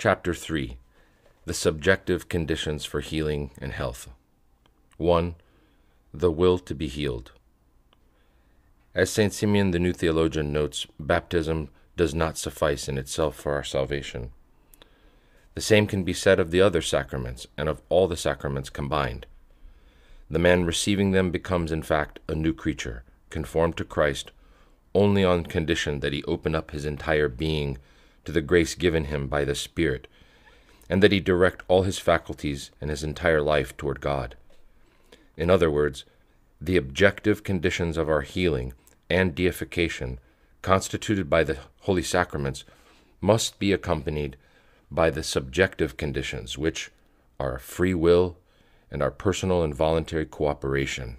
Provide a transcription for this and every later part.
Chapter 3 The Subjective Conditions for Healing and Health. 1. The Will to be Healed. As St. Simeon the New Theologian notes, baptism does not suffice in itself for our salvation. The same can be said of the other sacraments and of all the sacraments combined. The man receiving them becomes, in fact, a new creature, conformed to Christ only on condition that he open up his entire being to the grace given him by the Spirit, and that he direct all his faculties and his entire life toward God. In other words, the objective conditions of our healing and deification, constituted by the holy sacraments, must be accompanied by the subjective conditions, which are free will and our personal and voluntary cooperation.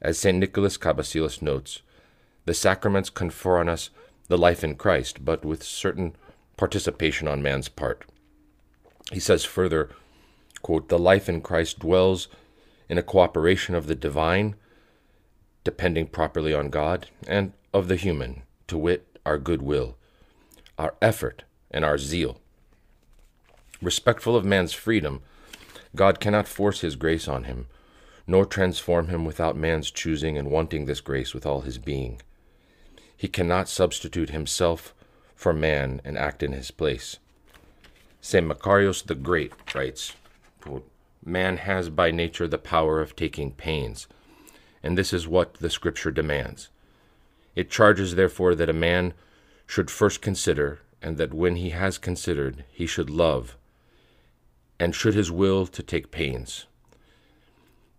As St. Nicholas Cabasilas notes, the sacraments confer on us the life in Christ, but with certain participation on man's part. He says further, quote, The life in Christ dwells in a cooperation of the divine, depending properly on God, and of the human, to wit, our good will, our effort, and our zeal. Respectful of man's freedom, God cannot force his grace on him, nor transform him without man's choosing and wanting this grace with all his being. He cannot substitute himself for man and act in his place. St. Macarius the Great writes Man has by nature the power of taking pains, and this is what the Scripture demands. It charges, therefore, that a man should first consider, and that when he has considered, he should love, and should his will to take pains.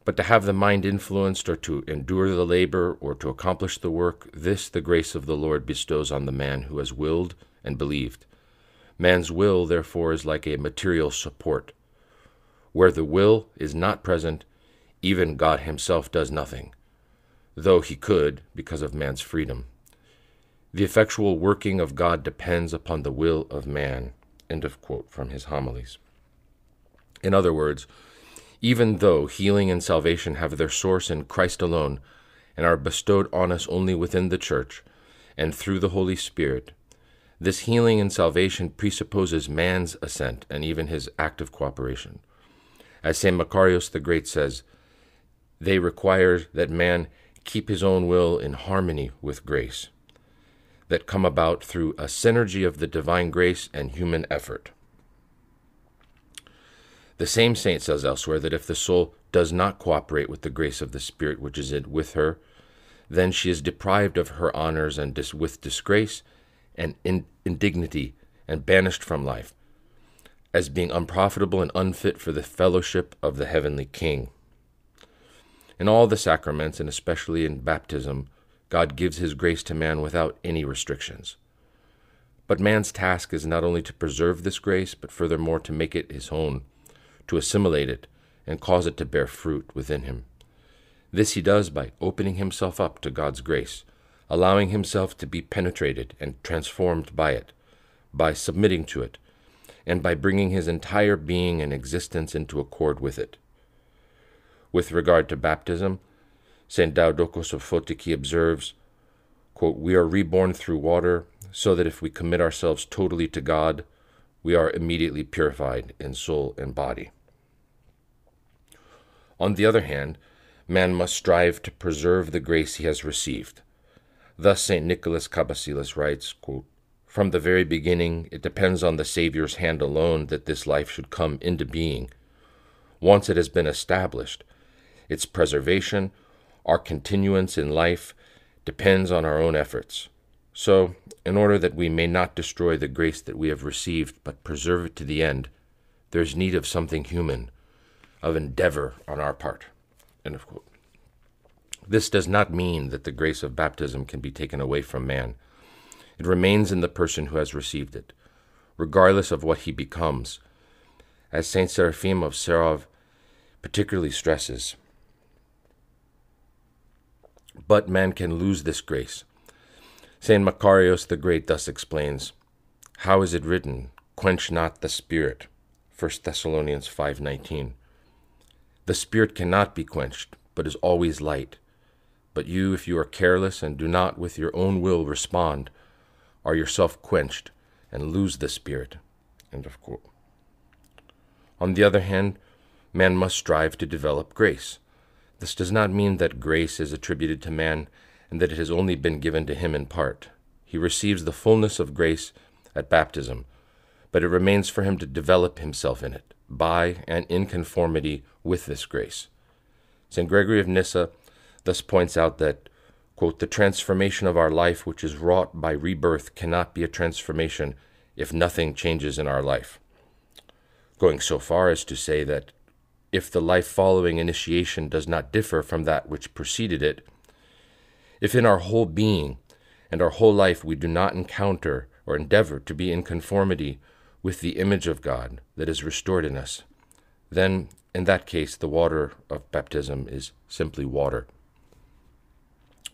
But to have the mind influenced, or to endure the labor, or to accomplish the work, this the grace of the Lord bestows on the man who has willed and believed. Man's will, therefore, is like a material support. Where the will is not present, even God Himself does nothing, though He could, because of man's freedom. The effectual working of God depends upon the will of man. End of quote from his homilies. In other words, even though healing and salvation have their source in Christ alone and are bestowed on us only within the Church and through the Holy Spirit, this healing and salvation presupposes man's assent and even his active cooperation. As St. Macarius the Great says, they require that man keep his own will in harmony with grace, that come about through a synergy of the divine grace and human effort. The same saint says elsewhere that if the soul does not cooperate with the grace of the Spirit which is with her, then she is deprived of her honors and dis- with disgrace and in- indignity and banished from life, as being unprofitable and unfit for the fellowship of the heavenly King. In all the sacraments, and especially in baptism, God gives his grace to man without any restrictions. But man's task is not only to preserve this grace, but furthermore to make it his own to assimilate it and cause it to bear fruit within him. This he does by opening himself up to God's grace, allowing himself to be penetrated and transformed by it, by submitting to it, and by bringing his entire being and existence into accord with it. With regard to baptism, St. Diadochos of Photiki observes, quote, We are reborn through water, so that if we commit ourselves totally to God, we are immediately purified in soul and body. On the other hand, man must strive to preserve the grace he has received. Thus, St. Nicholas Cabasilas writes quote, From the very beginning, it depends on the Saviour's hand alone that this life should come into being. Once it has been established, its preservation, our continuance in life, depends on our own efforts. So, in order that we may not destroy the grace that we have received, but preserve it to the end, there is need of something human, of endeavor on our part. This does not mean that the grace of baptism can be taken away from man. It remains in the person who has received it, regardless of what he becomes, as Saint Seraphim of Sarov particularly stresses. But man can lose this grace St. Macarius the Great thus explains How is it written, Quench not the Spirit? 1 Thessalonians 5.19 The Spirit cannot be quenched, but is always light. But you, if you are careless and do not with your own will respond, are yourself quenched and lose the Spirit. On the other hand, man must strive to develop grace. This does not mean that grace is attributed to man and that it has only been given to him in part. He receives the fullness of grace at baptism, but it remains for him to develop himself in it, by and in conformity with this grace. St. Gregory of Nyssa thus points out that, quote, the transformation of our life which is wrought by rebirth cannot be a transformation if nothing changes in our life. Going so far as to say that if the life following initiation does not differ from that which preceded it, if in our whole being and our whole life we do not encounter or endeavor to be in conformity with the image of God that is restored in us, then in that case the water of baptism is simply water.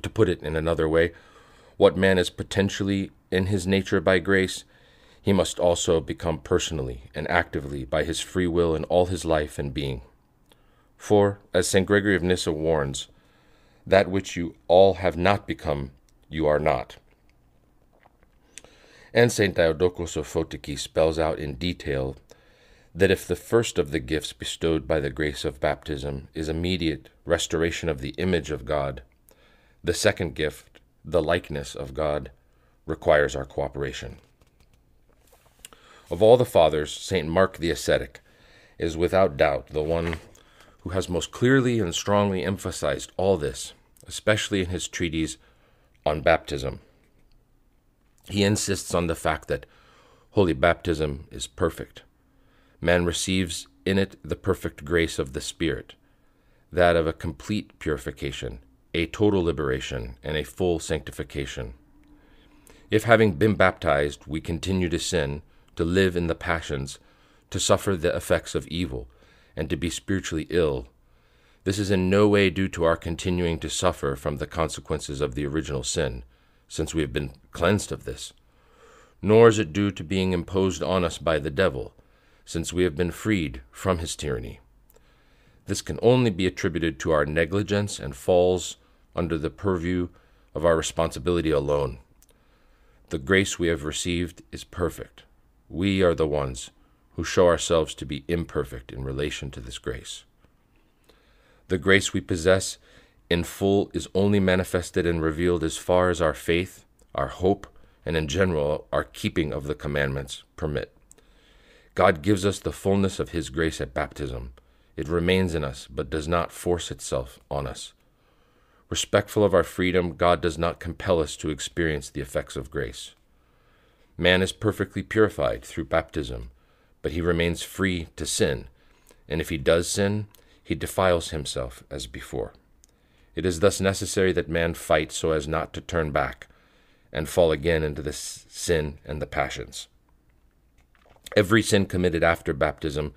To put it in another way, what man is potentially in his nature by grace, he must also become personally and actively by his free will in all his life and being. For, as St. Gregory of Nyssa warns, that which you all have not become, you are not. And St. Diadochos of Photiki spells out in detail that if the first of the gifts bestowed by the grace of baptism is immediate restoration of the image of God, the second gift, the likeness of God, requires our cooperation. Of all the fathers, St. Mark the ascetic is without doubt the one who has most clearly and strongly emphasized all this especially in his treatise on baptism. He insists on the fact that holy baptism is perfect. Man receives in it the perfect grace of the Spirit, that of a complete purification, a total liberation, and a full sanctification. If having been baptized we continue to sin, to live in the passions, to suffer the effects of evil, and to be spiritually ill, this is in no way due to our continuing to suffer from the consequences of the original sin, since we have been cleansed of this. Nor is it due to being imposed on us by the devil, since we have been freed from his tyranny. This can only be attributed to our negligence and falls under the purview of our responsibility alone. The grace we have received is perfect. We are the ones who show ourselves to be imperfect in relation to this grace. The grace we possess in full is only manifested and revealed as far as our faith, our hope, and in general our keeping of the commandments permit. God gives us the fullness of His grace at baptism. It remains in us, but does not force itself on us. Respectful of our freedom, God does not compel us to experience the effects of grace. Man is perfectly purified through baptism, but he remains free to sin, and if he does sin, he defiles himself as before. It is thus necessary that man fight so as not to turn back and fall again into the sin and the passions. Every sin committed after baptism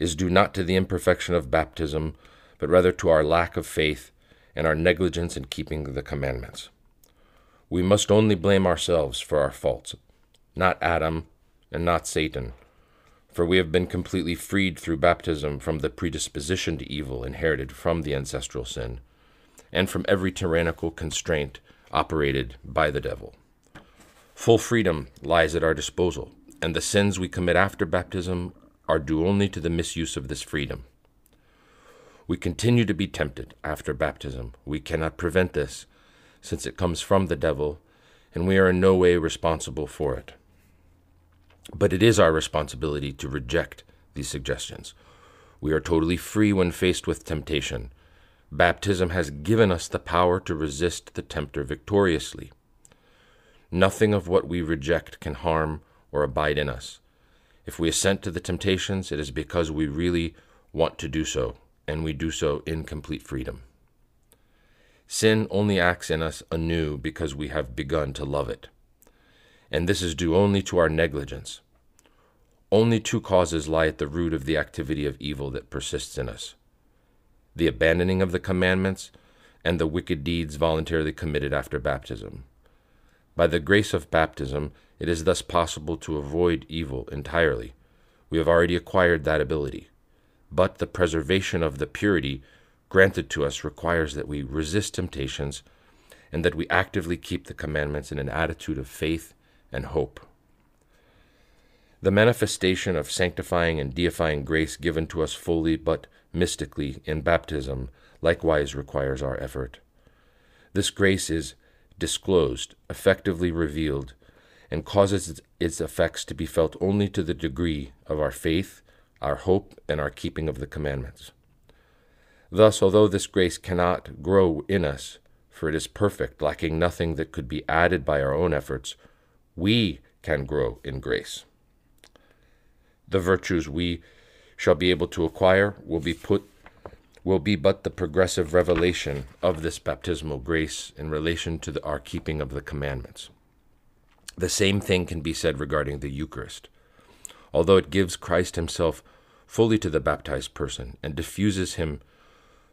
is due not to the imperfection of baptism, but rather to our lack of faith and our negligence in keeping the commandments. We must only blame ourselves for our faults, not Adam and not Satan, for we have been completely freed through baptism from the predisposition to evil inherited from the ancestral sin, and from every tyrannical constraint operated by the devil. Full freedom lies at our disposal, and the sins we commit after baptism are due only to the misuse of this freedom. We continue to be tempted after baptism. We cannot prevent this, since it comes from the devil, and we are in no way responsible for it. But it is our responsibility to reject these suggestions. We are totally free when faced with temptation. Baptism has given us the power to resist the tempter victoriously. Nothing of what we reject can harm or abide in us. If we assent to the temptations, it is because we really want to do so, and we do so in complete freedom. Sin only acts in us anew because we have begun to love it and this is due only to our negligence. Only two causes lie at the root of the activity of evil that persists in us the abandoning of the commandments and the wicked deeds voluntarily committed after baptism. By the grace of baptism, it is thus possible to avoid evil entirely. We have already acquired that ability. But the preservation of the purity granted to us requires that we resist temptations and that we actively keep the commandments in an attitude of faith and hope. The manifestation of sanctifying and deifying grace given to us fully but mystically in baptism likewise requires our effort. This grace is disclosed, effectively revealed, and causes its effects to be felt only to the degree of our faith, our hope, and our keeping of the commandments. Thus, although this grace cannot grow in us, for it is perfect, lacking nothing that could be added by our own efforts, we can grow in grace. The virtues we shall be able to acquire will be put will be but the progressive revelation of this baptismal grace in relation to the, our keeping of the commandments. The same thing can be said regarding the Eucharist. Although it gives Christ himself fully to the baptized person and diffuses him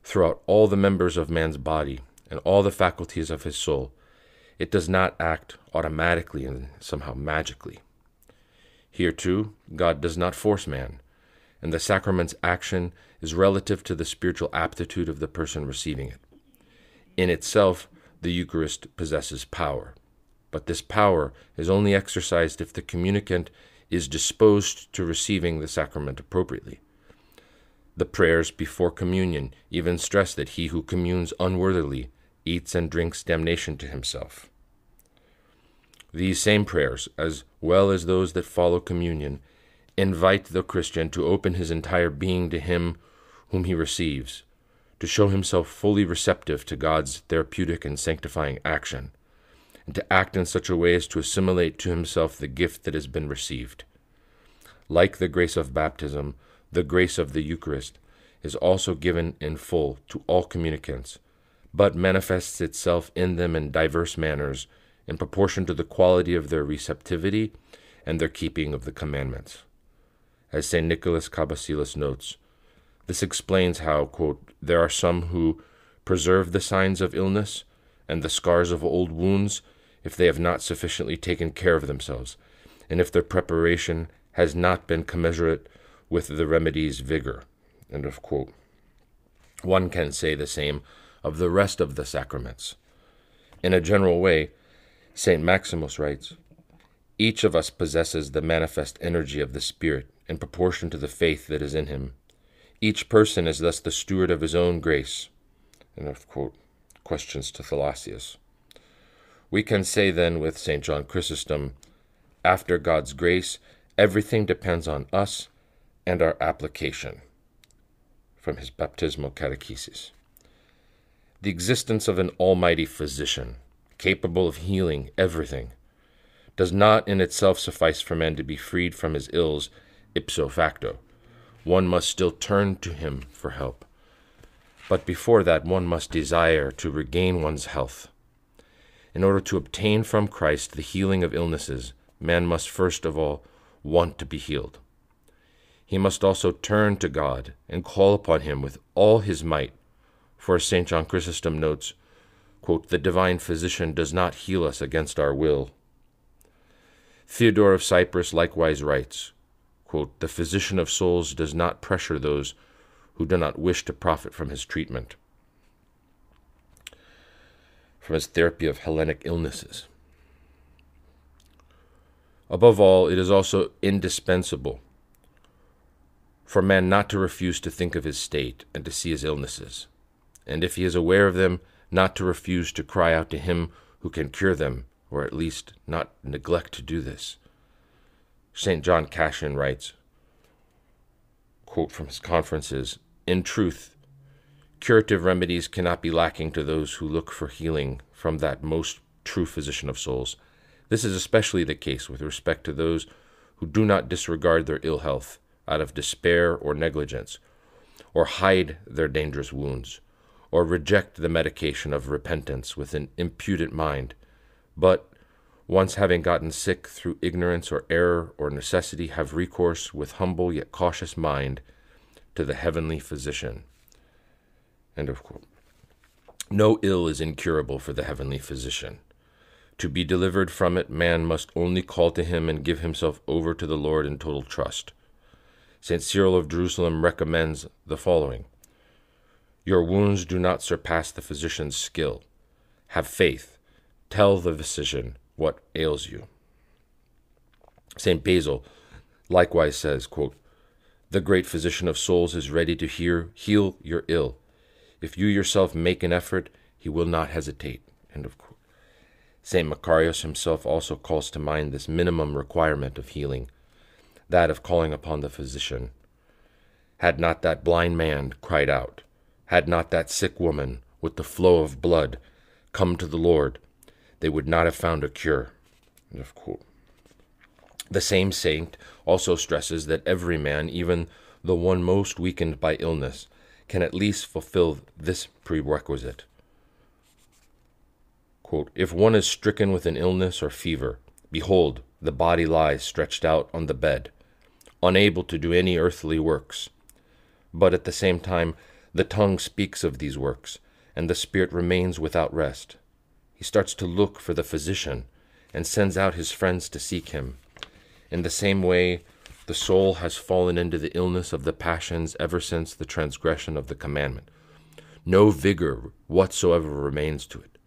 throughout all the members of man's body and all the faculties of his soul, it does not act automatically and somehow magically. Here, too, God does not force man, and the sacrament's action is relative to the spiritual aptitude of the person receiving it. In itself, the Eucharist possesses power but this power is only exercised if the communicant is disposed to receiving the sacrament appropriately. The prayers before communion even stress that he who communes unworthily eats and drinks damnation to himself. These same prayers, as well as those that follow communion, invite the Christian to open his entire being to him whom he receives, to show himself fully receptive to God's therapeutic and sanctifying action, and to act in such a way as to assimilate to himself the gift that has been received. Like the grace of baptism, the grace of the Eucharist is also given in full to all communicants, but manifests itself in them in diverse manners in proportion to the quality of their receptivity and their keeping of the commandments. As St. Nicholas Cabasilas notes, this explains how, quote, there are some who preserve the signs of illness and the scars of old wounds if they have not sufficiently taken care of themselves, and if their preparation has not been commensurate with the remedy's vigor. One can say the same of the rest of the sacraments. In a general way, St. Maximus writes Each of us possesses the manifest energy of the Spirit in proportion to the faith that is in him. Each person is thus the steward of his own grace. And of quote, questions to Thalassius. We can say then with St. John Chrysostom, after God's grace, everything depends on us and our application. From his baptismal catechesis. The existence of an almighty physician, capable of healing everything, does not in itself suffice for man to be freed from his ills ipso facto. One must still turn to him for help. But before that, one must desire to regain one's health in order to obtain from Christ the healing of illnesses, man must first of all want to be healed. He must also turn to God and call upon Him with all his might. For St. John Chrysostom notes, quote, the divine physician does not heal us against our will. Theodore of Cyprus likewise writes, quote, The physician of souls does not pressure those who do not wish to profit from his treatment from his therapy of Hellenic illnesses. Above all, it is also indispensable for man not to refuse to think of his state and to see his illnesses, and if he is aware of them, not to refuse to cry out to him who can cure them, or at least not neglect to do this. St. John Cassian writes, quote from his conferences, In truth, Curative remedies cannot be lacking to those who look for healing from that most true physician of souls. This is especially the case with respect to those who do not disregard their ill health out of despair or negligence, or hide their dangerous wounds, or reject the medication of repentance with an impudent mind, but, once having gotten sick through ignorance or error or necessity, have recourse with humble yet cautious mind to the heavenly physician. No ill is incurable for the heavenly physician. To be delivered from it, man must only call to him and give himself over to the Lord in total trust. St. Cyril of Jerusalem recommends the following Your wounds do not surpass the physician's skill. Have faith. Tell the physician what ails you. St. Basil likewise says, quote, The great physician of souls is ready to hear, heal your ill. If you yourself make an effort, he will not hesitate. St. Macarius himself also calls to mind this minimum requirement of healing, that of calling upon the physician. Had not that blind man cried out, had not that sick woman, with the flow of blood, come to the Lord, they would not have found a cure. The same saint also stresses that every man, even the one most weakened by illness, can at least fulfill this prerequisite. Quote, if one is stricken with an illness or fever, behold, the body lies stretched out on the bed, unable to do any earthly works. But at the same time, the tongue speaks of these works, and the spirit remains without rest. He starts to look for the physician and sends out his friends to seek him. In the same way, the soul has fallen into the illness of the passions ever since the transgression of the commandment. No vigor whatsoever remains to it.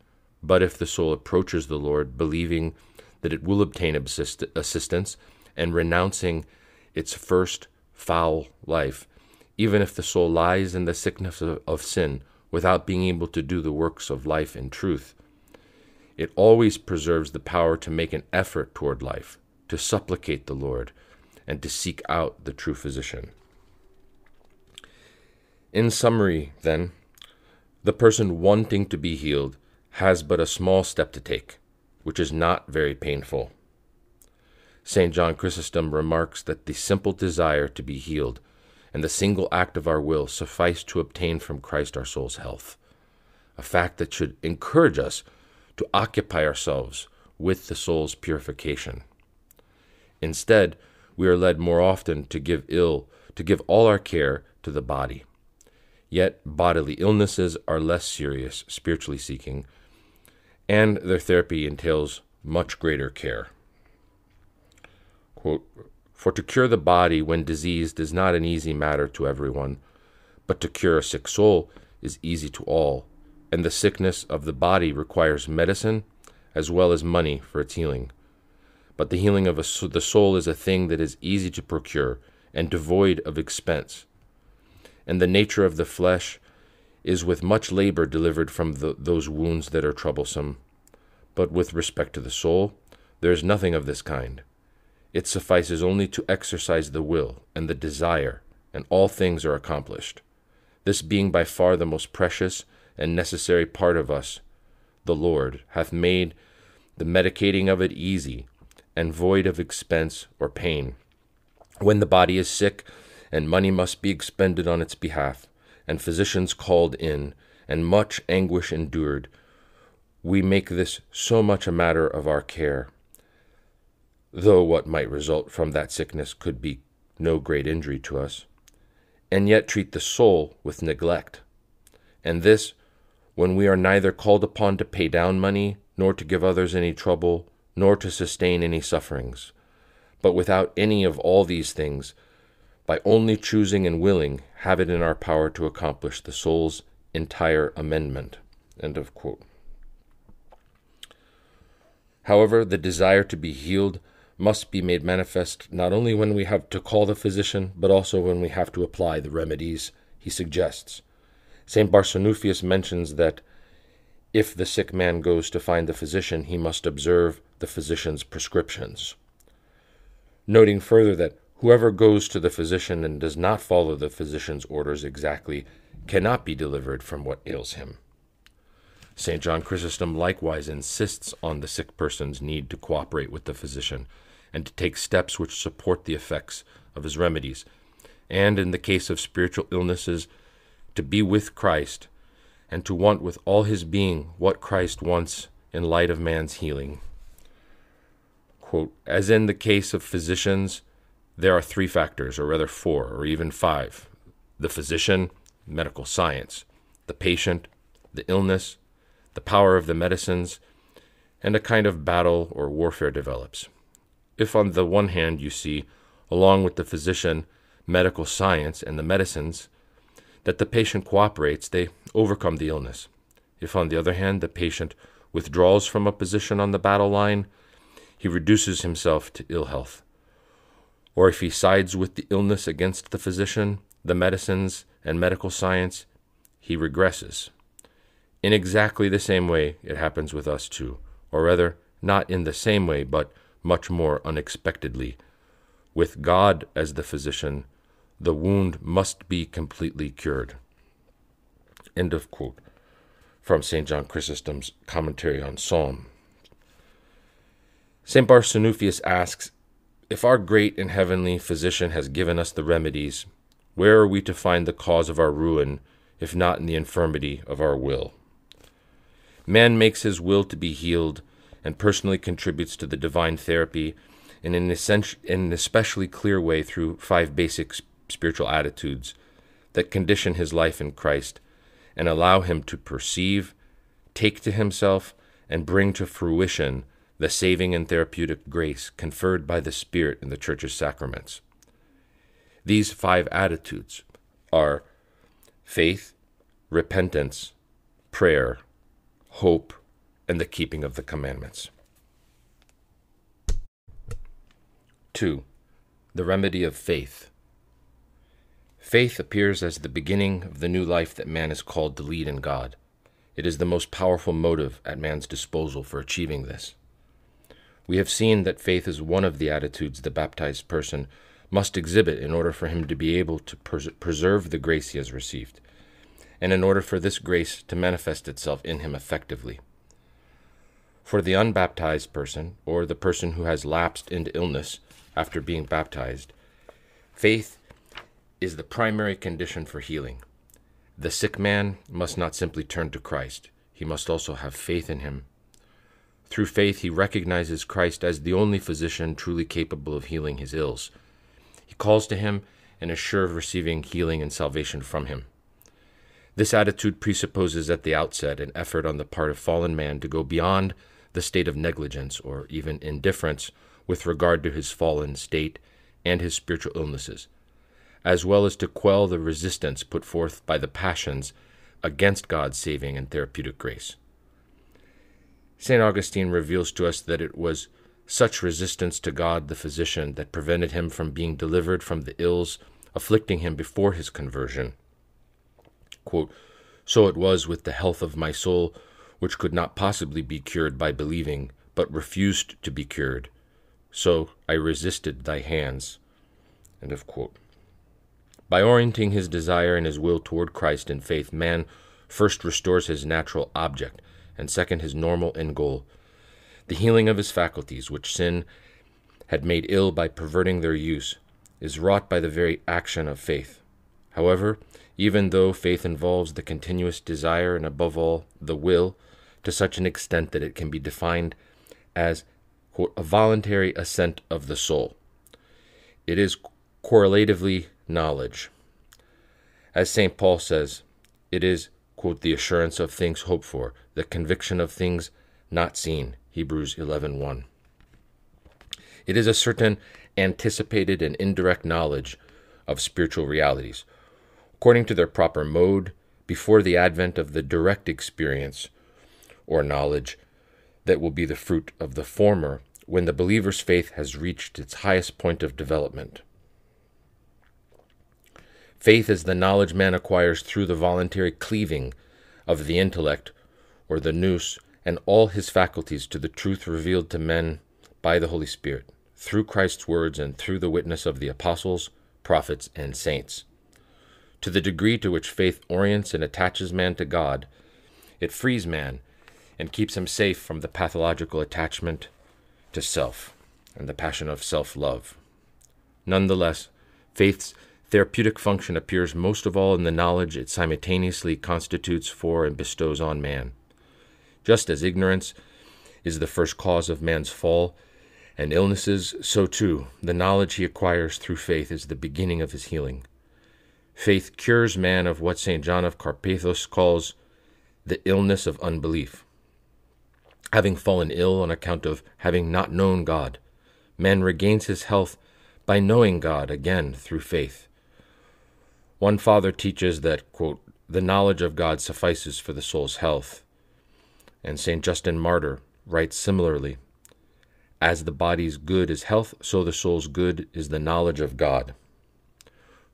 But if the soul approaches the Lord, believing that it will obtain assist- assistance, and renouncing its first foul life, even if the soul lies in the sickness of, of sin without being able to do the works of life in truth, it always preserves the power to make an effort toward life, to supplicate the Lord, and to seek out the true physician. In summary, then, the person wanting to be healed has but a small step to take, which is not very painful. St. John Chrysostom remarks that the simple desire to be healed and the single act of our will suffice to obtain from Christ our soul's health, a fact that should encourage us to occupy ourselves with the soul's purification. Instead, we are led more often to give ill, to give all our care to the body. Yet bodily illnesses are less serious, spiritually seeking, and their therapy entails much greater care. Quote, For to cure the body when diseased is not an easy matter to everyone, but to cure a sick soul is easy to all, and the sickness of the body requires medicine as well as money for its healing. But the healing of a, the soul is a thing that is easy to procure and devoid of expense. And the nature of the flesh is with much labor delivered from the, those wounds that are troublesome. But with respect to the soul, there is nothing of this kind. It suffices only to exercise the will and the desire, and all things are accomplished. This being by far the most precious and necessary part of us, the Lord hath made the medicating of it easy and void of expense or pain. When the body is sick, and money must be expended on its behalf, and physicians called in, and much anguish endured, we make this so much a matter of our care, though what might result from that sickness could be no great injury to us, and yet treat the soul with neglect. And this, when we are neither called upon to pay down money, nor to give others any trouble, nor to sustain any sufferings, but without any of all these things, by only choosing and willing, have it in our power to accomplish the soul's entire amendment. End of quote. However, the desire to be healed must be made manifest not only when we have to call the physician, but also when we have to apply the remedies he suggests. St. Barsanuphius mentions that if the sick man goes to find the physician, he must observe the physician's prescriptions. Noting further that Whoever goes to the physician and does not follow the physician's orders exactly cannot be delivered from what ails him. St. John Chrysostom likewise insists on the sick person's need to cooperate with the physician and to take steps which support the effects of his remedies, and in the case of spiritual illnesses, to be with Christ and to want with all his being what Christ wants in light of man's healing. Quote, As in the case of physicians, there are three factors, or rather four, or even five. The physician, medical science, the patient, the illness, the power of the medicines, and a kind of battle or warfare develops. If, on the one hand, you see, along with the physician, medical science, and the medicines, that the patient cooperates, they overcome the illness. If, on the other hand, the patient withdraws from a position on the battle line, he reduces himself to ill health or if he sides with the illness against the physician, the medicines, and medical science, he regresses. In exactly the same way, it happens with us too, or rather, not in the same way, but much more unexpectedly. With God as the physician, the wound must be completely cured. End of quote from St. John Chrysostom's commentary on Psalm. St. Barsanuphius asks If our great and heavenly physician has given us the remedies, where are we to find the cause of our ruin, if not in the infirmity of our will? Man makes his will to be healed and personally contributes to the divine therapy in an, essential, in an especially clear way through five basic spiritual attitudes that condition his life in Christ and allow him to perceive, take to himself, and bring to fruition the saving and therapeutic grace conferred by the Spirit in the Church's sacraments. These five attitudes are faith, repentance, prayer, hope, and the keeping of the commandments. 2. The remedy of faith. Faith appears as the beginning of the new life that man is called to lead in God. It is the most powerful motive at man's disposal for achieving this. We have seen that faith is one of the attitudes the baptized person must exhibit in order for him to be able to pres- preserve the grace he has received, and in order for this grace to manifest itself in him effectively. For the unbaptized person, or the person who has lapsed into illness after being baptized, faith is the primary condition for healing. The sick man must not simply turn to Christ, he must also have faith in him. Through faith, he recognizes Christ as the only physician truly capable of healing his ills he calls to him and is sure of receiving healing and salvation from him. This attitude presupposes at the outset an effort on the part of fallen man to go beyond the state of negligence or even indifference with regard to his fallen state and his spiritual illnesses, as well as to quell the resistance put forth by the passions against God's saving and therapeutic grace. St. Augustine reveals to us that it was such resistance to God the physician that prevented him from being delivered from the ills afflicting him before his conversion. Quote, so it was with the health of my soul, which could not possibly be cured by believing, but refused to be cured. So I resisted thy hands. By orienting his desire and his will toward Christ in faith, man first restores his natural object, and second his normal end goal, the healing of his faculties, which sin had made ill by perverting their use, is wrought by the very action of faith. However, even though faith involves the continuous desire and above all the will to such an extent that it can be defined as quote, a voluntary assent of the soul, it is correlatively knowledge. As St. Paul says, it is quote, the assurance of things hoped for, the conviction of things not seen. Hebrews 11:1. It is a certain anticipated and indirect knowledge of spiritual realities, according to their proper mode, before the advent of the direct experience or knowledge that will be the fruit of the former when the believer's faith has reached its highest point of development. Faith is the knowledge man acquires through the voluntary cleaving of the intellect or the nous and all his faculties to the truth revealed to men by the Holy Spirit, through Christ's words and through the witness of the apostles, prophets, and saints. To the degree to which faith orients and attaches man to God, it frees man and keeps him safe from the pathological attachment to self and the passion of self love. Nonetheless, faith's therapeutic function appears most of all in the knowledge it simultaneously constitutes for and bestows on man. Just as ignorance is the first cause of man's fall and illnesses, so too the knowledge he acquires through faith is the beginning of his healing. Faith cures man of what St. John of Carpathos calls the illness of unbelief. Having fallen ill on account of having not known God, man regains his health by knowing God again through faith. One father teaches that, quote, the knowledge of God suffices for the soul's health, and St. Justin Martyr writes similarly as the body's good is health, so the soul's good is the knowledge of God.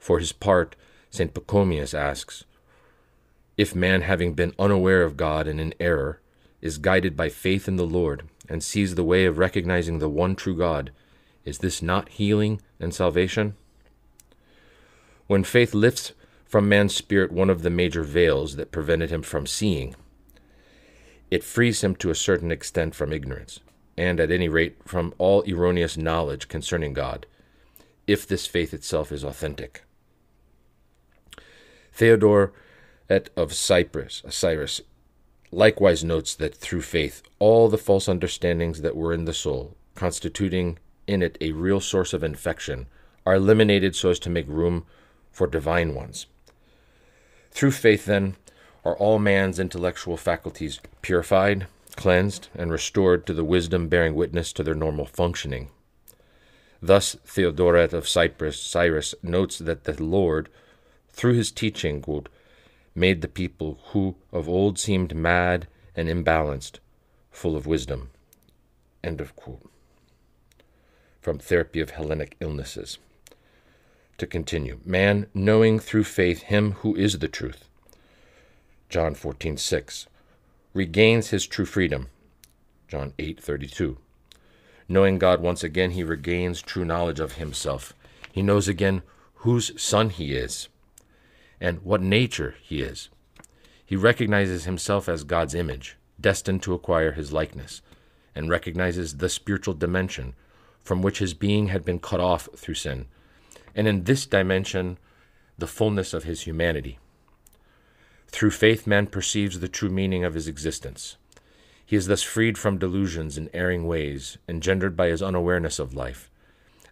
For his part, St. Pachomius asks If man, having been unaware of God and in error, is guided by faith in the Lord, and sees the way of recognizing the one true God, is this not healing and salvation? When faith lifts from man's spirit one of the major veils that prevented him from seeing, it frees him to a certain extent from ignorance, and at any rate from all erroneous knowledge concerning God, if this faith itself is authentic. Theodore of Cyprus, Cyrus likewise notes that through faith all the false understandings that were in the soul, constituting in it a real source of infection, are eliminated so as to make room for divine ones. Through faith, then, are all man's intellectual faculties purified, cleansed, and restored to the wisdom bearing witness to their normal functioning. Thus, Theodoret of Cyprus, Cyrus notes that the Lord, through his teaching, quote, made the people who of old seemed mad and imbalanced, full of wisdom. End of quote. From Therapy of Hellenic Illnesses. To continue, man knowing through faith him who is the truth, John 14:6, regains his true freedom, John 8:32. Knowing God once again, he regains true knowledge of himself. He knows again whose son he is and what nature he is. He recognizes himself as God's image, destined to acquire his likeness, and recognizes the spiritual dimension from which his being had been cut off through sin, and in this dimension, the fullness of his humanity. Through faith, man perceives the true meaning of his existence. He is thus freed from delusions and erring ways engendered by his unawareness of life,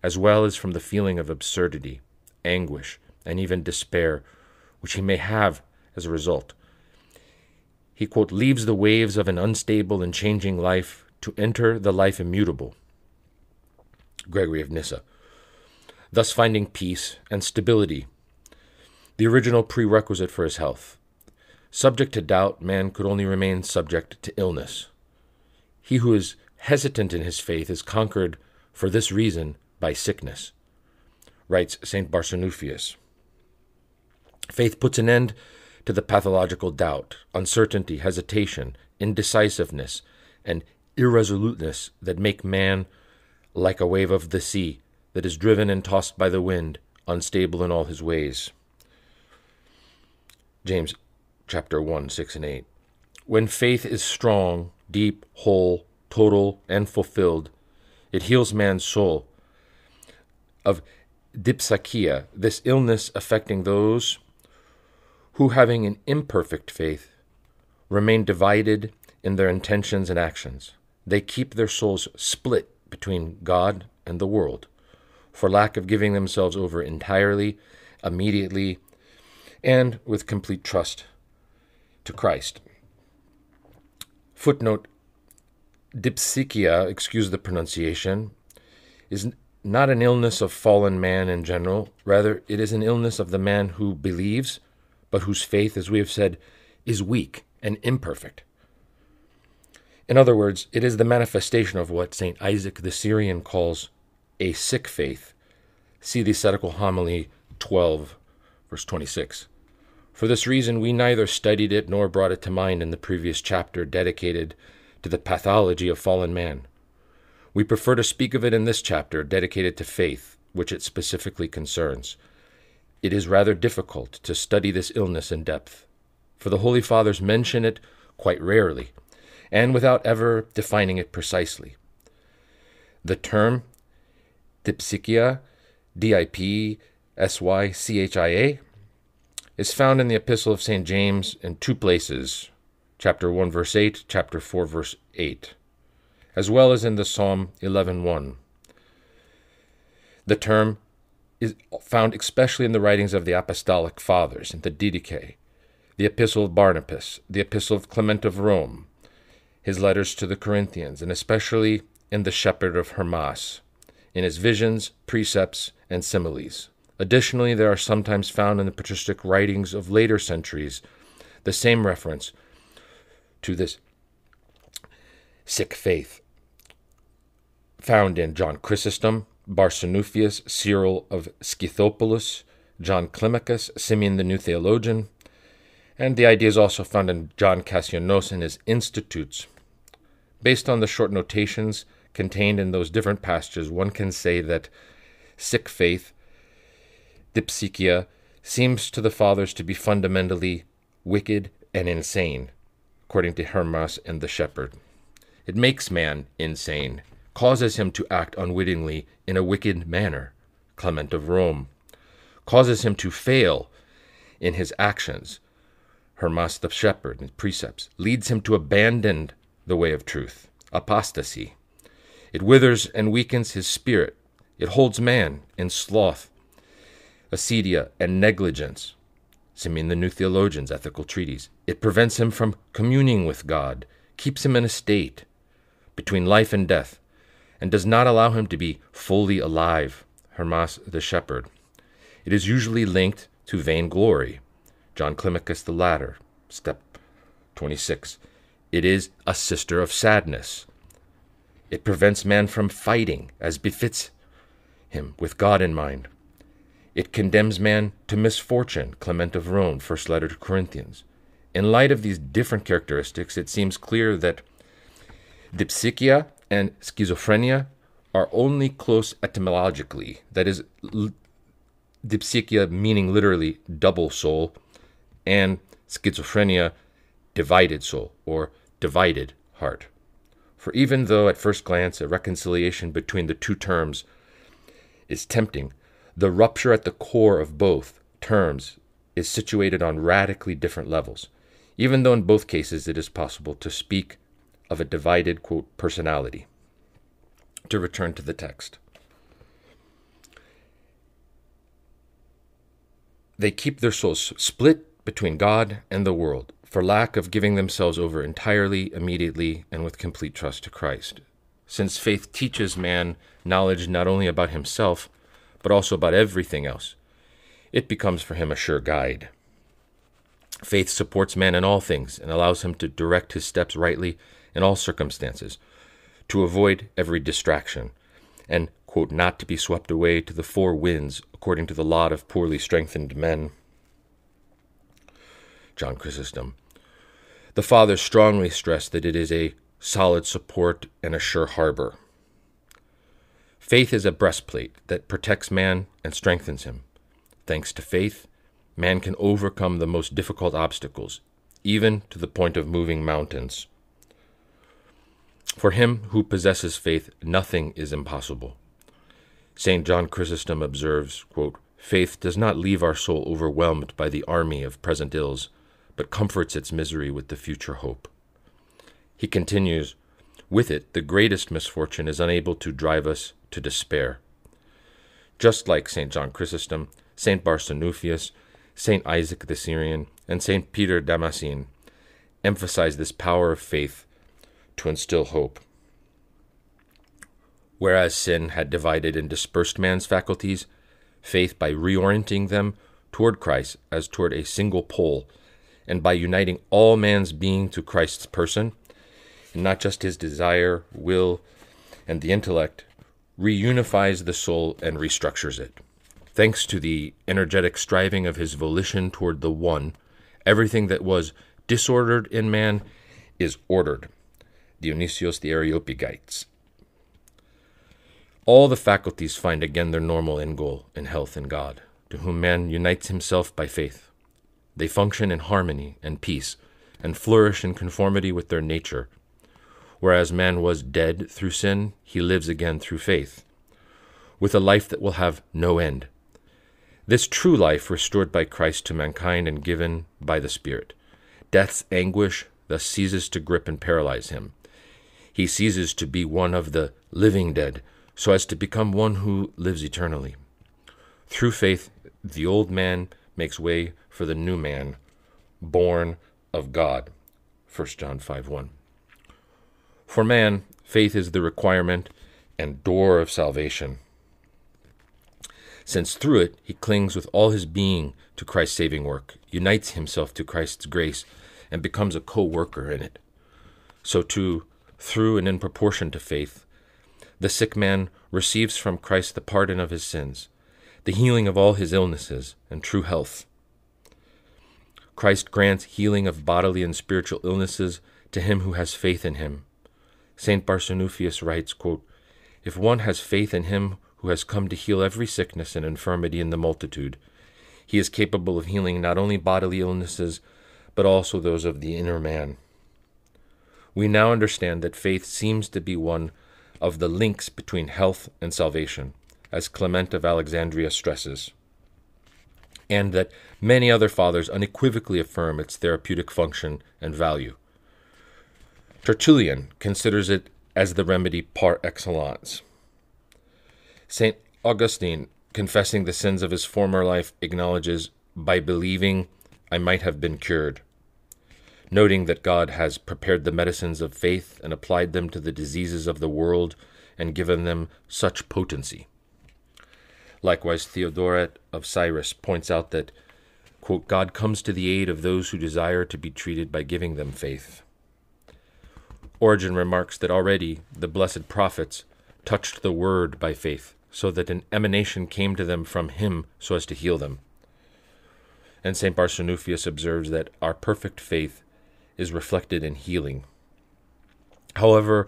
as well as from the feeling of absurdity, anguish, and even despair which he may have as a result. He, quote, leaves the waves of an unstable and changing life to enter the life immutable. Gregory of Nyssa. Thus finding peace and stability, the original prerequisite for his health. Subject to doubt, man could only remain subject to illness. He who is hesitant in his faith is conquered for this reason by sickness, writes St. Barsanuphius. Faith puts an end to the pathological doubt, uncertainty, hesitation, indecisiveness, and irresoluteness that make man like a wave of the sea that is driven and tossed by the wind, unstable in all his ways. James chapter 1, 6 and 8. When faith is strong, deep, whole, total, and fulfilled, it heals man's soul. Of dipsychia, this illness affecting those who, having an imperfect faith, remain divided in their intentions and actions. They keep their souls split between God and the world, for lack of giving themselves over entirely, immediately, and with complete trust to Christ. Footnote Dipsychia, excuse the pronunciation, is not an illness of fallen man in general. Rather, it is an illness of the man who believes, but whose faith, as we have said, is weak and imperfect. In other words, it is the manifestation of what St. Isaac the Syrian calls a sick faith. See the ascetical homily 12, verse 26. For this reason, we neither studied it nor brought it to mind in the previous chapter dedicated to the pathology of fallen man. We prefer to speak of it in this chapter dedicated to faith, which it specifically concerns. It is rather difficult to study this illness in depth, for the Holy Fathers mention it quite rarely, and without ever defining it precisely. The term dipsychia, D I P S Y C H I A, is found in the Epistle of St. James in two places, chapter 1 verse 8, chapter 4 verse 8, as well as in the Psalm 11:1. The term is found especially in the writings of the apostolic fathers, in the Didache, the Epistle of Barnabas, the Epistle of Clement of Rome, his letters to the Corinthians, and especially in the Shepherd of Hermas, in his visions, precepts, and similes. Additionally, there are sometimes found in the patristic writings of later centuries the same reference to this sick faith. found in John Chrysostom, Barsanuphius, Cyril of Scythopolis, John Climacus, Simeon the New Theologian, and the idea is also found in John Cassianos in his Institutes. Based on the short notations contained in those different passages, one can say that sick faith, dipsychia, seems to the fathers to be fundamentally wicked and insane, according to Hermas and the shepherd. It makes man insane, causes him to act unwittingly in a wicked manner, Clement of Rome, causes him to fail in his actions, Hermas the shepherd and precepts, leads him to abandon the way of truth, apostasy. It withers and weakens his spirit. It holds man in sloth, acedia, and negligence. Simeon the New Theologian's ethical treatise. It prevents him from communing with God, keeps him in a state between life and death, and does not allow him to be fully alive. Hermas the shepherd. It is usually linked to vainglory. John Climacus the Ladder, step 26. It is a sister of sadness. It prevents man from fighting as befits him with God in mind. It condemns man to misfortune, Clement of Rome, first letter to Corinthians. In light of these different characteristics, it seems clear that dipsychia and schizophrenia are only close etymologically, that is, dipsychia meaning literally double soul, and schizophrenia divided soul or divided heart. For even though at first glance a reconciliation between the two terms is tempting, the rupture at the core of both terms is situated on radically different levels, even though in both cases it is possible to speak of a divided quote, personality. To return to the text. They keep their souls split between God and the world for lack of giving themselves over entirely, immediately, and with complete trust to Christ. Since faith teaches man knowledge not only about himself, but also about everything else, it becomes for him a sure guide. Faith supports man in all things and allows him to direct his steps rightly in all circumstances, to avoid every distraction, and quote, not to be swept away to the four winds according to the lot of poorly strengthened men. John Chrysostom. The fathers strongly stress that it is a solid support and a sure harbor. Faith is a breastplate that protects man and strengthens him. Thanks to faith, man can overcome the most difficult obstacles, even to the point of moving mountains. For him who possesses faith, nothing is impossible. St. John Chrysostom observes quote, Faith does not leave our soul overwhelmed by the army of present ills, but comforts its misery with the future hope. He continues, With it, the greatest misfortune is unable to drive us to despair. Just like St. John Chrysostom, St. Barsanuphius, St. Isaac the Syrian, and St. Peter Damascene emphasize this power of faith to instill hope. Whereas sin had divided and dispersed man's faculties, faith, by reorienting them toward Christ as toward a single pole, and by uniting all man's being to Christ's person, and not just his desire, will, and the intellect, reunifies the soul and restructures it. Thanks to the energetic striving of his volition toward the One, everything that was disordered in man is ordered. Dionysius the Areopagites. All the faculties find again their normal end goal in health in God, to whom man unites himself by faith. They function in harmony and peace, and flourish in conformity with their nature. Whereas man was dead through sin, he lives again through faith, with a life that will have no end. This true life restored by Christ to mankind and given by the Spirit. Death's anguish thus ceases to grip and paralyze him. He ceases to be one of the living dead so as to become one who lives eternally. Through faith, the old man makes way for the new man, born of God. 1 John 5 1. For man, faith is the requirement and door of salvation, since through it he clings with all his being to Christ's saving work, unites himself to Christ's grace, and becomes a co worker in it. So, too, through and in proportion to faith, the sick man receives from Christ the pardon of his sins, the healing of all his illnesses, and true health. Christ grants healing of bodily and spiritual illnesses to him who has faith in him. St. Barsanuphius writes, quote, If one has faith in him who has come to heal every sickness and infirmity in the multitude, he is capable of healing not only bodily illnesses, but also those of the inner man. We now understand that faith seems to be one of the links between health and salvation, as Clement of Alexandria stresses, and that many other fathers unequivocally affirm its therapeutic function and value. Tertullian considers it as the remedy par excellence. St. Augustine, confessing the sins of his former life, acknowledges, By believing, I might have been cured noting that God has prepared the medicines of faith and applied them to the diseases of the world and given them such potency. Likewise, Theodoret of Cyrus points out that, quote, God comes to the aid of those who desire to be treated by giving them faith. Origen remarks that already the blessed prophets touched the word by faith, so that an emanation came to them from him so as to heal them. And St. Barsanuphius observes that our perfect faith is reflected in healing. However,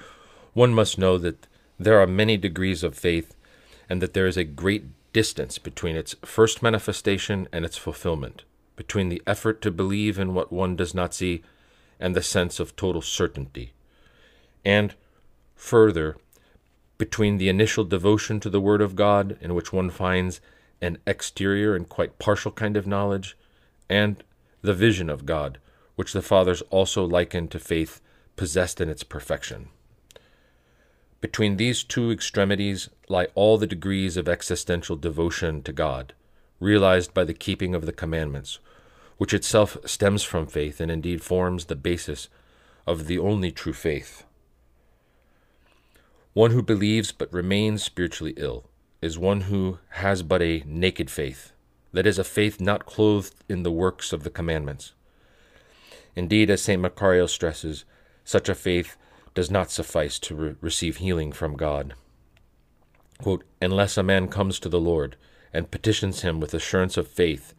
one must know that there are many degrees of faith and that there is a great distance between its first manifestation and its fulfillment, between the effort to believe in what one does not see and the sense of total certainty. And, further, between the initial devotion to the Word of God, in which one finds an exterior and quite partial kind of knowledge, and the vision of God, which the fathers also likened to faith possessed in its perfection. Between these two extremities lie all the degrees of existential devotion to God, realized by the keeping of the commandments, which itself stems from faith and indeed forms the basis of the only true faith. One who believes but remains spiritually ill is one who has but a naked faith, that is, a faith not clothed in the works of the commandments. Indeed, as St. Macarius stresses, such a faith does not suffice to re- receive healing from God. Quote, Unless a man comes to the Lord and petitions him with assurance of faith,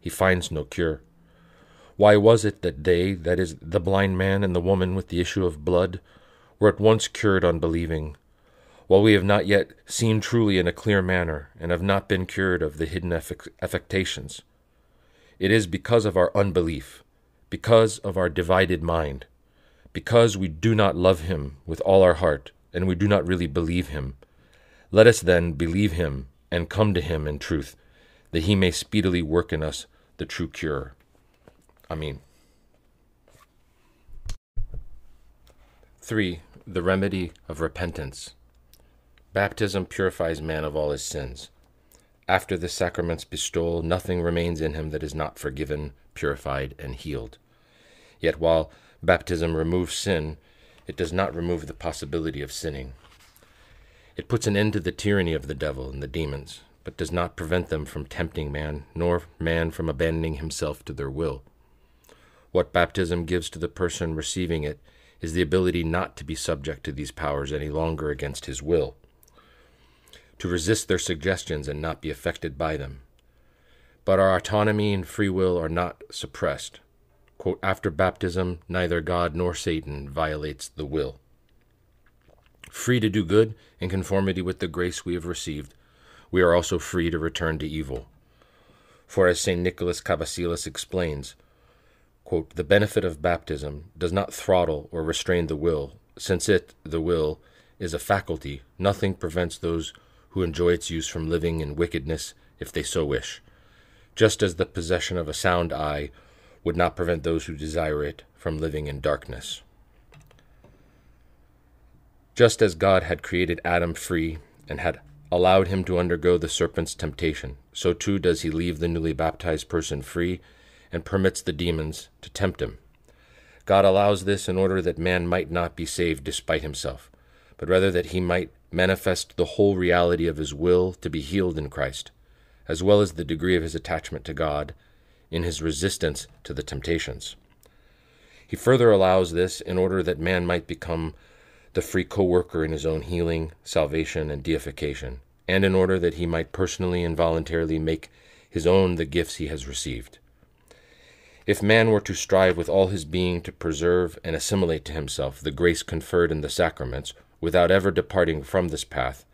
he finds no cure. Why was it that they, that is, the blind man and the woman with the issue of blood, were at once cured on believing, while we have not yet seen truly in a clear manner, and have not been cured of the hidden affectations? It is because of our unbelief because of our divided mind, because we do not love him with all our heart, and we do not really believe him. Let us then believe him and come to him in truth, that he may speedily work in us the true cure. Amen. 3. The remedy of repentance. Baptism purifies man of all his sins. After the sacrament's bestowal, nothing remains in him that is not forgiven, purified, and healed. Yet while baptism removes sin, it does not remove the possibility of sinning. It puts an end to the tyranny of the devil and the demons, but does not prevent them from tempting man, nor man from abandoning himself to their will. What baptism gives to the person receiving it is the ability not to be subject to these powers any longer against his will, to resist their suggestions and not be affected by them. But our autonomy and free will are not suppressed. Quote, After baptism, neither God nor Satan violates the will. Free to do good in conformity with the grace we have received, we are also free to return to evil. For as St. Nicholas Cabasilas explains, quote, The benefit of baptism does not throttle or restrain the will, since it, the will, is a faculty, nothing prevents those who enjoy its use from living in wickedness if they so wish, just as the possession of a sound eye would not prevent those who desire it from living in darkness. Just as God had created Adam free and had allowed him to undergo the serpent's temptation, so too does he leave the newly baptized person free and permits the demons to tempt him. God allows this in order that man might not be saved despite himself, but rather that he might manifest the whole reality of his will to be healed in Christ, as well as the degree of his attachment to God in his resistance to the temptations. He further allows this in order that man might become the free co worker in his own healing, salvation, and deification, and in order that he might personally and voluntarily make his own the gifts he has received. If man were to strive with all his being to preserve and assimilate to himself the grace conferred in the sacraments, without ever departing from this path,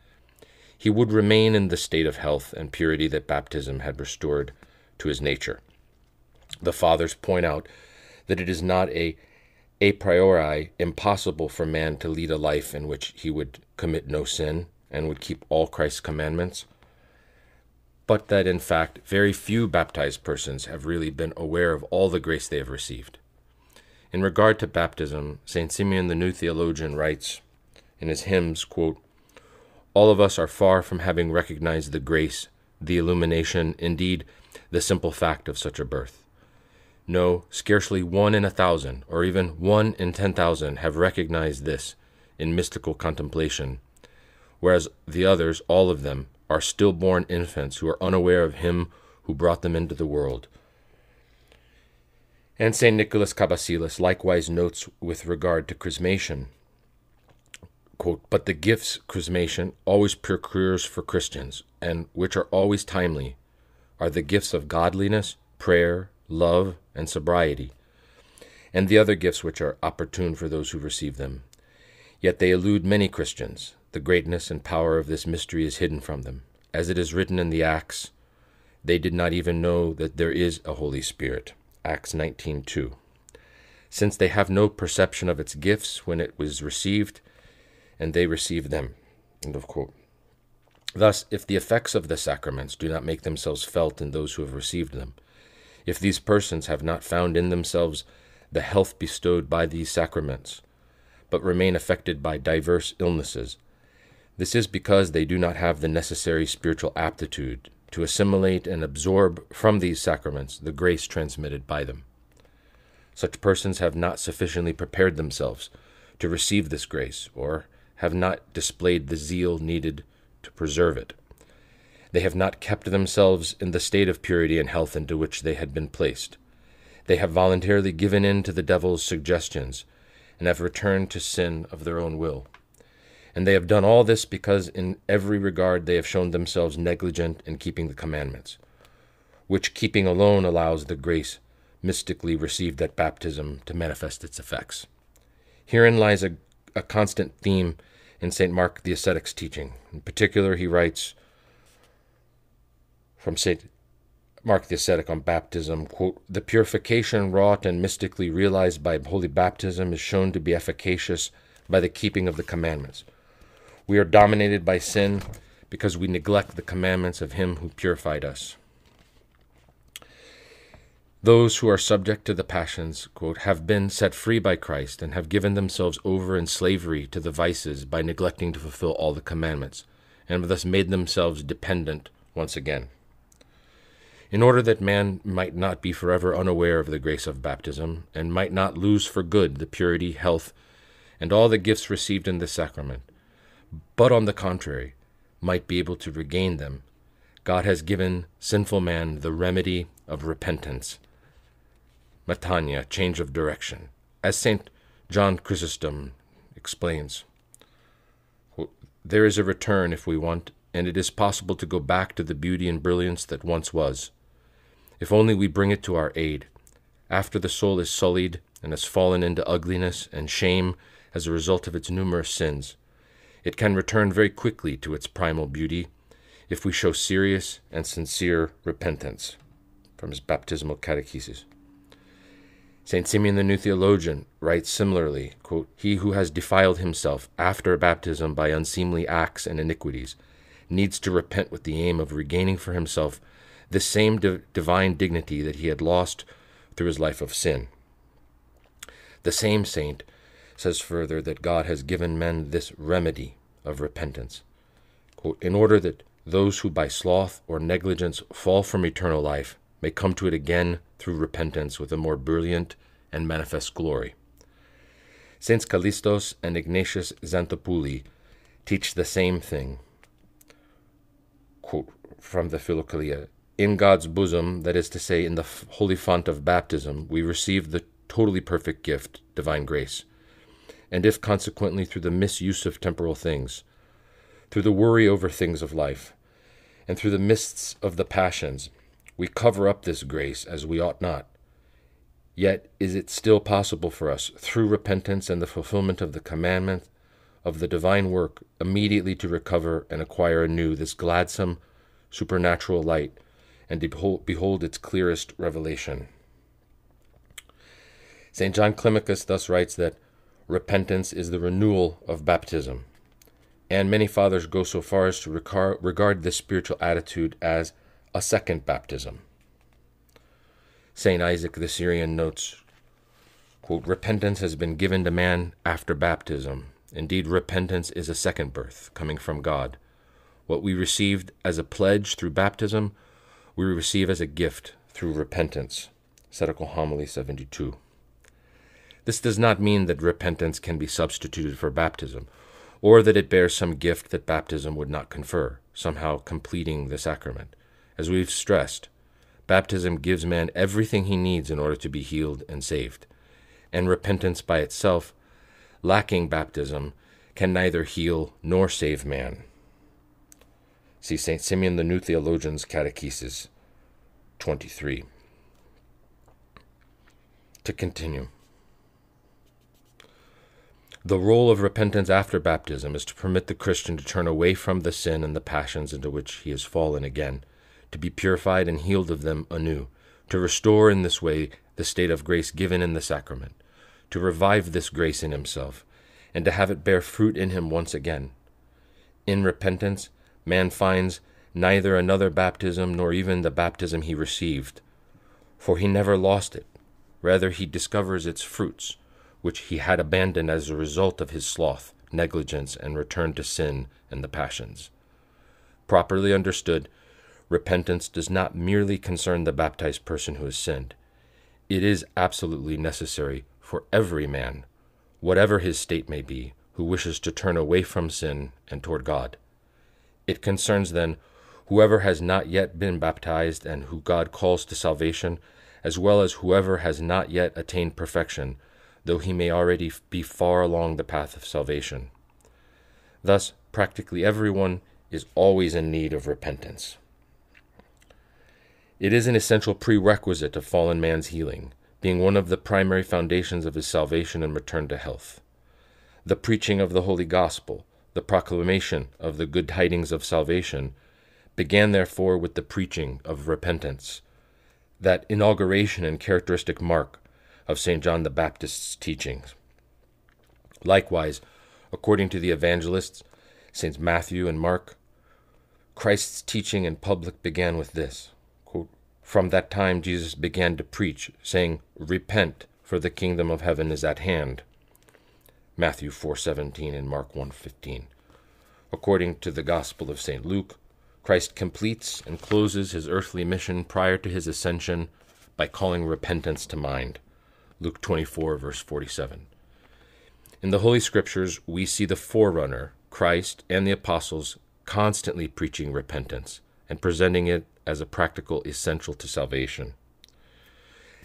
he would remain in the state of health and purity that baptism had restored to his nature. The fathers point out that it is not a a priori impossible for man to lead a life in which he would commit no sin and would keep all Christ's commandments, but that in fact very few baptized persons have really been aware of all the grace they have received. In regard to baptism, St. Simeon the New Theologian writes in his hymns, quote, All of us are far from having recognized the grace, the illumination, indeed, the simple fact of such a birth. No, scarcely one in a thousand, or even one in ten thousand, have recognized this in mystical contemplation, whereas the others, all of them, are stillborn infants who are unaware of Him who brought them into the world. And St. Nicholas Cabasilas likewise notes with regard to chrismation, quote, But the gifts chrismation always procures for Christians, and which are always timely, are the gifts of godliness, prayer, love, and sobriety, and the other gifts which are opportune for those who receive them. Yet they elude many Christians. The greatness and power of this mystery is hidden from them. As it is written in the Acts, they did not even know that there is a Holy Spirit. Acts 19:2. Since they have no perception of its gifts when it was received, and they receive them. End of quote. Thus, if the effects of the sacraments do not make themselves felt in those who have received them, if these persons have not found in themselves the health bestowed by these sacraments, but remain affected by diverse illnesses, this is because they do not have the necessary spiritual aptitude to assimilate and absorb from these sacraments the grace transmitted by them. Such persons have not sufficiently prepared themselves to receive this grace, or have not displayed the zeal needed to preserve it. They have not kept themselves in the state of purity and health into which they had been placed. They have voluntarily given in to the devil's suggestions and have returned to sin of their own will. And they have done all this because in every regard they have shown themselves negligent in keeping the commandments, which keeping alone allows the grace mystically received at baptism to manifest its effects. Herein lies a, a constant theme in St. Mark the Ascetic's teaching. In particular, he writes, from St. Mark the Ascetic on baptism, quote, the purification wrought and mystically realized by holy baptism is shown to be efficacious by the keeping of the commandments. We are dominated by sin because we neglect the commandments of him who purified us. Those who are subject to the passions, quote, have been set free by Christ and have given themselves over in slavery to the vices by neglecting to fulfill all the commandments, and have thus made themselves dependent once again. In order that man might not be forever unaware of the grace of baptism, and might not lose for good the purity, health, and all the gifts received in the sacrament, but on the contrary, might be able to regain them, God has given sinful man the remedy of repentance, metanoia, change of direction. As St. John Chrysostom explains, there is a return if we want, and it is possible to go back to the beauty and brilliance that once was if only we bring it to our aid. After the soul is sullied and has fallen into ugliness and shame as a result of its numerous sins, it can return very quickly to its primal beauty if we show serious and sincere repentance. From his baptismal catechesis. St. Simeon the New Theologian writes similarly quote, He who has defiled himself after baptism by unseemly acts and iniquities needs to repent with the aim of regaining for himself the same di- divine dignity that he had lost through his life of sin. The same saint says further that God has given men this remedy of repentance, quote, in order that those who by sloth or negligence fall from eternal life may come to it again through repentance with a more brilliant and manifest glory. Saints Callistos and Ignatius Xanthopouloi teach the same thing. Quote from the Philokalia in God's bosom, that is to say, in the holy font of baptism, we receive the totally perfect gift, divine grace. and if consequently through the misuse of temporal things, through the worry over things of life, and through the mists of the passions, we cover up this grace as we ought not. Yet is it still possible for us, through repentance and the fulfillment of the commandment of the divine work, immediately to recover and acquire anew this gladsome supernatural light and behold, behold its clearest revelation. St. John Climacus thus writes that repentance is the renewal of baptism, and many fathers go so far as to regard this spiritual attitude as a second baptism. St. Isaac the Syrian notes, quote, Repentance has been given to man after baptism. Indeed, repentance is a second birth coming from God. What we received as a pledge through baptism, we receive as a gift through repentance. Ascetical Homily 72. This does not mean that repentance can be substituted for baptism, or that it bears some gift that baptism would not confer, somehow completing the sacrament. As we've stressed, baptism gives man everything he needs in order to be healed and saved, and repentance by itself, lacking baptism, can neither heal nor save man. See St. Simeon the New Theologian's Catechesis 23. To continue. The role of repentance after baptism is to permit the Christian to turn away from the sin and the passions into which he has fallen again, to be purified and healed of them anew, to restore in this way the state of grace given in the sacrament, to revive this grace in himself, and to have it bear fruit in him once again. In repentance, man finds neither another baptism nor even the baptism he received, for he never lost it. Rather, he discovers its fruits, which he had abandoned as a result of his sloth, negligence, and return to sin and the passions. Properly understood, repentance does not merely concern the baptized person who has sinned. It is absolutely necessary for every man, whatever his state may be, who wishes to turn away from sin and toward God. It concerns then whoever has not yet been baptized and who God calls to salvation, as well as whoever has not yet attained perfection, though he may already be far along the path of salvation. Thus, practically everyone is always in need of repentance. It is an essential prerequisite of fallen man's healing, being one of the primary foundations of his salvation and return to health. The preaching of the Holy Gospel, the proclamation of the good tidings of salvation began therefore with the preaching of repentance, that inauguration and characteristic mark of St. John the Baptist's teachings. Likewise, according to the evangelists, Saints Matthew and Mark, Christ's teaching in public began with this From that time Jesus began to preach, saying, Repent, for the kingdom of heaven is at hand. Matthew 4:17 and Mark 1:15. According to the Gospel of St. Luke, Christ completes and closes his earthly mission prior to his ascension by calling repentance to mind. Luke 24 verse 47. In the Holy Scriptures, we see the forerunner, Christ, and the apostles constantly preaching repentance and presenting it as a practical essential to salvation.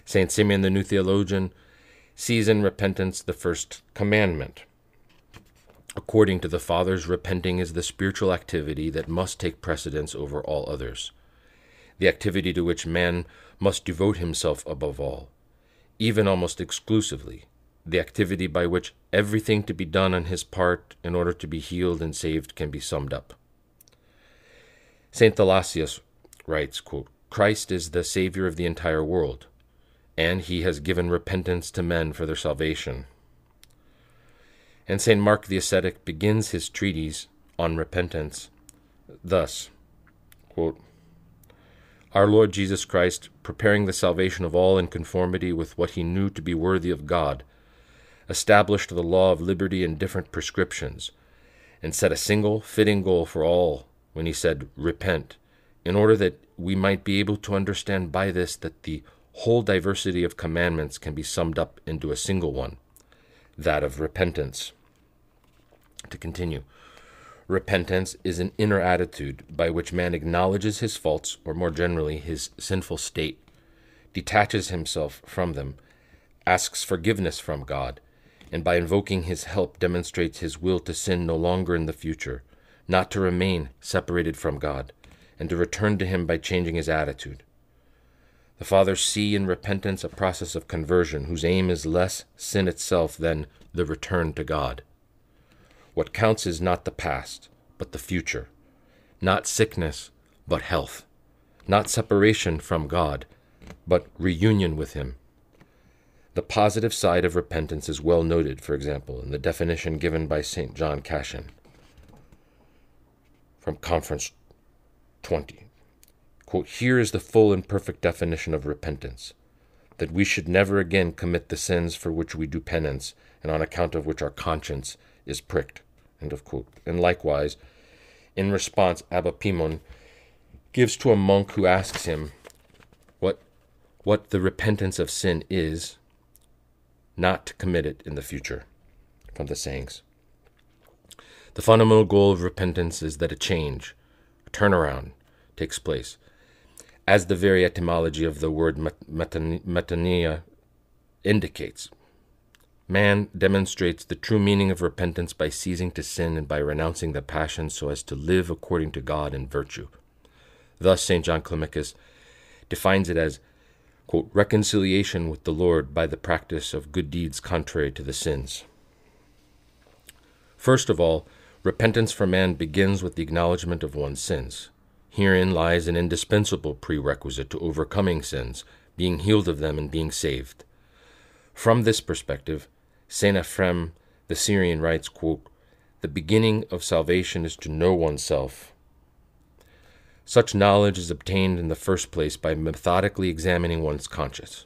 St. Simeon the New Theologian sees in repentance the first commandment. According to the Fathers, repenting is the spiritual activity that must take precedence over all others, the activity to which man must devote himself above all, even almost exclusively, the activity by which everything to be done on his part in order to be healed and saved can be summed up. St. Thalassius writes, quote, Christ is the Savior of the entire world and he has given repentance to men for their salvation. And St. Mark the ascetic begins his treatise on repentance thus quote, Our Lord Jesus Christ, preparing the salvation of all in conformity with what he knew to be worthy of God, established the law of liberty in different prescriptions, and set a single fitting goal for all when he said, Repent, in order that we might be able to understand by this that the whole diversity of commandments can be summed up into a single one that of repentance. To continue, repentance is an inner attitude by which man acknowledges his faults, or more generally, his sinful state, detaches himself from them, asks forgiveness from God, and by invoking his help demonstrates his will to sin no longer in the future, not to remain separated from God, and to return to him by changing his attitude. The fathers see in repentance a process of conversion whose aim is less sin itself than the return to God. What counts is not the past, but the future, not sickness, but health, not separation from God, but reunion with Him. The positive side of repentance is well noted, for example, in the definition given by St. John Cassian from Conference 20. Quote, Here is the full and perfect definition of repentance that we should never again commit the sins for which we do penance and on account of which our conscience is pricked. And likewise, in response, Abba Poemen gives to a monk who asks him what, what the repentance of sin is, not to commit it in the future, from the sayings. The fundamental goal of repentance is that a change, a turnaround, takes place. As the very etymology of the word metanoia indicates, man demonstrates the true meaning of repentance by ceasing to sin and by renouncing the passions so as to live according to God in virtue. Thus, St. John Climacus defines it as quote, reconciliation with the Lord by the practice of good deeds contrary to the sins. First of all, repentance for man begins with the acknowledgement of one's sins. Herein lies an indispensable prerequisite to overcoming sins, being healed of them, and being saved. From this perspective, Saint Ephrem the Syrian writes, quote, The beginning of salvation is to know oneself such knowledge is obtained in the first place by methodically examining one's conscience.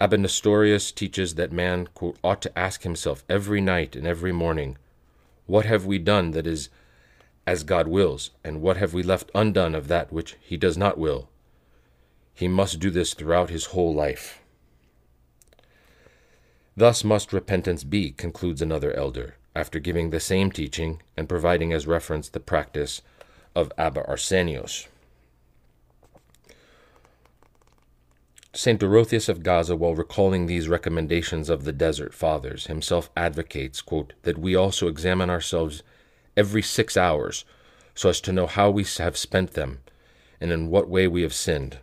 Abbanostorius teaches that man quote, ought to ask himself every night and every morning, What have we done that is as God wills, and what have we left undone of that which he does not will? He must do this throughout his whole life. Thus must repentance be, concludes another elder, after giving the same teaching and providing as reference the practice of Abba Arsenios. St. Dorotheus of Gaza, while recalling these recommendations of the Desert Fathers, himself advocates, quote, that we also examine ourselves every six hours so as to know how we have spent them and in what way we have sinned.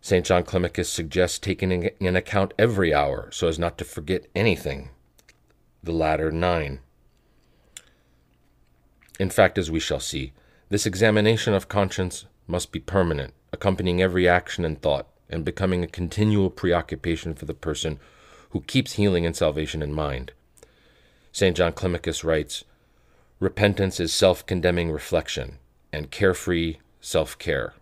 St. John Climacus suggests taking in account every hour so as not to forget anything. The Ladder nine. In fact, as we shall see, this examination of conscience must be permanent, accompanying every action and thought, and becoming a continual preoccupation for the person who keeps healing and salvation in mind. St. John Climacus writes Repentance is self condemning reflection and carefree self care.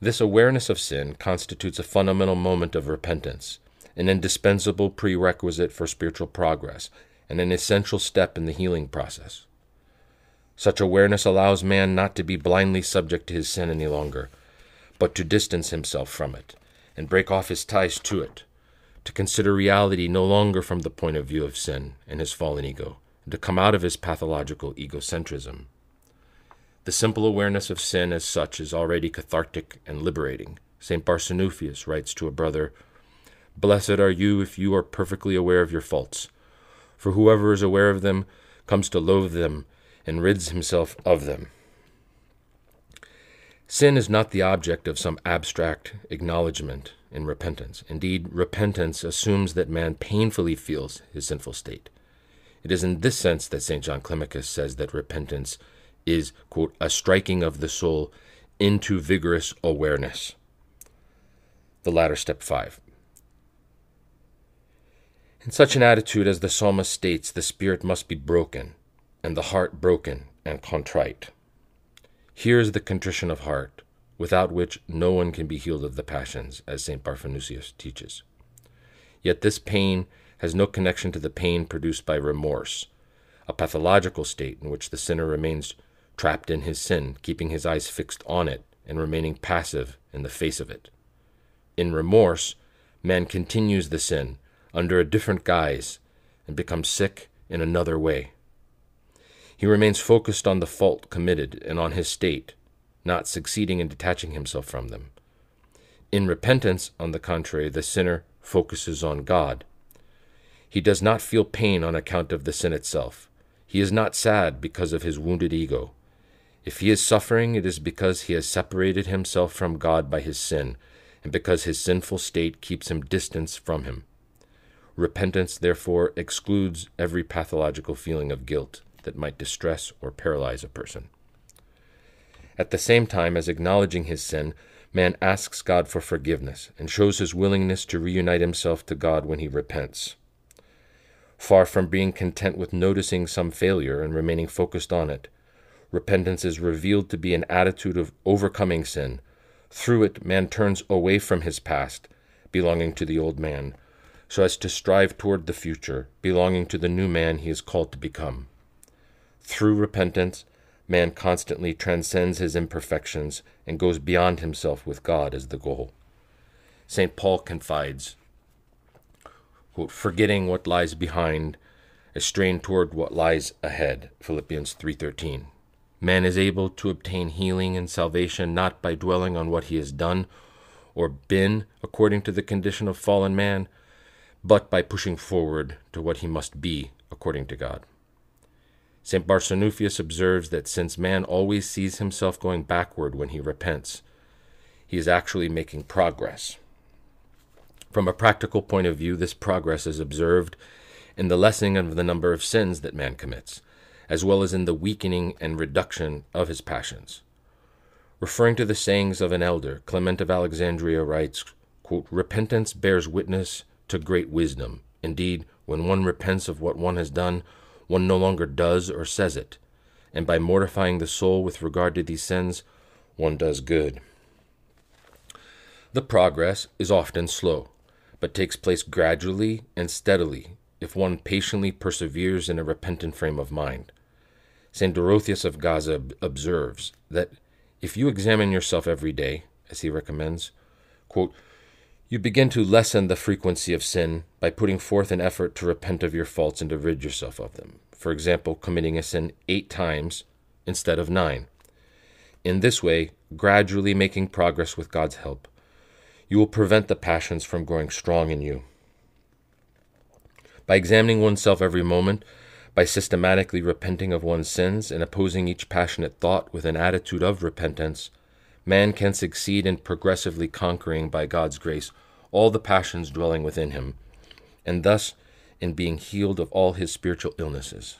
This awareness of sin constitutes a fundamental moment of repentance, an indispensable prerequisite for spiritual progress, and an essential step in the healing process. Such awareness allows man not to be blindly subject to his sin any longer, but to distance himself from it and break off his ties to it, to consider reality no longer from the point of view of sin and his fallen ego, and to come out of his pathological egocentrism. The simple awareness of sin as such is already cathartic and liberating. St. Barsanuphius writes to a brother, Blessed are you if you are perfectly aware of your faults, for whoever is aware of them comes to loathe them and rids himself of them. Sin is not the object of some abstract acknowledgement in repentance. Indeed, repentance assumes that man painfully feels his sinful state. It is in this sense that St. John Climacus says that repentance is, quote, a striking of the soul into vigorous awareness. The Ladder step five. In such an attitude as the psalmist states, the spirit must be broken, and the heart broken and contrite. Here is the contrition of heart, without which no one can be healed of the passions, as St. Barphanusius teaches. Yet this pain has no connection to the pain produced by remorse, a pathological state in which the sinner remains trapped in his sin, keeping his eyes fixed on it and remaining passive in the face of it. In remorse, man continues the sin under a different guise and becomes sick in another way. He remains focused on the fault committed and on his state, not succeeding in detaching himself from them. In repentance, on the contrary, the sinner focuses on God, He does not feel pain on account of the sin itself. He is not sad because of his wounded ego. If he is suffering, it is because he has separated himself from God by his sin, and because his sinful state keeps him distant from him. Repentance, therefore, excludes every pathological feeling of guilt that might distress or paralyze a person. At the same time as acknowledging his sin, man asks God for forgiveness and shows his willingness to reunite himself to God when he repents. Far from being content with noticing some failure and remaining focused on it, repentance is revealed to be an attitude of overcoming sin. Through it, man turns away from his past, belonging to the old man, so as to strive toward the future, belonging to the new man he is called to become. Through repentance, man constantly transcends his imperfections and goes beyond himself with God as the goal. St. Paul confides quote, forgetting what lies behind, a strain toward what lies ahead. Philippians 3:13. Man is able to obtain healing and salvation not by dwelling on what he has done or been according to the condition of fallen man, but by pushing forward to what he must be according to God. St. Barsanuphius observes that since man always sees himself going backward when he repents, he is actually making progress. From a practical point of view, this progress is observed in the lessening of the number of sins that man commits, as well as in the weakening and reduction of his passions. Referring to the sayings of an elder, Clement of Alexandria writes, quote, Repentance bears witness to great wisdom. Indeed, when one repents of what one has done, one no longer does or says it, and by mortifying the soul with regard to these sins, one does good. The progress is often slow but takes place gradually and steadily if one patiently perseveres in a repentant frame of mind. St. Dorotheus of Gaza observes that if you examine yourself every day, as he recommends, quote, you begin to lessen the frequency of sin by putting forth an effort to repent of your faults and to rid yourself of them. For example, committing a sin eight times instead of nine. In this way, gradually making progress with God's help, you will prevent the passions from growing strong in you. By examining oneself every moment, by systematically repenting of one's sins and opposing each passionate thought with an attitude of repentance, man can succeed in progressively conquering, by God's grace, all the passions dwelling within him, and thus in being healed of all his spiritual illnesses.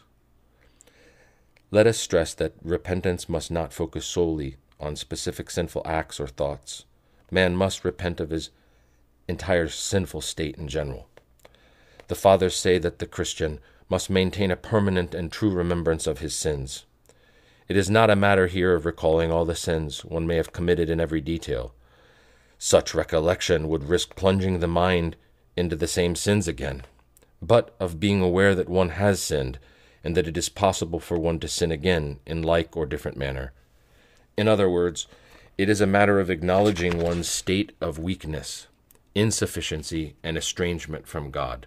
Let us stress that repentance must not focus solely on specific sinful acts or thoughts man must repent of his entire sinful state in general. The fathers say that the Christian must maintain a permanent and true remembrance of his sins. It is not a matter here of recalling all the sins one may have committed in every detail. Such recollection would risk plunging the mind into the same sins again, but of being aware that one has sinned and that it is possible for one to sin again in like or different manner. In other words, it is a matter of acknowledging one's state of weakness, insufficiency, and estrangement from God.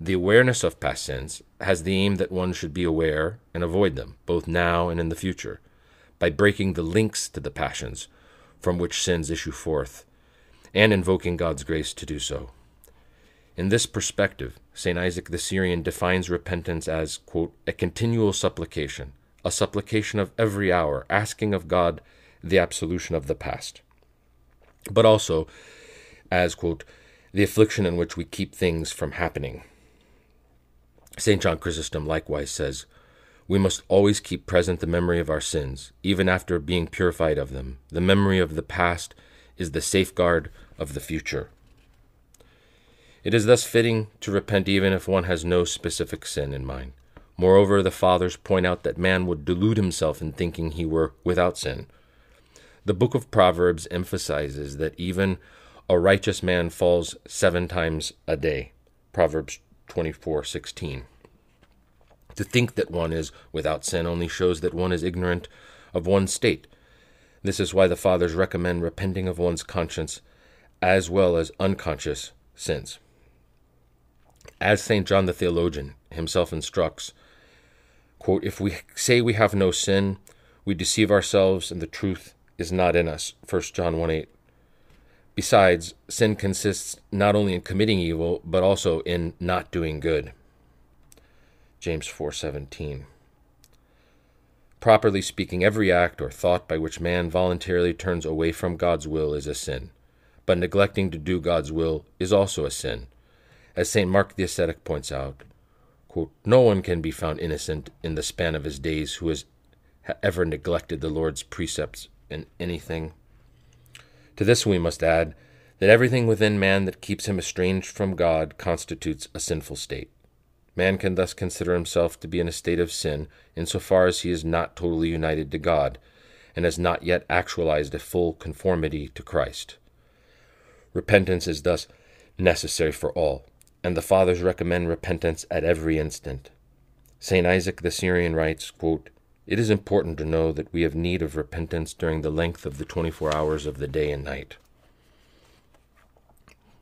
The awareness of past sins has the aim that one should be aware and avoid them, both now and in the future, by breaking the links to the passions from which sins issue forth, and invoking God's grace to do so. In this perspective, St. Isaac the Syrian defines repentance as, quote, a continual supplication, a supplication of every hour, asking of God the absolution of the past, but also as, quote, the affliction in which we keep things from happening. St. John Chrysostom likewise says, We must always keep present the memory of our sins, even after being purified of them. The memory of the past is the safeguard of the future. It is thus fitting to repent even if one has no specific sin in mind. Moreover, the Fathers point out that man would delude himself in thinking he were without sin, the book of Proverbs emphasizes that even a righteous man falls seven times a day. Proverbs 24:16. To think that one is without sin only shows that one is ignorant of one's state. This is why the fathers recommend repenting of one's conscience as well as unconscious sins. As St. John the theologian himself instructs, quote, if we say we have no sin, we deceive ourselves and the truth is not in us. 1 John 1 8. Besides, sin consists not only in committing evil, but also in not doing good. James 4:17. Properly speaking, every act or thought by which man voluntarily turns away from God's will is a sin, but neglecting to do God's will is also a sin. As St. Mark the Ascetic points out, quote, No one can be found innocent in the span of his days who has ever neglected the Lord's precepts in anything to this we must add that everything within man that keeps him estranged from God constitutes a sinful state. Man can thus consider himself to be in a state of sin insofar as he is not totally united to God, and has not yet actualized a full conformity to Christ. Repentance is thus necessary for all, and the Fathers recommend repentance at every instant. St. Isaac the Syrian writes, quote, it is important to know that we have need of repentance during the length of the 24 hours of the day and night.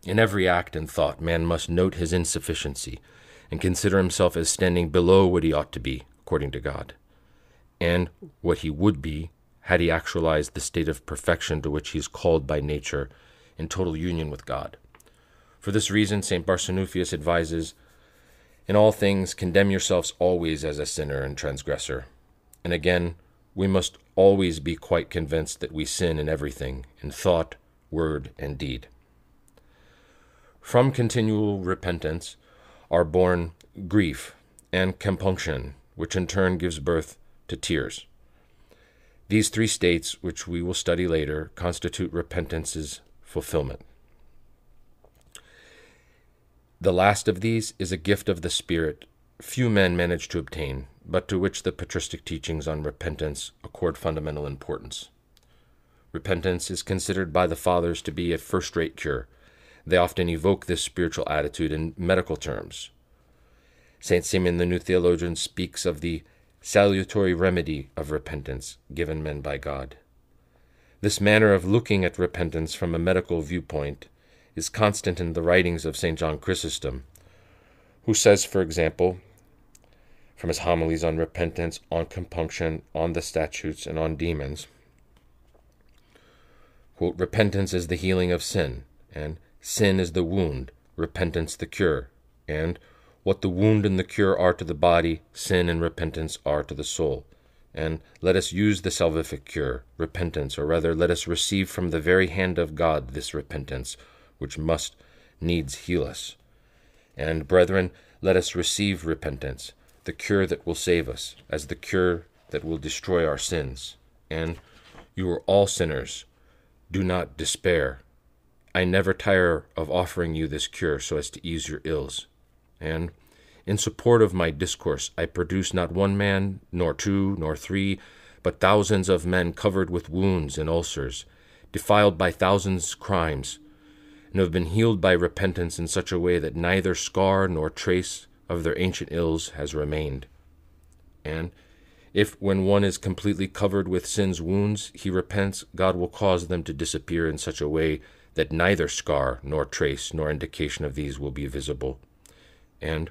In every act and thought, man must note his insufficiency and consider himself as standing below what he ought to be, according to God, and what he would be had he actualized the state of perfection to which he is called by nature in total union with God. For this reason, St. Barsanuphius advises In all things, condemn yourselves always as a sinner and transgressor and again, we must always be quite convinced that we sin in everything, in thought, word, and deed. From continual repentance are born grief and compunction, which in turn gives birth to tears. These three states, which we will study later, constitute repentance's fulfillment. The last of these is a gift of the Spirit few men manage to obtain, but to which the patristic teachings on repentance accord fundamental importance. Repentance is considered by the Fathers to be a first rate cure. They often evoke this spiritual attitude in medical terms. St. Simeon the New Theologian speaks of the salutary remedy of repentance given men by God. This manner of looking at repentance from a medical viewpoint is constant in the writings of St. John Chrysostom, who says, for example, from his homilies on repentance, on compunction, on the statutes, and on demons. Quote, repentance is the healing of sin, and sin is the wound, repentance the cure, and what the wound and the cure are to the body, sin and repentance are to the soul. And let us use the salvific cure, repentance, or rather, let us receive from the very hand of God this repentance, which must needs heal us. And, brethren, let us receive repentance, the cure that will save us, as the cure that will destroy our sins. And you are all sinners. Do not despair. I never tire of offering you this cure so as to ease your ills. And in support of my discourse, I produce not one man, nor two, nor three, but thousands of men covered with wounds and ulcers, defiled by thousands crimes, and have been healed by repentance in such a way that neither scar nor trace of their ancient ills has remained. And if, when one is completely covered with sin's wounds, he repents, God will cause them to disappear in such a way that neither scar, nor trace, nor indication of these will be visible. And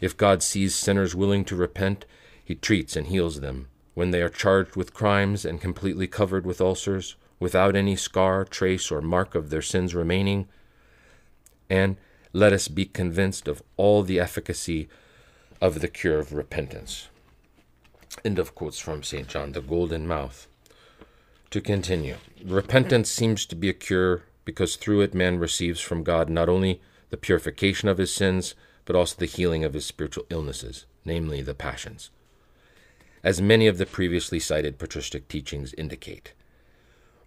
if God sees sinners willing to repent, he treats and heals them. When they are charged with crimes and completely covered with ulcers, without any scar, trace, or mark of their sins remaining, and let us be convinced of all the efficacy of the cure of repentance. End of quotes from St. John, the Golden Mouth. To continue, repentance seems to be a cure because through it man receives from God not only the purification of his sins, but also the healing of his spiritual illnesses, namely the passions. As many of the previously cited patristic teachings indicate,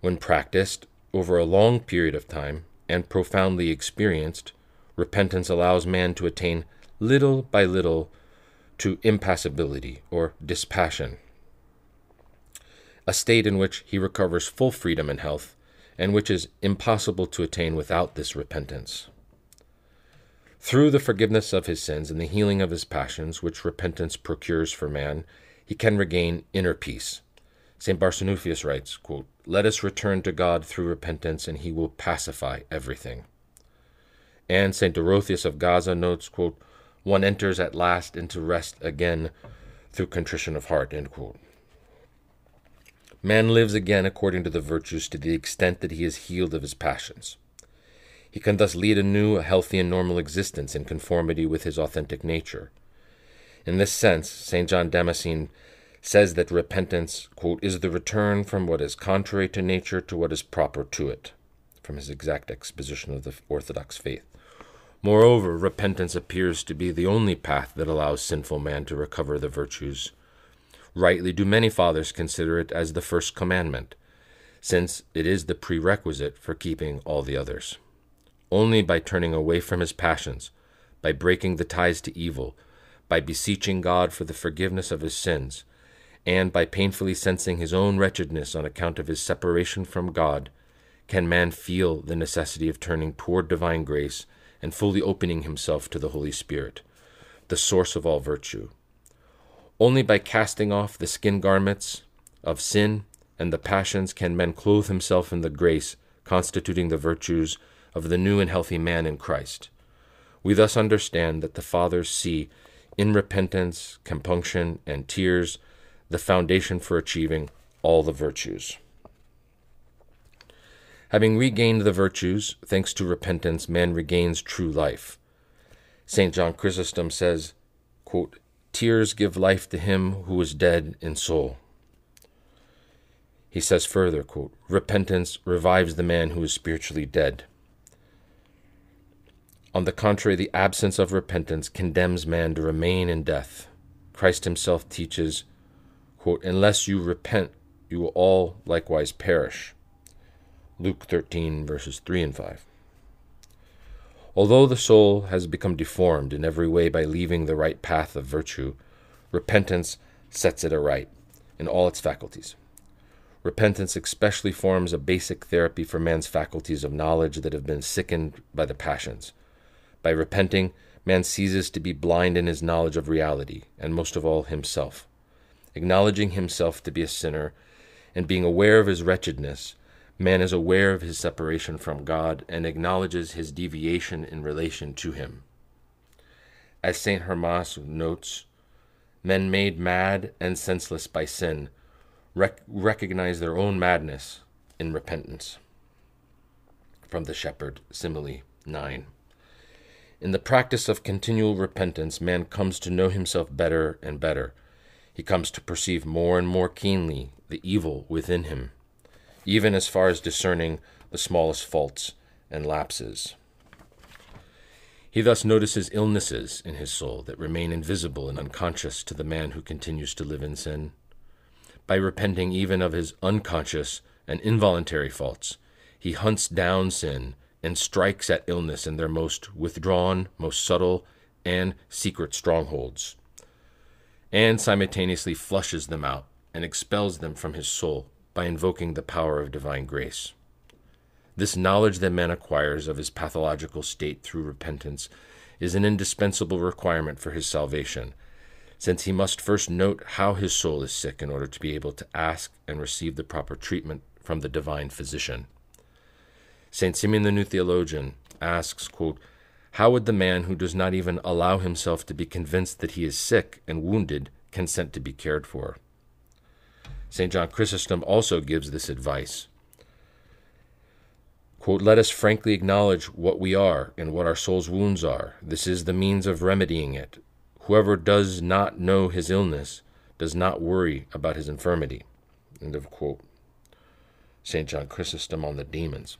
when practiced over a long period of time and profoundly experienced, repentance allows man to attain little by little to impassibility or dispassion, a state in which he recovers full freedom and health, and which is impossible to attain without this repentance. Through the forgiveness of his sins and the healing of his passions, which repentance procures for man, he can regain inner peace. St. Barsanuphius writes, quote, Let us return to God through repentance, and he will pacify everything. And St. Dorotheus of Gaza notes, quote, one enters at last into rest again through contrition of heart, end quote. Man lives again according to the virtues to the extent that he is healed of his passions. He can thus lead anew a healthy and normal existence in conformity with his authentic nature. In this sense, St. John Damascene says that repentance, quote, is the return from what is contrary to nature to what is proper to it, from his exact exposition of the Orthodox faith. Moreover, repentance appears to be the only path that allows sinful man to recover the virtues. Rightly do many fathers consider it as the first commandment, since it is the prerequisite for keeping all the others. Only by turning away from his passions, by breaking the ties to evil, by beseeching God for the forgiveness of his sins, and by painfully sensing his own wretchedness on account of his separation from God, can man feel the necessity of turning toward divine grace and fully opening himself to the Holy Spirit, the source of all virtue. Only by casting off the skin garments of sin and the passions can man clothe himself in the grace constituting the virtues of the new and healthy man in Christ. We thus understand that the fathers see in repentance, compunction, and tears the foundation for achieving all the virtues. Having regained the virtues, thanks to repentance, man regains true life. St. John Chrysostom says, quote, Tears give life to him who is dead in soul. He says further, quote, Repentance revives the man who is spiritually dead. On the contrary, the absence of repentance condemns man to remain in death. Christ himself teaches, quote, Unless you repent, you will all likewise perish. Luke 13, verses 3 and 5. Although the soul has become deformed in every way by leaving the right path of virtue, repentance sets it aright in all its faculties. Repentance especially forms a basic therapy for man's faculties of knowledge that have been sickened by the passions. By repenting, man ceases to be blind in his knowledge of reality, and most of all himself. Acknowledging himself to be a sinner, and being aware of his wretchedness, man is aware of his separation from God and acknowledges his deviation in relation to him. As St. Hermas notes, men made mad and senseless by sin rec- recognize their own madness in repentance. From the Shepherd, Simile 9. In the practice of continual repentance, man comes to know himself better and better. He comes to perceive more and more keenly the evil within him, even as far as discerning the smallest faults and lapses. He thus notices illnesses in his soul that remain invisible and unconscious to the man who continues to live in sin. By repenting even of his unconscious and involuntary faults, he hunts down sin and strikes at illness in their most withdrawn, most subtle, and secret strongholds, and simultaneously flushes them out and expels them from his soul by invoking the power of divine grace. This knowledge that man acquires of his pathological state through repentance is an indispensable requirement for his salvation, since he must first note how his soul is sick in order to be able to ask and receive the proper treatment from the divine physician. St. Simeon the New Theologian asks, quote, How would the man who does not even allow himself to be convinced that he is sick and wounded consent to be cared for? St. John Chrysostom also gives this advice. Quote, Let us frankly acknowledge what we are and what our soul's wounds are. This is the means of remedying it. Whoever does not know his illness does not worry about his infirmity. End of quote. St. John Chrysostom on the demons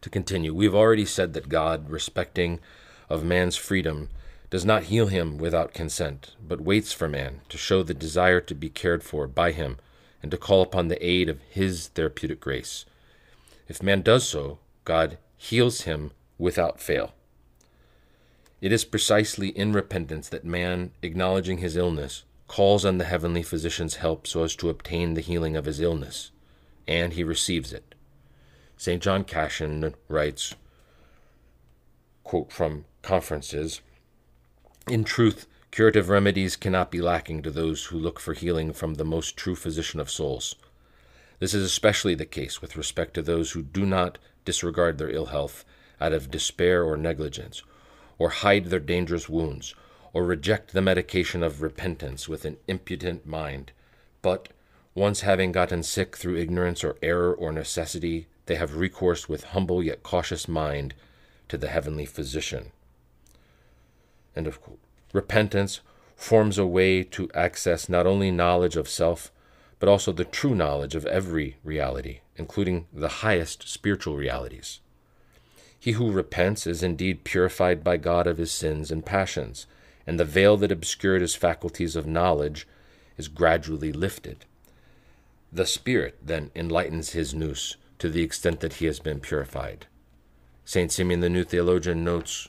to continue. We've already said that God, respecting of man's freedom, does not heal him without consent, but waits for man to show the desire to be cared for by him and to call upon the aid of his therapeutic grace. If man does so, God heals him without fail. It is precisely in repentance that man, acknowledging his illness, calls on the heavenly physician's help so as to obtain the healing of his illness, and he receives it. St. John Cassian writes, quote from conferences, In truth, curative remedies cannot be lacking to those who look for healing from the most true physician of souls. This is especially the case with respect to those who do not disregard their ill health out of despair or negligence, or hide their dangerous wounds, or reject the medication of repentance with an impudent mind, but Once having gotten sick through ignorance or error or necessity, they have recourse with humble yet cautious mind to the heavenly physician. End of quote. Repentance forms a way to access not only knowledge of self, but also the true knowledge of every reality, including the highest spiritual realities. He who repents is indeed purified by God of his sins and passions, and the veil that obscured his faculties of knowledge is gradually lifted. The Spirit then enlightens his nous to the extent that he has been purified. St. Simeon the New Theologian notes,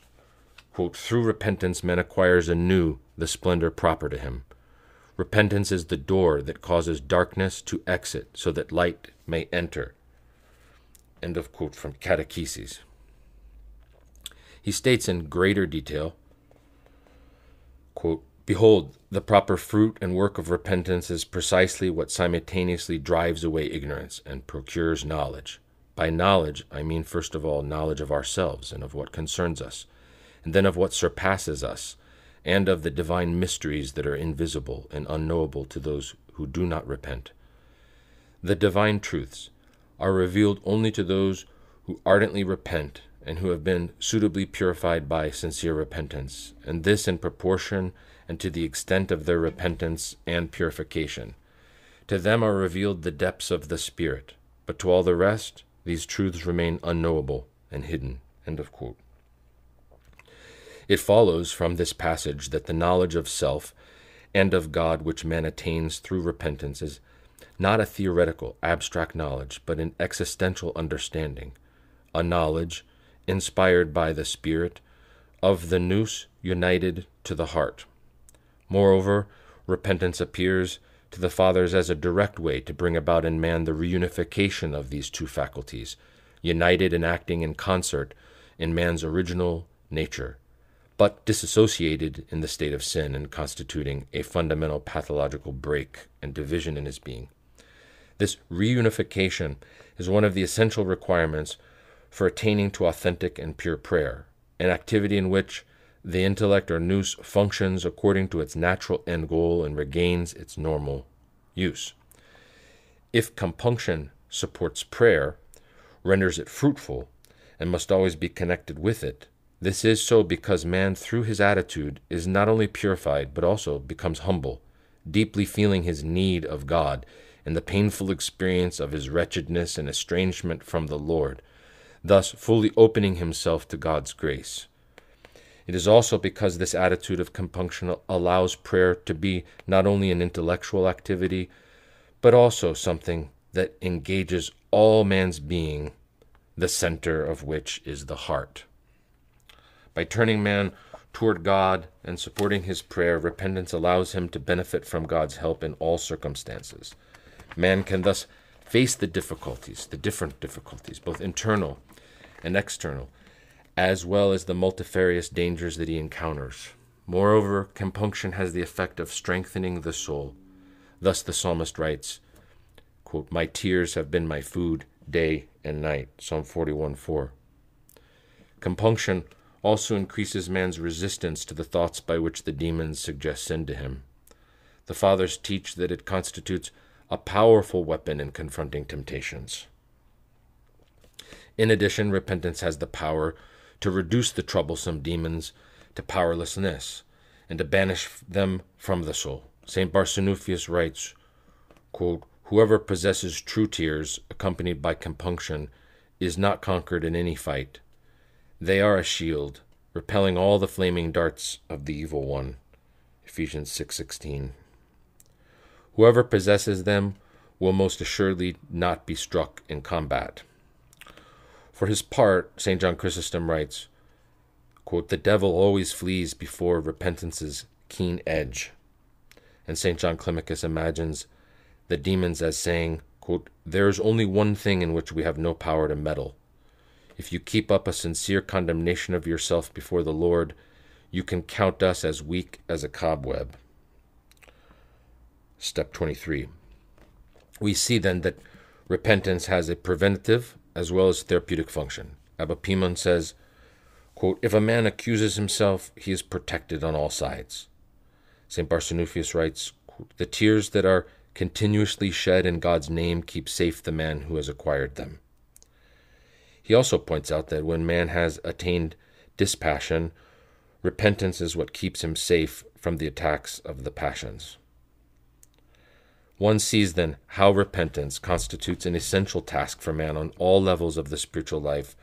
quote, Through repentance man acquires anew the splendor proper to him. Repentance is the door that causes darkness to exit so that light may enter. End of quote from Catechesis. He states in greater detail quote, Behold, the proper fruit and work of repentance is precisely what simultaneously drives away ignorance and procures knowledge. By knowledge, I mean first of all knowledge of ourselves and of what concerns us, and then of what surpasses us, and of the divine mysteries that are invisible and unknowable to those who do not repent. The divine truths are revealed only to those who ardently repent and who have been suitably purified by sincere repentance, and this in proportion and to the extent of their repentance and purification. To them are revealed the depths of the Spirit, but to all the rest, these truths remain unknowable and hidden. It follows from this passage that the knowledge of self and of God which man attains through repentance is not a theoretical, abstract knowledge, but an existential understanding, a knowledge inspired by the Spirit, of the nous united to the heart. Moreover, repentance appears to the Fathers as a direct way to bring about in man the reunification of these two faculties, united and acting in concert in man's original nature, but disassociated in the state of sin and constituting a fundamental pathological break and division in his being. This reunification is one of the essential requirements for attaining to authentic and pure prayer, an activity in which the intellect or nous functions according to its natural end goal and regains its normal use. If compunction supports prayer, renders it fruitful, and must always be connected with it, this is so because man, through his attitude, is not only purified, but also becomes humble, deeply feeling his need of God and the painful experience of his wretchedness and estrangement from the Lord, thus fully opening himself to God's grace. It is also because this attitude of compunction allows prayer to be not only an intellectual activity, but also something that engages all man's being, the center of which is the heart. By turning man toward God and supporting his prayer, repentance allows him to benefit from God's help in all circumstances. Man can thus face the difficulties, the different difficulties, both internal and external, as well as the multifarious dangers that he encounters. Moreover, compunction has the effect of strengthening the soul. Thus the psalmist writes, quote, My tears have been my food day and night. Psalm 41 4. Compunction also increases man's resistance to the thoughts by which the demons suggest sin to him. The fathers teach that it constitutes a powerful weapon in confronting temptations. In addition, repentance has the power to reduce the troublesome demons to powerlessness and to banish them from the soul. St. Barsanuphius writes, quote, Whoever possesses true tears, accompanied by compunction, is not conquered in any fight. They are a shield, repelling all the flaming darts of the evil one. Ephesians 6:16. Whoever possesses them will most assuredly not be struck in combat. For his part, St. John Chrysostom writes, quote, The devil always flees before repentance's keen edge. And St. John Climacus imagines the demons as saying, quote, There is only one thing in which we have no power to meddle. If you keep up a sincere condemnation of yourself before the Lord, you can count us as weak as a cobweb. Step 23. We see then that repentance has a preventative as well as therapeutic function. Abba Poemen says, quote, If a man accuses himself, he is protected on all sides. St. Barsanuphius writes, quote, The tears that are continuously shed in God's name keep safe the man who has acquired them. He also points out that when man has attained dispassion, repentance is what keeps him safe from the attacks of the passions. One sees then how repentance constitutes an essential task for man on all levels of the spiritual life,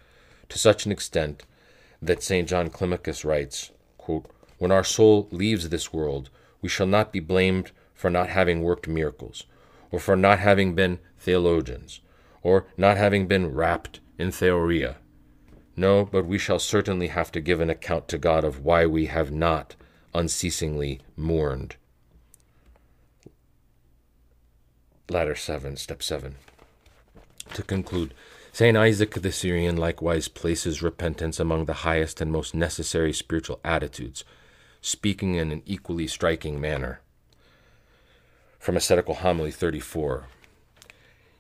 to such an extent that St. John Climacus writes, quote, When our soul leaves this world, we shall not be blamed for not having worked miracles, or for not having been theologians, or not having been rapt in theoria. No, but we shall certainly have to give an account to God of why we have not unceasingly mourned. Ladder 7, Step 7. To conclude, St. Isaac the Syrian likewise places repentance among the highest and most necessary spiritual attitudes, speaking in an equally striking manner. From Ascetical Homily 34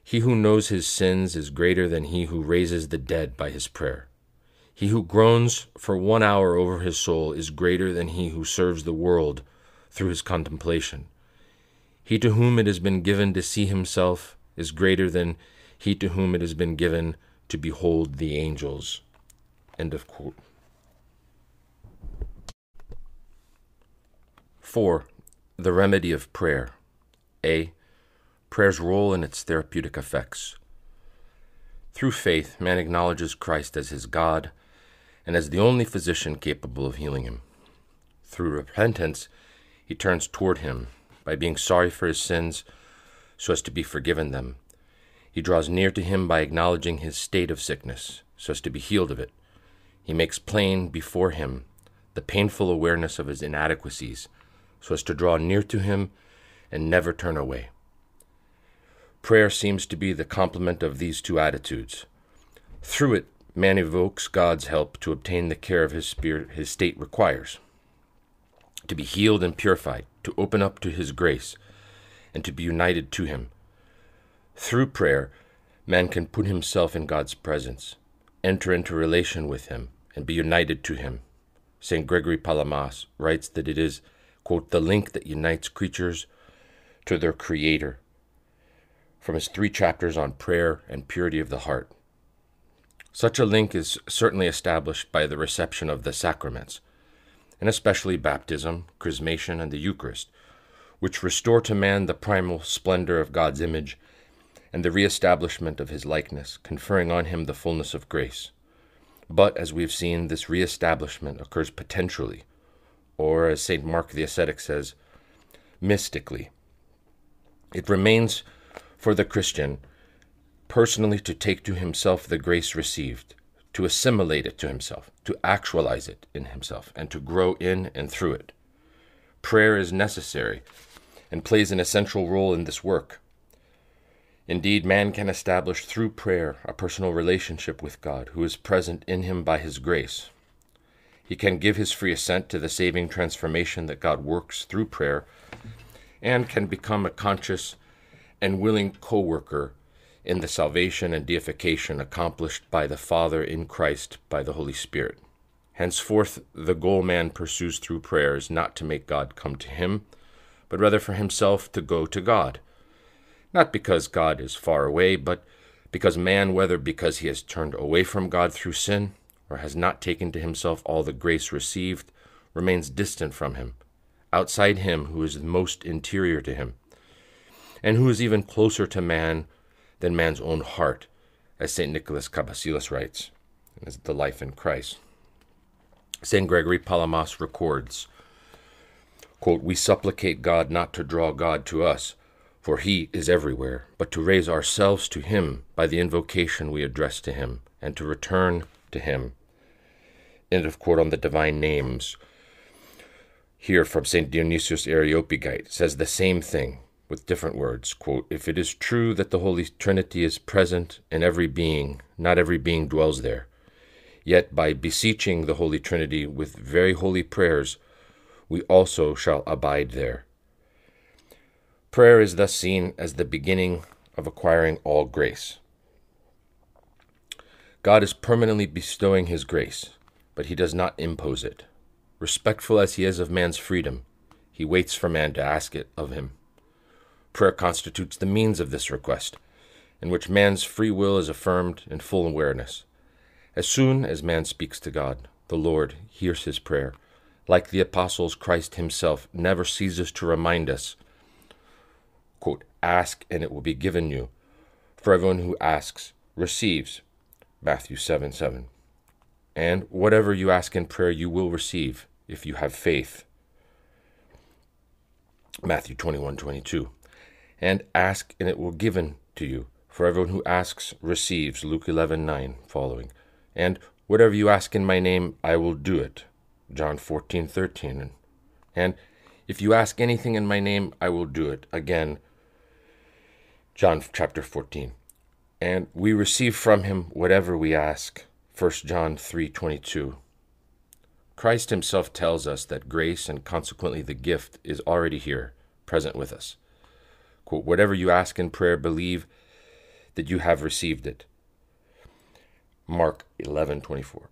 He who knows his sins is greater than he who raises the dead by his prayer. He who groans for one hour over his soul is greater than he who serves the world through his contemplation. He to whom it has been given to see himself is greater than he to whom it has been given to behold the angels. End of quote. 4. The remedy of prayer. A. Prayer's role and its therapeutic effects. Through faith, man acknowledges Christ as his God and as the only physician capable of healing him. Through repentance, he turns toward him by being sorry for his sins so as to be forgiven them. He draws near to him by acknowledging his state of sickness so as to be healed of it. He makes plain before him the painful awareness of his inadequacies so as to draw near to him and never turn away. Prayer seems to be the complement of these two attitudes. Through it, man evokes God's help to obtain the care of his spirit his state requires, to be healed and purified, to open up to his grace, and to be united to him. Through prayer, man can put himself in God's presence, enter into relation with him, and be united to him. St. Gregory Palamas writes that it is, quote, the link that unites creatures to their Creator from his three chapters on prayer and purity of the heart. Such a link is certainly established by the reception of the sacraments, and especially baptism, chrismation, and the Eucharist, which restore to man the primal splendor of God's image and the re-establishment of his likeness, conferring on him the fullness of grace. But, as we have seen, this re-establishment occurs potentially, or, as St. Mark the Ascetic says, mystically, it remains for the Christian personally to take to himself the grace received, to assimilate it to himself, to actualize it in himself, and to grow in and through it. Prayer is necessary and plays an essential role in this work. Indeed, man can establish through prayer a personal relationship with God, who is present in him by his grace. He can give his free assent to the saving transformation that God works through prayer, and can become a conscious and willing co worker in the salvation and deification accomplished by the Father in Christ by the Holy Spirit. Henceforth, the goal man pursues through prayer is not to make God come to him, but rather for himself to go to God. Not because God is far away, but because man, whether because he has turned away from God through sin, or has not taken to himself all the grace received, remains distant from him, outside him who is most interior to him and who is even closer to man than man's own heart, as St. Nicholas Cabasilas writes, as the life in Christ. St. Gregory Palamas records, quote, We supplicate God not to draw God to us, for he is everywhere, but to raise ourselves to him by the invocation we address to him, and to return to him. End of quote on the divine names. Here from St. Dionysius Areopagite says the same thing with different words. Quote, if it is true that the Holy Trinity is present in every being, not every being dwells there. Yet by beseeching the Holy Trinity with very holy prayers, we also shall abide there. Prayer is thus seen as the beginning of acquiring all grace. God is permanently bestowing his grace, but he does not impose it. Respectful as he is of man's freedom, he waits for man to ask it of him. Prayer constitutes the means of this request, in which man's free will is affirmed in full awareness. As soon as man speaks to God, the Lord hears his prayer. Like the apostles, Christ himself never ceases to remind us quote, Ask and it will be given you. For everyone who asks receives. Matthew 7 7. And whatever you ask in prayer, you will receive if you have faith. Matthew 21 22. And ask and it will be given to you. For everyone who asks receives. Luke 11 9 following. And whatever you ask in my name, I will do it. John 14 13. And if you ask anything in my name, I will do it. Again, John chapter 14. And we receive from him whatever we ask. 1 John 3:22. Christ himself tells us that grace and consequently the gift is already here, present with us. Quote, whatever you ask in prayer, believe that you have received it. Mark 11:24.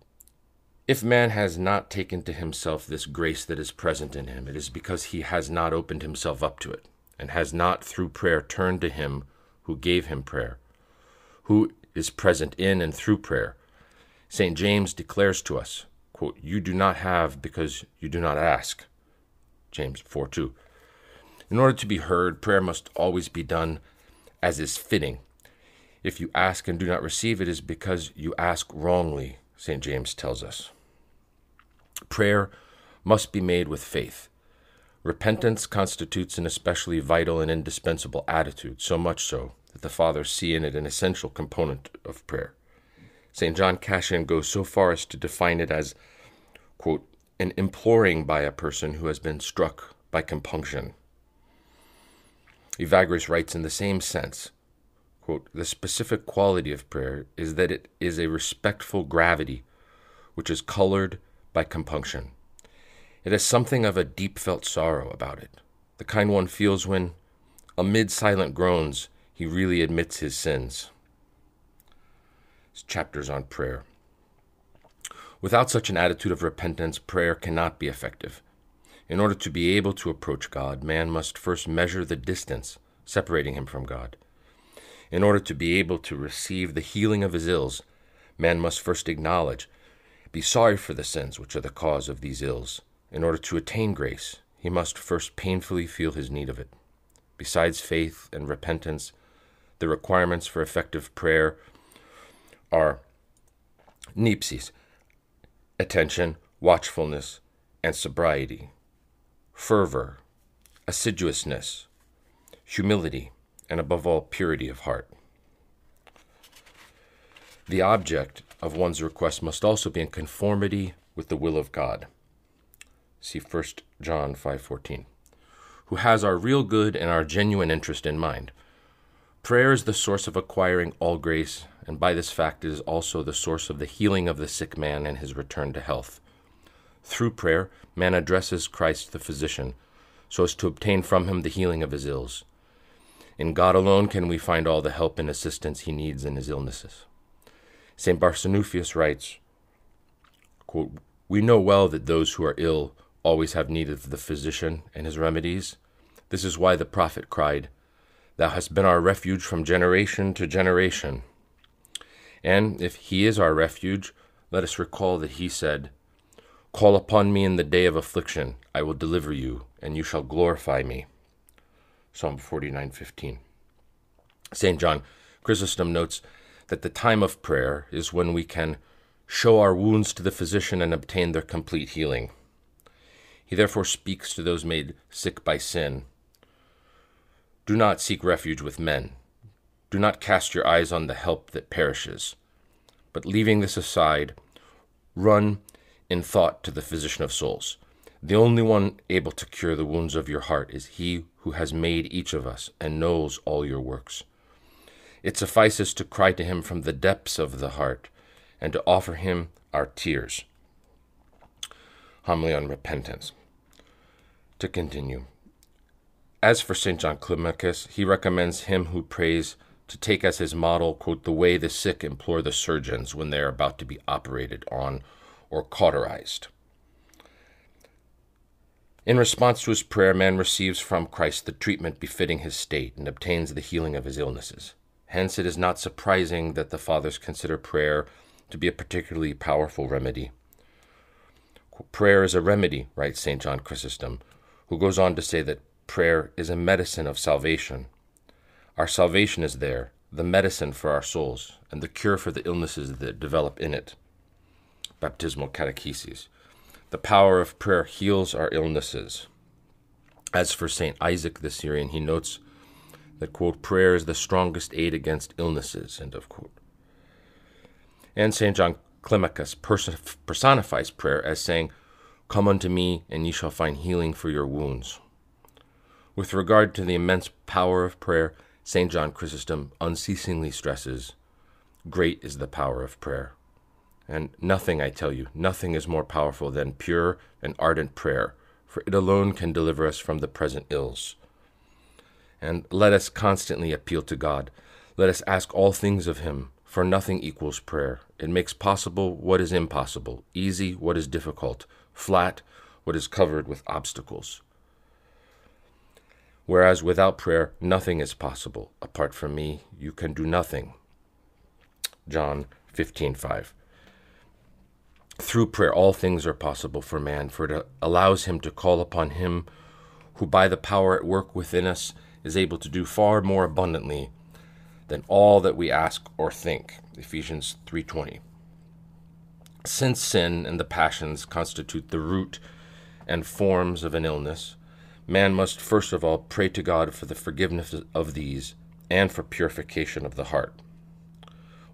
If man has not taken to himself this grace that is present in him, it is because he has not opened himself up to it, and has not through prayer turned to him who gave him prayer, who is present in and through prayer. St. James declares to us, quote, You do not have because you do not ask. James 4 2. In order to be heard, prayer must always be done as is fitting. If you ask and do not receive, it is because you ask wrongly, St. James tells us. Prayer must be made with faith. Repentance constitutes an especially vital and indispensable attitude, so much so that the fathers see in it an essential component of prayer. St. John Cassian goes so far as to define it as, quote, an imploring by a person who has been struck by compunction. Evagrius writes in the same sense, quote, the specific quality of prayer is that it is a respectful gravity which is colored by compunction. It has something of a deep felt sorrow about it, the kind one feels when, amid silent groans, he really admits his sins. His chapters on prayer. Without such an attitude of repentance, prayer cannot be effective. In order to be able to approach God, man must first measure the distance separating him from God. In order to be able to receive the healing of his ills, man must first acknowledge, be sorry for the sins which are the cause of these ills, in order to attain grace, he must first painfully feel his need of it. Besides faith and repentance, the requirements for effective prayer are nepsis, attention, watchfulness, and sobriety, fervor, assiduousness, humility, and above all, purity of heart. The object of one's request must also be in conformity with the will of God. See 1 John 5:14. Who has our real good and our genuine interest in mind. Prayer is the source of acquiring all grace, and by this fact it is also the source of the healing of the sick man and his return to health. Through prayer, man addresses Christ the physician, so as to obtain from him the healing of his ills. In God alone can we find all the help and assistance he needs in his illnesses. St. Barsanuphius writes, quote, We know well that those who are ill always have need of the physician and his remedies. This is why the prophet cried, Thou hast been our refuge from generation to generation. And if he is our refuge, let us recall that he said, Call upon me in the day of affliction, I will deliver you, and you shall glorify me. Psalm 49:15. St. John Chrysostom notes that the time of prayer is when we can show our wounds to the physician and obtain their complete healing. He therefore speaks to those made sick by sin. Do not seek refuge with men. Do not cast your eyes on the help that perishes. But leaving this aside, run in thought to the physician of souls. The only one able to cure the wounds of your heart is he who has made each of us and knows all your works. It suffices to cry to him from the depths of the heart and to offer him our tears. Homily on Repentance. To continue. As for St. John Climacus, he recommends him who prays to take as his model, quote, the way the sick implore the surgeons when they are about to be operated on or cauterized. In response to his prayer, man receives from Christ the treatment befitting his state and obtains the healing of his illnesses. Hence, it is not surprising that the fathers consider prayer to be a particularly powerful remedy. Prayer is a remedy, writes St. John Chrysostom, who goes on to say that prayer is a medicine of salvation. Our salvation is there, the medicine for our souls, and the cure for the illnesses that develop in it. Baptismal catechesis. The power of prayer heals our illnesses. As for St. Isaac the Syrian, he notes that, quote, prayer is the strongest aid against illnesses, end of quote. And St. John Climacus personifies prayer as saying, Come unto me, and ye shall find healing for your wounds. With regard to the immense power of prayer, St. John Chrysostom unceasingly stresses, Great is the power of prayer. And nothing, I tell you, nothing is more powerful than pure and ardent prayer, for it alone can deliver us from the present ills. And let us constantly appeal to God. Let us ask all things of Him, for nothing equals prayer. It makes possible what is impossible, easy what is difficult, flat what is covered with obstacles. Whereas without prayer, nothing is possible. Apart from me, you can do nothing. John 15:5. Through prayer, all things are possible for man, for it allows him to call upon him who, by the power at work within us, is able to do far more abundantly than all that we ask or think. Ephesians 3:20. Since sin and the passions constitute the root and forms of an illness, man must first of all pray to God for the forgiveness of these and for purification of the heart.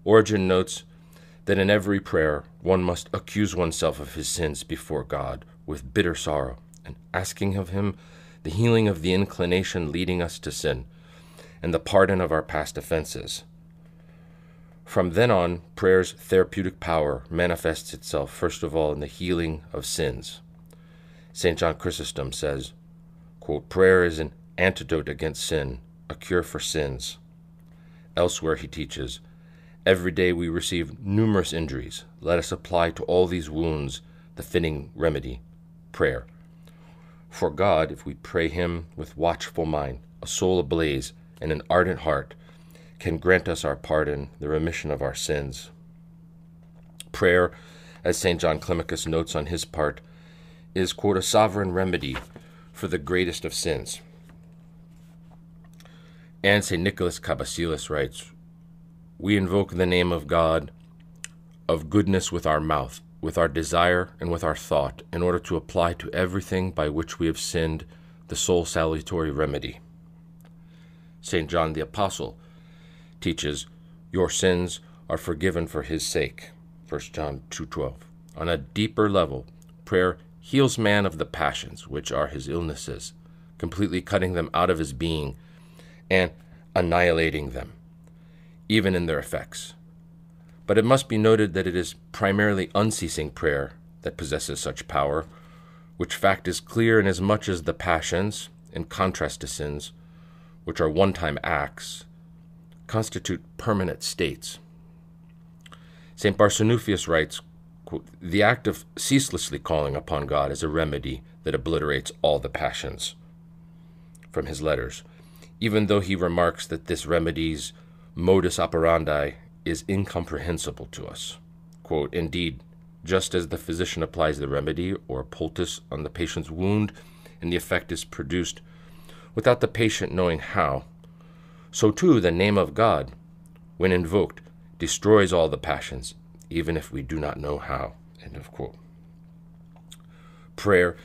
Origen notes that in every prayer one must accuse oneself of his sins before God with bitter sorrow and asking of him the healing of the inclination leading us to sin and the pardon of our past offenses. From then on, prayer's therapeutic power manifests itself first of all in the healing of sins. St. John Chrysostom says, quote, Prayer is an antidote against sin, a cure for sins. Elsewhere he teaches, Every day we receive numerous injuries. Let us apply to all these wounds the fitting remedy, prayer. For God, if we pray Him with watchful mind, a soul ablaze, and an ardent heart, can grant us our pardon, the remission of our sins. Prayer, as St. John Climacus notes on his part, is, quote, a sovereign remedy for the greatest of sins. And St. Nicholas Cabasilas writes, we invoke the name of God of goodness with our mouth, with our desire, and with our thought, in order to apply to everything by which we have sinned the sole salutary remedy. St. John the Apostle teaches, Your sins are forgiven for his sake. 1 John 2.12. On a deeper level, prayer heals man of the passions, which are his illnesses, completely cutting them out of his being and annihilating them even in their effects. But it must be noted that it is primarily unceasing prayer that possesses such power, which fact is clear inasmuch as the passions, in contrast to sins, which are one time acts, constitute permanent states. St. Barsanuphius writes The act of ceaselessly calling upon God is a remedy that obliterates all the passions. From his letters, even though he remarks that this remedies modus operandi is incomprehensible to us. Quote, Indeed, just as the physician applies the remedy or poultice on the patient's wound and the effect is produced without the patient knowing how, so too the name of God, when invoked, destroys all the passions, even if we do not know how. End of quote. Prayer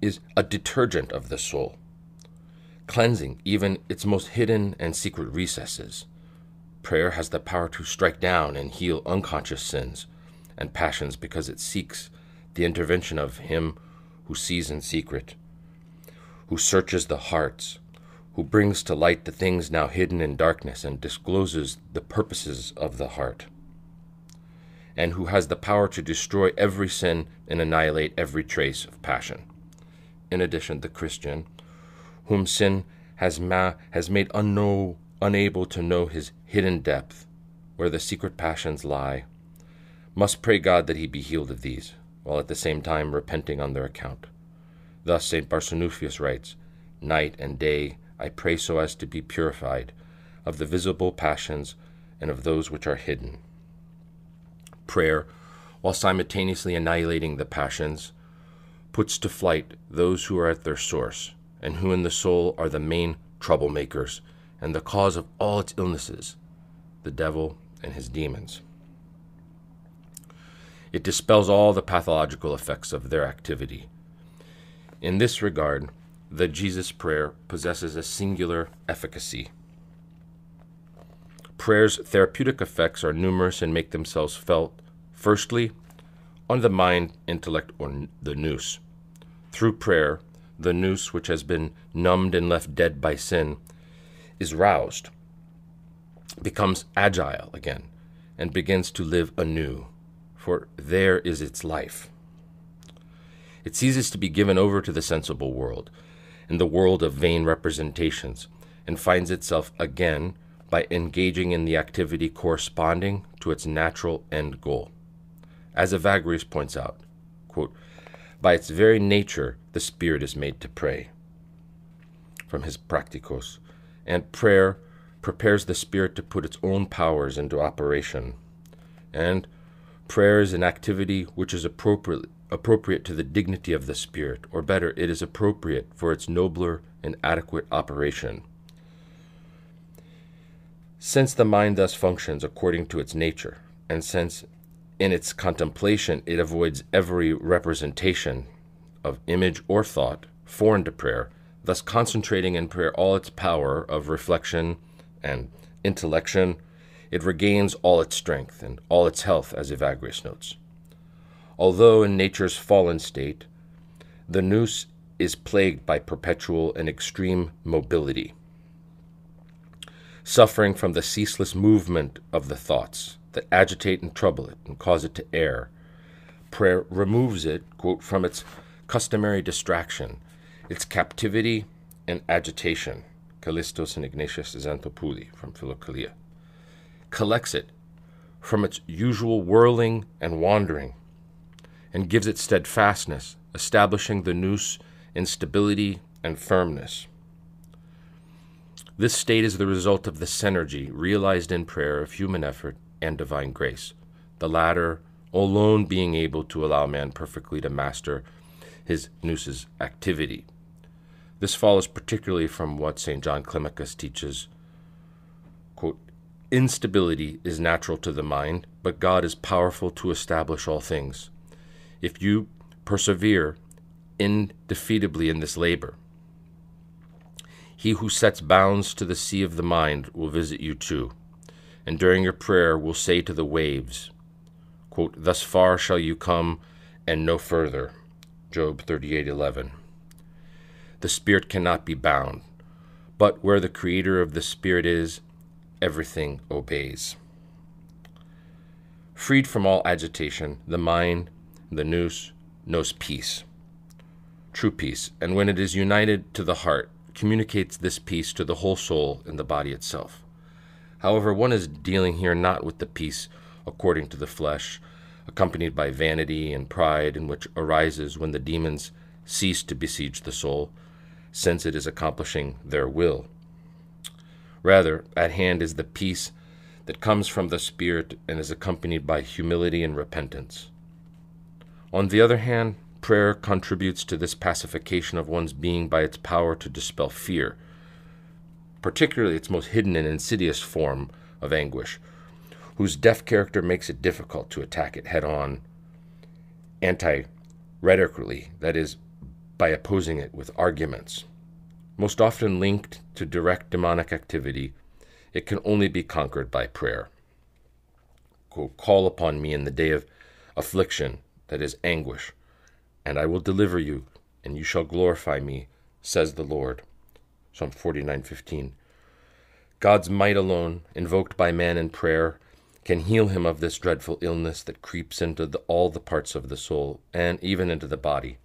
is a detergent of the soul, cleansing even its most hidden and secret recesses Prayer has the power to strike down and heal unconscious sins and passions because it seeks the intervention of Him who sees in secret, who searches the hearts, who brings to light the things now hidden in darkness and discloses the purposes of the heart, and who has the power to destroy every sin and annihilate every trace of passion. In addition, the Christian, whom sin has, ma- has made unknown unable to know his hidden depth, where the secret passions lie, must pray God that he be healed of these, while at the same time repenting on their account. Thus, St. Barsanuphius writes Night and day I pray so as to be purified of the visible passions and of those which are hidden. Prayer, while simultaneously annihilating the passions, puts to flight those who are at their source, and who in the soul are the main troublemakers and the cause of all its illnesses the devil and his demons. It dispels all the pathological effects of their activity. In this regard, the Jesus prayer possesses a singular efficacy. Prayer's therapeutic effects are numerous and make themselves felt, firstly, on the mind, intellect, or the nous. Through prayer, the nous, which has been numbed and left dead by sin, is roused, becomes agile again, and begins to live anew, for there is its life. It ceases to be given over to the sensible world and the world of vain representations, and finds itself again by engaging in the activity corresponding to its natural end goal. As Evagrius points out, quote, by its very nature, the spirit is made to pray. From his Practicos. And prayer prepares the spirit to put its own powers into operation. And prayer is an activity which is appropriate, appropriate to the dignity of the spirit, or better, it is appropriate for its nobler and adequate operation. Since the mind thus functions according to its nature, and since in its contemplation it avoids every representation of image or thought foreign to prayer, thus concentrating in prayer all its power of reflection and intellection, it regains all its strength and all its health, as Evagrius notes. Although in nature's fallen state, the nous is plagued by perpetual and extreme mobility, suffering from the ceaseless movement of the thoughts that agitate and trouble it and cause it to err. Prayer removes it, quote, from its customary distraction, its captivity and agitation. Callistos and Ignatius Xanthopouloi from Philokalia. Collects it from its usual whirling and wandering, and gives it steadfastness, establishing the nous in stability and firmness. This state is the result of the synergy realized in prayer of human effort and divine grace, the latter alone being able to allow man perfectly to master his nous's activity. This follows particularly from what St. John Climacus teaches. Quote, Instability is natural to the mind, but God is powerful to establish all things. If you persevere indefeatably in this labor, he who sets bounds to the sea of the mind will visit you too and during your prayer will say to the waves, quote, Thus far shall you come, and no further. Job 38:11. The spirit cannot be bound, but where the creator of the spirit is, everything obeys. Freed from all agitation, the mind, the nous, knows peace, true peace, and when it is united to the heart, communicates this peace to the whole soul and the body itself. However, one is dealing here not with the peace according to the flesh, accompanied by vanity and pride, in which arises when the demons cease to besiege the soul, since it is accomplishing their will. Rather, at hand is the peace that comes from the Spirit and is accompanied by humility and repentance. On the other hand, prayer contributes to this pacification of one's being by its power to dispel fear particularly its most hidden and insidious form of anguish, whose deaf character makes it difficult to attack it head on, anti rhetorically, that is, by opposing it with arguments. Most often linked to direct demonic activity, it can only be conquered by prayer. Call upon me in the day of affliction, that is, anguish, and I will deliver you, and you shall glorify me, says the Lord. Psalm 49:15. God's might alone, invoked by man in prayer, can heal him of this dreadful illness that creeps into the, all the parts of the soul and even into the body.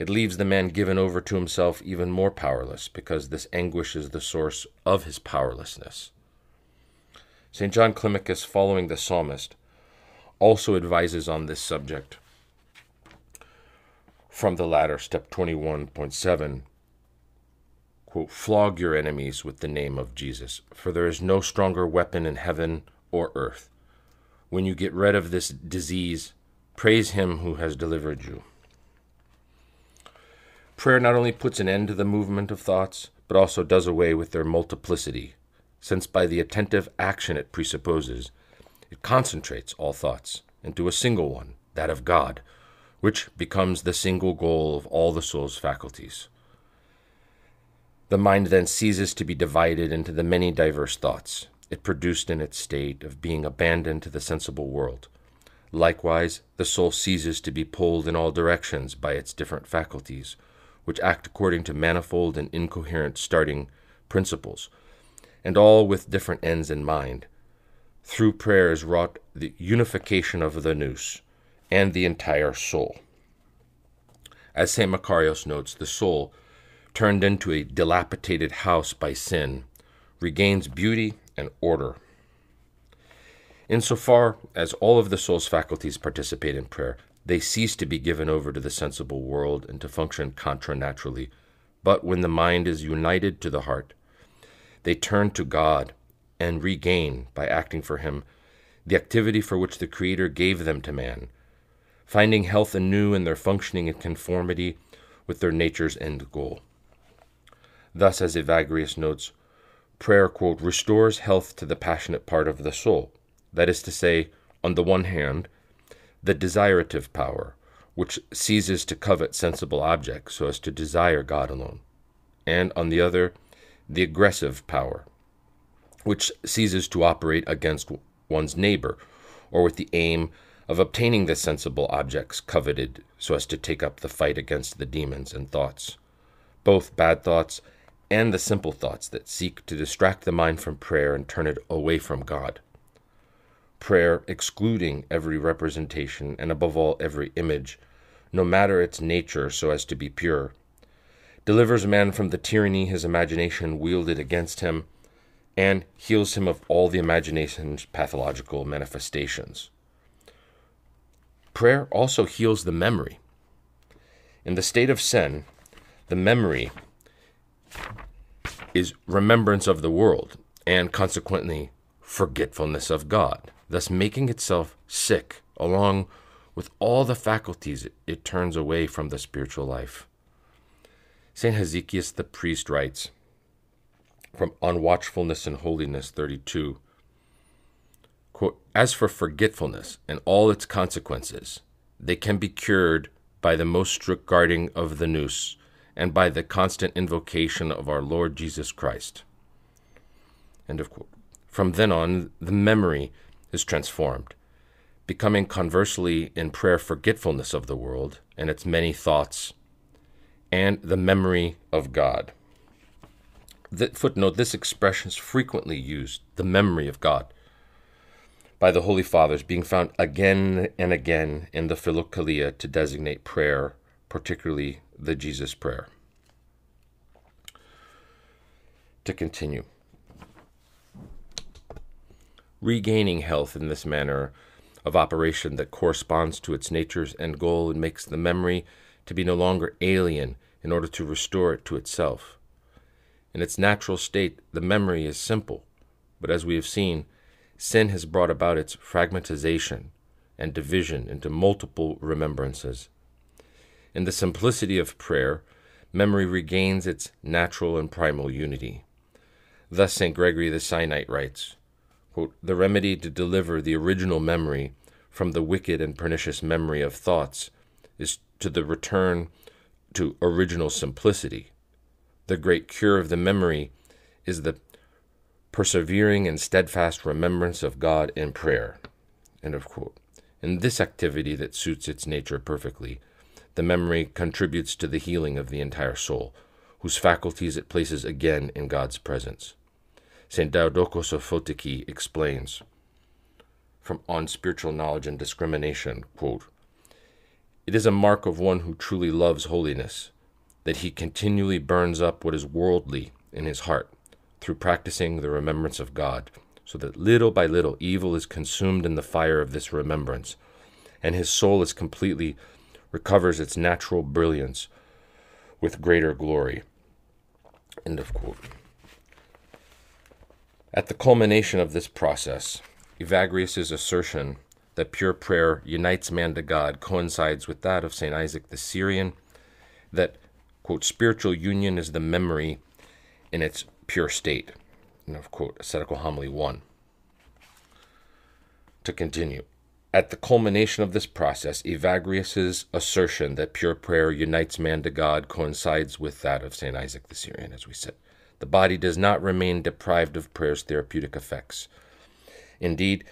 It leaves the man given over to himself even more powerless because this anguish is the source of his powerlessness. St. John Climacus, following the psalmist, also advises on this subject. from the latter, step 21.7, quote, flog your enemies with the name of Jesus, for there is no stronger weapon in heaven or earth. When you get rid of this disease, praise him who has delivered you. Prayer not only puts an end to the movement of thoughts, but also does away with their multiplicity, since by the attentive action it presupposes, it concentrates all thoughts into a single one, that of God, which becomes the single goal of all the soul's faculties. The mind then ceases to be divided into the many diverse thoughts it produced in its state of being abandoned to the sensible world. Likewise, the soul ceases to be pulled in all directions by its different faculties, which act according to manifold and incoherent starting principles, and all with different ends in mind. Through prayer is wrought the unification of the nous and the entire soul. As St. Macarius notes, the soul, turned into a dilapidated house by sin, regains beauty and order. Insofar as all of the soul's faculties participate in prayer, they cease to be given over to the sensible world and to function contra naturally. But when the mind is united to the heart, they turn to God and regain, by acting for Him, the activity for which the Creator gave them to man, finding health anew in their functioning in conformity with their nature's end goal. Thus, as Evagrius notes, prayer, quote, restores health to the passionate part of the soul. That is to say, on the one hand, the desirative power, which ceases to covet sensible objects so as to desire God alone, and on the other, the aggressive power, which ceases to operate against one's neighbor, or with the aim of obtaining the sensible objects coveted so as to take up the fight against the demons and thoughts, both bad thoughts and the simple thoughts that seek to distract the mind from prayer and turn it away from God. Prayer, excluding every representation and above all every image, no matter its nature so as to be pure, delivers man from the tyranny his imagination wielded against him, and heals him of all the imagination's pathological manifestations. Prayer also heals the memory. In the state of sin, the memory is remembrance of the world and consequently forgetfulness of God, thus making itself sick along with all the faculties it turns away from the spiritual life. St. Hesychius the priest writes from On Watchfulness and Holiness 32 quote, As for forgetfulness and all its consequences, they can be cured by the most strict guarding of the nous and by the constant invocation of our Lord Jesus Christ. End of quote. From then on, the memory is transformed, becoming conversely in prayer forgetfulness of the world and its many thoughts, and the memory of God. The, footnote this expression is frequently used, the memory of God, by the Holy Fathers, being found again and again in the Philokalia to designate prayer, particularly the Jesus Prayer. To continue. Regaining health in this manner of operation that corresponds to its nature's end goal and makes the memory to be no longer alien in order to restore it to itself. In its natural state, the memory is simple, but as we have seen, sin has brought about its fragmentization and division into multiple remembrances in the simplicity of prayer, memory regains its natural and primal unity. Thus, St. Gregory the Sinaite writes quote, The remedy to deliver the original memory from the wicked and pernicious memory of thoughts is to the return to original simplicity. The great cure of the memory is the persevering and steadfast remembrance of God in prayer. End of quote. In this activity that suits its nature perfectly, the memory contributes to the healing of the entire soul, whose faculties it places again in God's presence. St. Diadochos of Photiki explains from On Spiritual Knowledge and Discrimination, quote, It is a mark of one who truly loves holiness that he continually burns up what is worldly in his heart through practicing the remembrance of God, so that little by little evil is consumed in the fire of this remembrance, and his soul is completely recovers its natural brilliance with greater glory. End of quote. At the culmination of this process, Evagrius's assertion that pure prayer unites man to God coincides with that of St. Isaac the Syrian, that, quote, spiritual union is the memory in its pure state. And of quote, Ascetical Homily 1. To continue. At the culmination of this process, Evagrius's assertion that pure prayer unites man to God coincides with that of St. Isaac the Syrian, as we said. The body does not remain deprived of prayer's therapeutic effects. Indeed,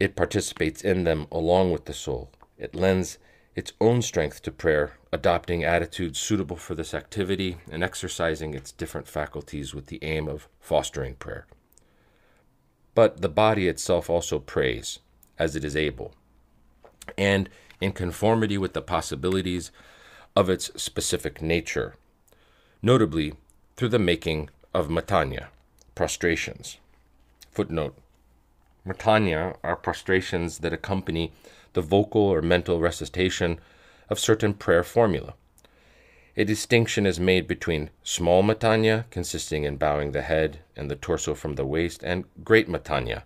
it participates in them along with the soul. It lends its own strength to prayer, adopting attitudes suitable for this activity and exercising its different faculties with the aim of fostering prayer. But the body itself also prays as it is able, and in conformity with the possibilities of its specific nature, notably through the making of matanya, prostrations. Footnote Matanya are prostrations that accompany the vocal or mental recitation of certain prayer formula. A distinction is made between small matanya, consisting in bowing the head and the torso from the waist, and great matanya,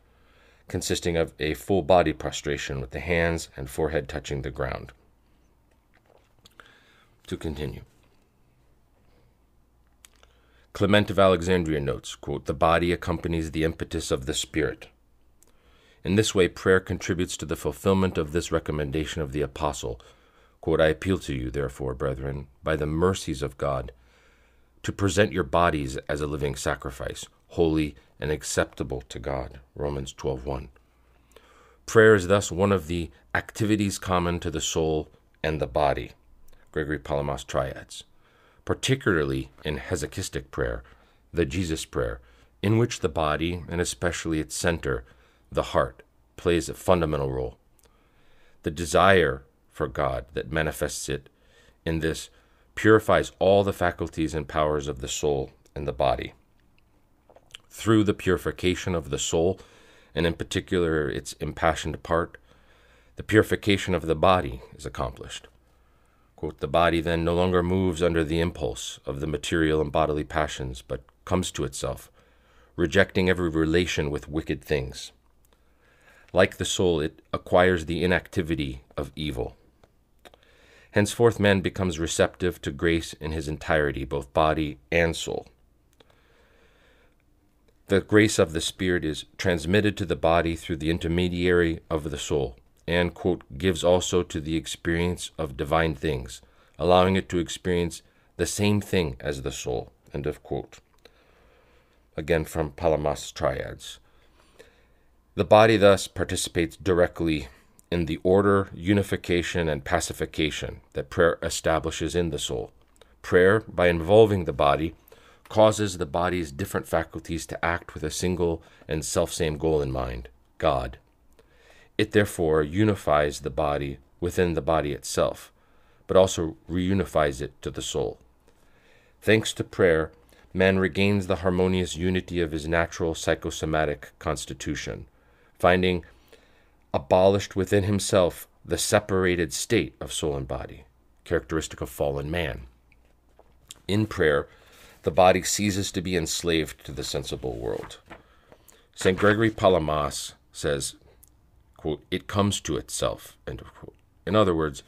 consisting of a full body prostration with the hands and forehead touching the ground. To continue. Clement of Alexandria notes, quote, The body accompanies the impetus of the spirit. In this way, prayer contributes to the fulfillment of this recommendation of the Apostle. Quote, I appeal to you, therefore, brethren, by the mercies of God, to present your bodies as a living sacrifice, holy and acceptable to God. Romans 12:1. Prayer is thus one of the activities common to the soul and the body. Gregory Palamas Triads. Particularly in hesychastic prayer, the Jesus prayer, in which the body, and especially its center, the heart, plays a fundamental role. The desire for God that manifests it in this purifies all the faculties and powers of the soul and the body through the purification of the soul, and in particular its impassioned part, the purification of the body is accomplished. Quote, the body then no longer moves under the impulse of the material and bodily passions, but comes to itself, rejecting every relation with wicked things. Like the soul, it acquires the inactivity of evil. Henceforth, man becomes receptive to grace in his entirety, both body and soul. The grace of the Spirit is transmitted to the body through the intermediary of the soul, and, quote, gives also to the experience of divine things, allowing it to experience the same thing as the soul, end of quote. Again from Palamas Triads. The body thus participates directly in the order, unification, and pacification that prayer establishes in the soul. Prayer, by involving the body, causes the body's different faculties to act with a single and self-same goal in mind God. It therefore unifies the body within the body itself, but also reunifies it to the soul. Thanks to prayer, man regains the harmonious unity of his natural psychosomatic constitution, finding abolished within himself the separated state of soul and body, characteristic of fallen man. In prayer, the body ceases to be enslaved to the sensible world. St. Gregory Palamas says, quote, it comes to itself, end of quote. In other words,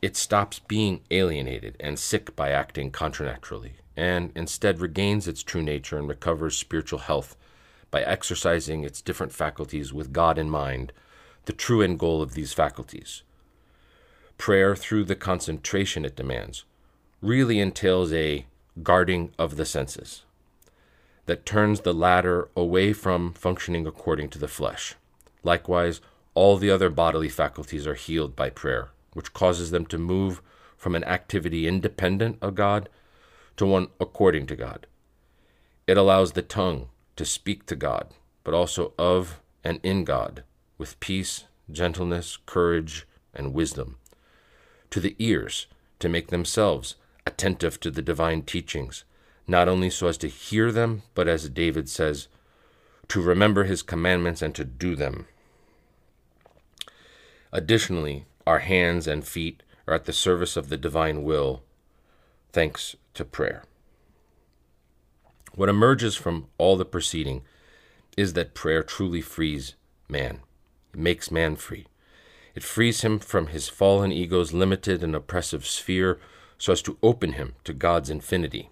it stops being alienated and sick by acting contranaturally, and instead regains its true nature and recovers spiritual health by exercising its different faculties with God in mind, the true end goal of these faculties. Prayer, through the concentration it demands, really entails a guarding of the senses that turns the latter away from functioning according to the flesh. Likewise, all the other bodily faculties are healed by prayer, which causes them to move from an activity independent of God to one according to God. It allows the tongue to speak to God, but also of and in God, with peace, gentleness, courage, and wisdom. To the ears, to make themselves attentive to the divine teachings, not only so as to hear them, but as David says, to remember his commandments and to do them. Additionally, our hands and feet are at the service of the divine will, thanks to prayer. What emerges from all the preceding is that prayer truly frees man, it makes man free. It frees him from his fallen ego's limited and oppressive sphere so as to open him to God's infinity.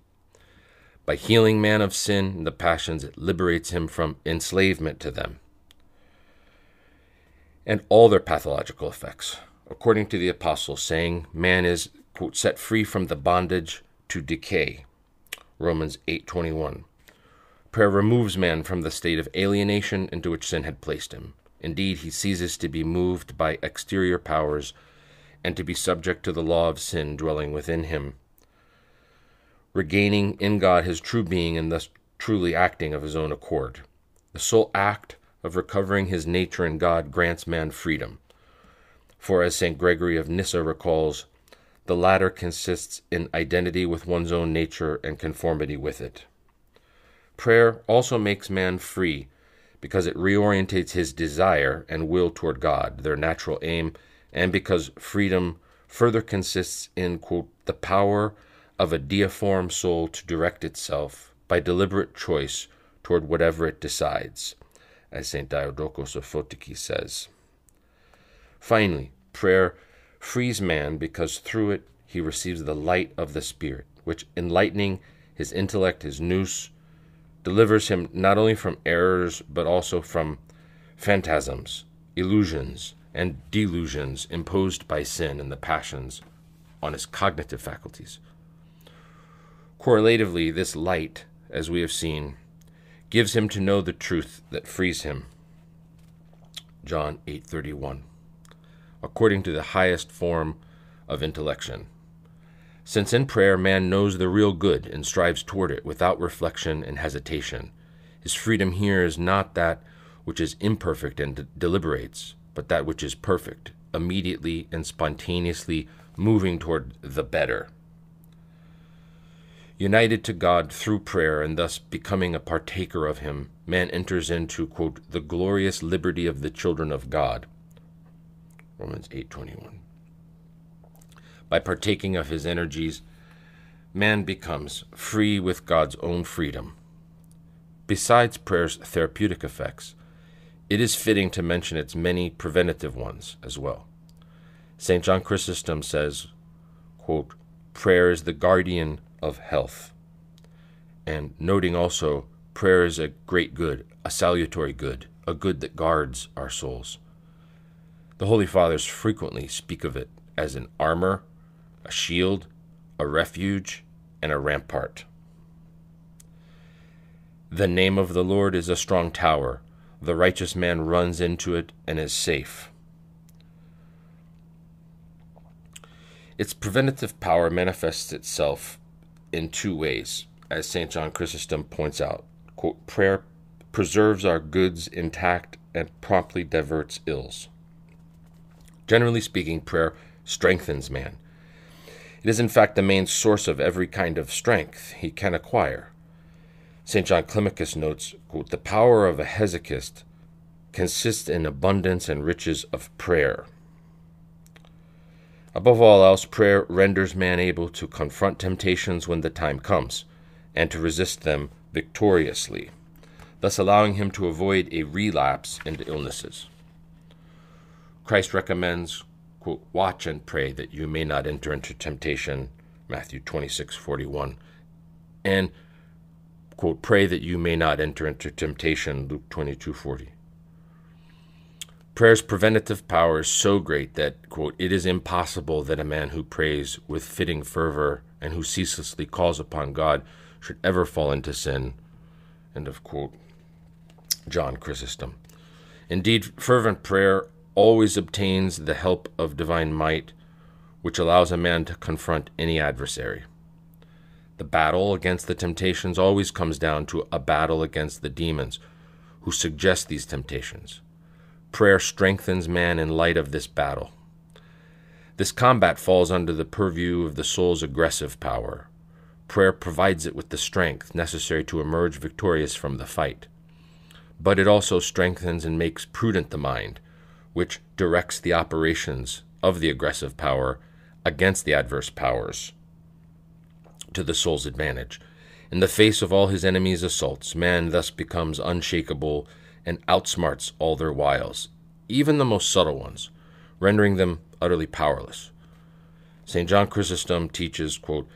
By healing man of sin and the passions, it liberates him from enslavement to them and all their pathological effects. According to the apostle, saying man is quote, set free from the bondage to decay. Romans 8:21. Prayer removes man from the state of alienation into which sin had placed him. Indeed, he ceases to be moved by exterior powers and to be subject to the law of sin dwelling within him, regaining in God his true being and thus truly acting of his own accord. The sole act of recovering his nature in God grants man freedom. For as St. Gregory of Nyssa recalls, the latter consists in identity with one's own nature and conformity with it. Prayer also makes man free because it reorientates his desire and will toward God, their natural aim, and because freedom further consists in, quote, the power of a deiform soul to direct itself by deliberate choice toward whatever it decides, as St. Diadochos of Photiki says. Finally, prayer frees man because through it he receives the light of the Spirit, which, enlightening his intellect, his nous, delivers him not only from errors but also from phantasms, illusions, and delusions imposed by sin and the passions on his cognitive faculties. Correlatively, this light, as we have seen, gives him to know the truth that frees him. John 8:31. According to the highest form of intellection. Since in prayer man knows the real good and strives toward it without reflection and hesitation, his freedom here is not that which is imperfect and de- deliberates, but that which is perfect, immediately and spontaneously moving toward the better United to God through prayer and thus becoming a partaker of Him, man enters into, quote, the glorious liberty of the children of God. Romans 8:21. By partaking of his energies, man becomes free with God's own freedom. Besides prayer's therapeutic effects, it is fitting to mention its many preventative ones as well. St. John Chrysostom says, quote, Prayer is the guardian of health. And noting also, prayer is a great good, a salutary good, a good that guards our souls. The Holy Fathers frequently speak of it as an armor, a shield, a refuge, and a rampart. The name of the Lord is a strong tower. The righteous man runs into it and is safe. Its preventative power manifests itself in two ways, as St. John Chrysostom points out. Quote, prayer preserves our goods intact and promptly diverts ills. Generally speaking, prayer strengthens man. It is, in fact, the main source of every kind of strength he can acquire. St. John Climacus notes quote, The power of a hesychast consists in abundance and riches of prayer. Above all else, prayer renders man able to confront temptations when the time comes, and to resist them victoriously, thus allowing him to avoid a relapse into illnesses. Christ recommends, quote, watch and pray that you may not enter into temptation, Matthew 26, 41, and, quote, pray that you may not enter into temptation, Luke 22, 40. Prayer's preventative power is so great that, quote, it is impossible that a man who prays with fitting fervor and who ceaselessly calls upon God should ever fall into sin. End of quote. John Chrysostom. Indeed, fervent prayer always obtains the help of divine might, which allows a man to confront any adversary. The battle against the temptations always comes down to a battle against the demons who suggest these temptations. Prayer strengthens man in light of this battle. This combat falls under the purview of the soul's aggressive power. Prayer provides it with the strength necessary to emerge victorious from the fight. But it also strengthens and makes prudent the mind, which directs the operations of the aggressive power against the adverse powers to the soul's advantage. In the face of all his enemies' assaults, man thus becomes unshakable and outsmarts all their wiles, even the most subtle ones, rendering them utterly powerless. St. John Chrysostom teaches, quote,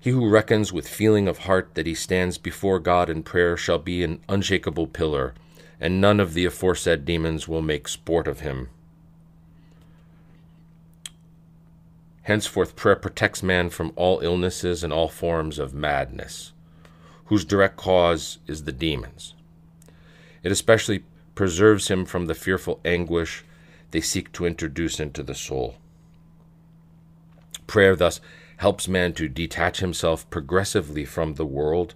He who reckons with feeling of heart that he stands before God in prayer shall be an unshakable pillar, and none of the aforesaid demons will make sport of him. Henceforth, prayer protects man from all illnesses and all forms of madness, whose direct cause is the demons. It especially preserves him from the fearful anguish they seek to introduce into the soul. Prayer thus helps man to detach himself progressively from the world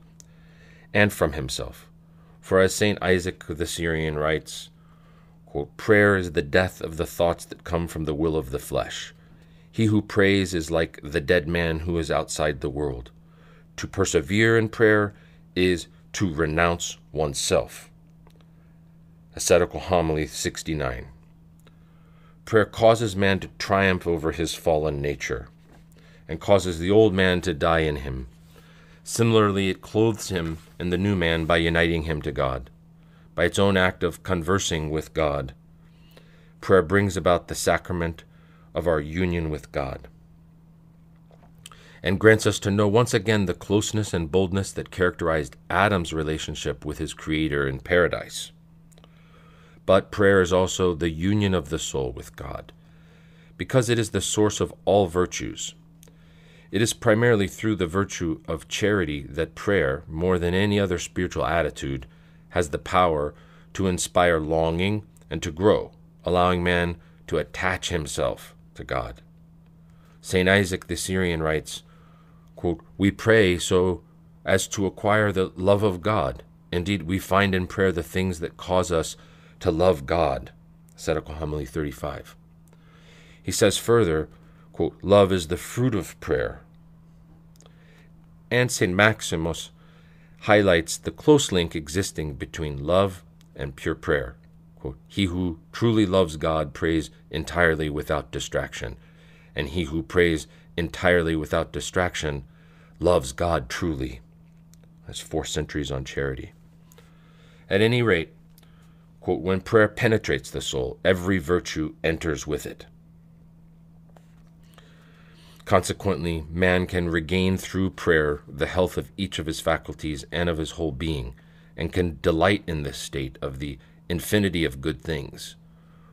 and from himself. For as St. Isaac the Syrian writes, quote, Prayer is the death of the thoughts that come from the will of the flesh. He who prays is like the dead man who is outside the world. To persevere in prayer is to renounce oneself. Ascetical Homily 69. Prayer causes man to triumph over his fallen nature and causes the old man to die in him. Similarly, it clothes him in the new man by uniting him to God. By its own act of conversing with God, prayer brings about the sacrament of our union with God and grants us to know once again the closeness and boldness that characterized Adam's relationship with his Creator in paradise. But prayer is also the union of the soul with God, because it is the source of all virtues. It is primarily through the virtue of charity that prayer, more than any other spiritual attitude, has the power to inspire longing and to grow, allowing man to attach himself to God. St. Isaac the Syrian writes, quote, We pray so as to acquire the love of God. Indeed, we find in prayer the things that cause us to love God. Ascetical Homily 35. He says further, quote, Love is the fruit of prayer. And St. Maximus highlights the close link existing between love and pure prayer. Quote, he who truly loves God prays entirely without distraction, and he who prays entirely without distraction loves God truly. That's four centuries on charity. At any rate, Quote, when prayer penetrates the soul, every virtue enters with it. Consequently, man can regain through prayer the health of each of his faculties and of his whole being, and can delight in this state of the infinity of good things,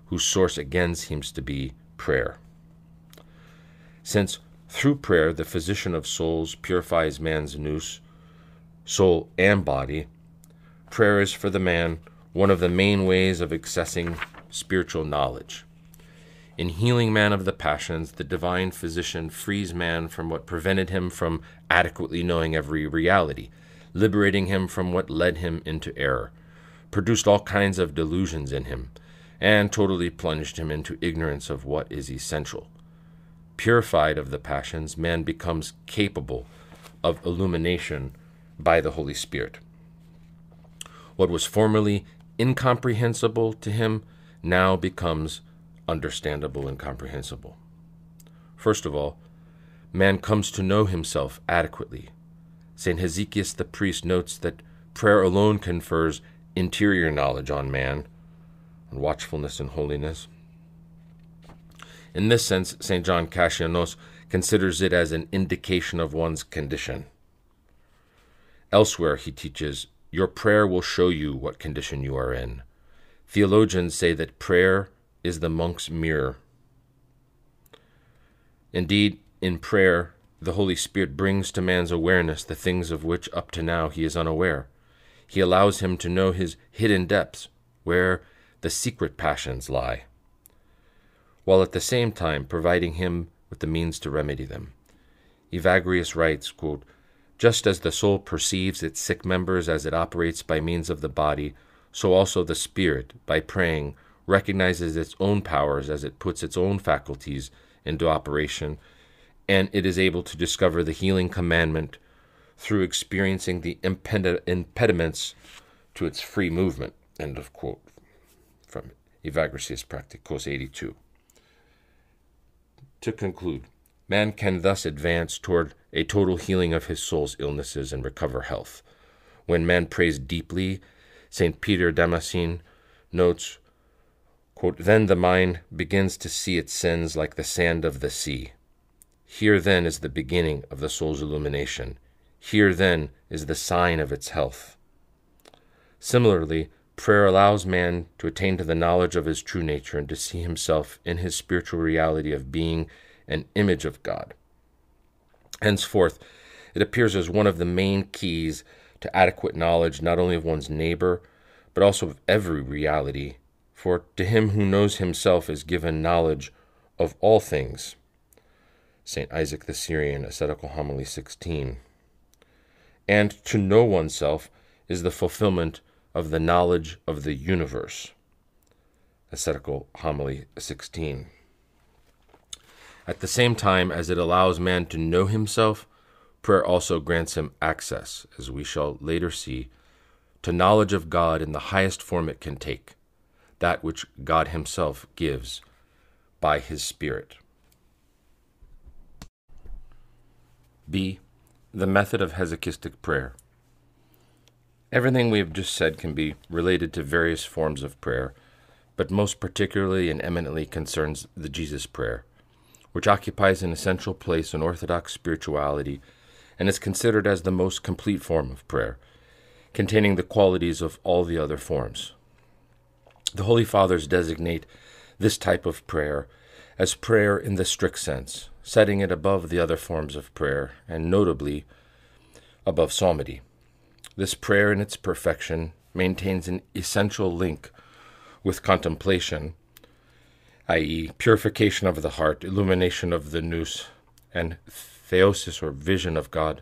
whose source again seems to be prayer. Since through prayer the physician of souls purifies man's nous, soul and body, prayer is for the man one of the main ways of accessing spiritual knowledge. In healing man of the passions, the divine physician frees man from what prevented him from adequately knowing every reality, liberating him from what led him into error, produced all kinds of delusions in him, and totally plunged him into ignorance of what is essential. Purified of the passions, man becomes capable of illumination by the Holy Spirit. What was formerly incomprehensible to him now becomes understandable and comprehensible. First of all, man comes to know himself adequately. St. Hesychius the priest notes that prayer alone confers interior knowledge on man, on watchfulness and holiness. In this sense, St. John Cassianos considers it as an indication of one's condition. Elsewhere, he teaches your prayer will show you what condition you are in. Theologians say that prayer is the monk's mirror. Indeed, in prayer, the Holy Spirit brings to man's awareness the things of which up to now he is unaware. He allows him to know his hidden depths, where the secret passions lie, while at the same time providing him with the means to remedy them. Evagrius writes, quote, just as the soul perceives its sick members as it operates by means of the body, so also the spirit, by praying, recognizes its own powers as it puts its own faculties into operation, and it is able to discover the healing commandment through experiencing the imped- impediments to its free movement. End of quote from Evagrius Practicos 82. To conclude, Man can thus advance toward a total healing of his soul's illnesses and recover health. When man prays deeply, St. Peter Damascene notes, quote, Then the mind begins to see its sins like the sand of the sea. Here then is the beginning of the soul's illumination. Here then is the sign of its health. Similarly, prayer allows man to attain to the knowledge of his true nature and to see himself in his spiritual reality of being an image of God. Henceforth, it appears as one of the main keys to adequate knowledge not only of one's neighbor, but also of every reality. For to him who knows himself is given knowledge of all things. St. Isaac the Syrian, Ascetical Homily 16. And to know oneself is the fulfillment of the knowledge of the universe. Ascetical Homily 16. At the same time as it allows man to know himself, prayer also grants him access, as we shall later see, to knowledge of God in the highest form it can take, that which God Himself gives by His Spirit. B. The method of hesychastic prayer. Everything we have just said can be related to various forms of prayer, but most particularly and eminently concerns the Jesus prayer, which occupies an essential place in Orthodox spirituality and is considered as the most complete form of prayer, containing the qualities of all the other forms. The Holy Fathers designate this type of prayer as prayer in the strict sense, setting it above the other forms of prayer, and notably above psalmody. This prayer in its perfection maintains an essential link with contemplation, i.e., purification of the heart, illumination of the nous, and theosis or vision of God,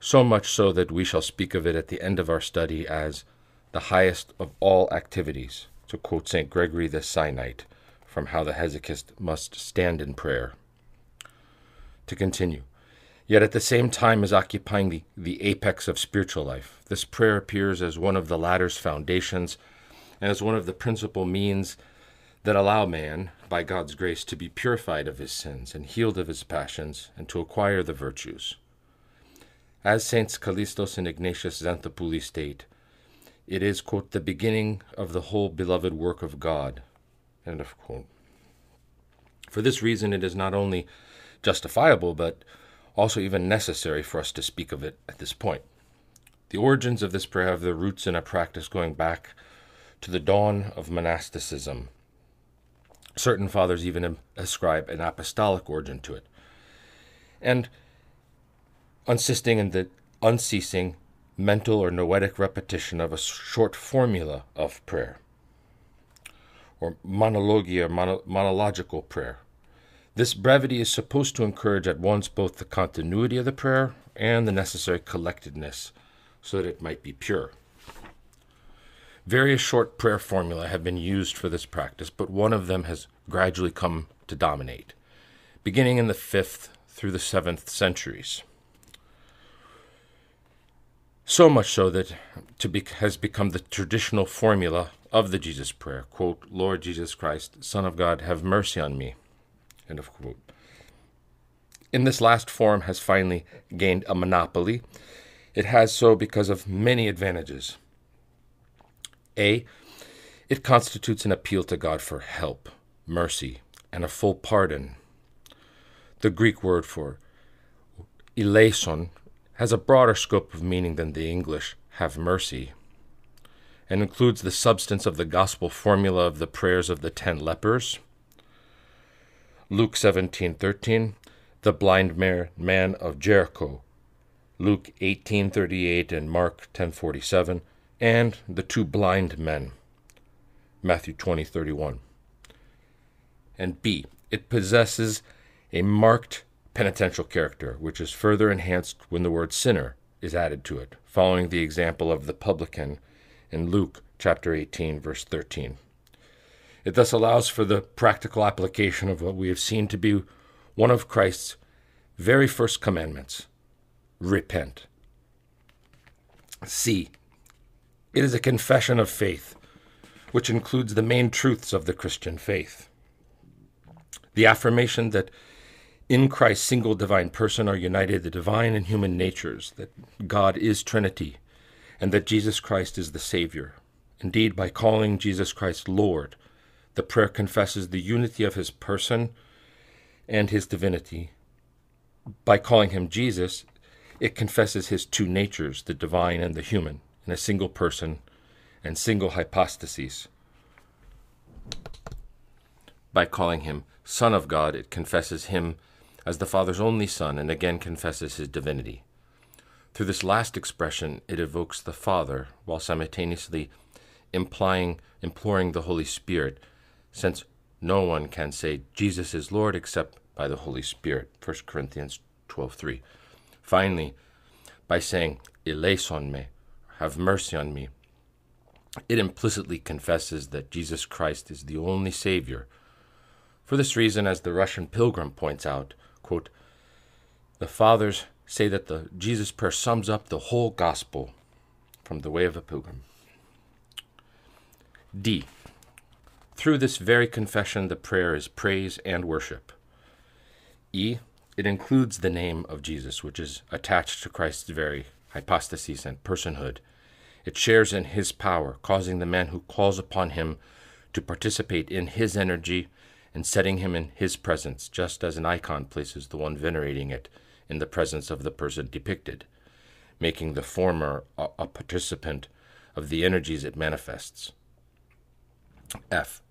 so much so that we shall speak of it at the end of our study as the highest of all activities, to quote St. Gregory the Sinaite from How the Hesychast Must Stand in Prayer to continue. Yet at the same time as occupying the, the apex of spiritual life, this prayer appears as one of the latter's foundations and as one of the principal means that allow man, by God's grace, to be purified of his sins and healed of his passions and to acquire the virtues. As Saints Callistos and Ignatius Xanthopouloi state, it is, quote, the beginning of the whole beloved work of God, end of quote. For this reason, it is not only justifiable, but also even necessary for us to speak of it at this point. The origins of this prayer have their roots in a practice going back to the dawn of monasticism. Certain fathers even ascribe an apostolic origin to it, and insisting in the unceasing mental or noetic repetition of a short formula of prayer, or monologia, mono- monological prayer, this brevity is supposed to encourage at once both the continuity of the prayer and the necessary collectedness so that it might be pure. Various short prayer formulae have been used for this practice, but one of them has gradually come to dominate, beginning in the 5th through the 7th centuries. So much so that be, has become the traditional formula of the Jesus prayer quote, Lord Jesus Christ, Son of God, have mercy on me. End of quote. In this last form has finally gained a monopoly. It has so because of many advantages. A. It constitutes an appeal to God for help, mercy, and a full pardon. The Greek word for eleison has a broader scope of meaning than the English have mercy, and includes the substance of the gospel formula of the prayers of the ten lepers Luke 17:13, the blind man of Jericho, Luke 18:38 and Mark 10:47, and the two blind men, Matthew 20:31. And B, it possesses a marked penitential character, which is further enhanced when the word sinner is added to it, following the example of the publican in Luke chapter 18 verse 13. It thus allows for the practical application of what we have seen to be one of Christ's very first commandments repent. C. It is a confession of faith, which includes the main truths of the Christian faith. The affirmation that In Christ's single divine person are united the divine and human natures, that God is Trinity, and that Jesus Christ is the Savior. Indeed, by calling Jesus Christ Lord, the prayer confesses the unity of his person and his divinity. By calling him Jesus, it confesses his two natures, the divine and the human, a single person and single hypostasis. By calling him Son of God, it confesses him as the Father's only Son and again confesses his divinity. Through this last expression, it evokes the Father while simultaneously implying, imploring the Holy Spirit, since no one can say Jesus is Lord except by the Holy Spirit. 1 Corinthians 12:3. Finally, by saying eleison me, have mercy on me, it implicitly confesses that Jesus Christ is the only Savior. For this reason, as the Russian pilgrim points out, quote, the fathers say that the Jesus prayer sums up the whole gospel from the way of a pilgrim. D. Through this very confession, the prayer is praise and worship. E. It includes the name of Jesus, which is attached to Christ's very hypostasis and personhood. It shares in his power, causing the man who calls upon him to participate in his energy and setting him in his presence, just as an icon places the one venerating it in the presence of the person depicted, making the former a, a participant of the energies it manifests. F.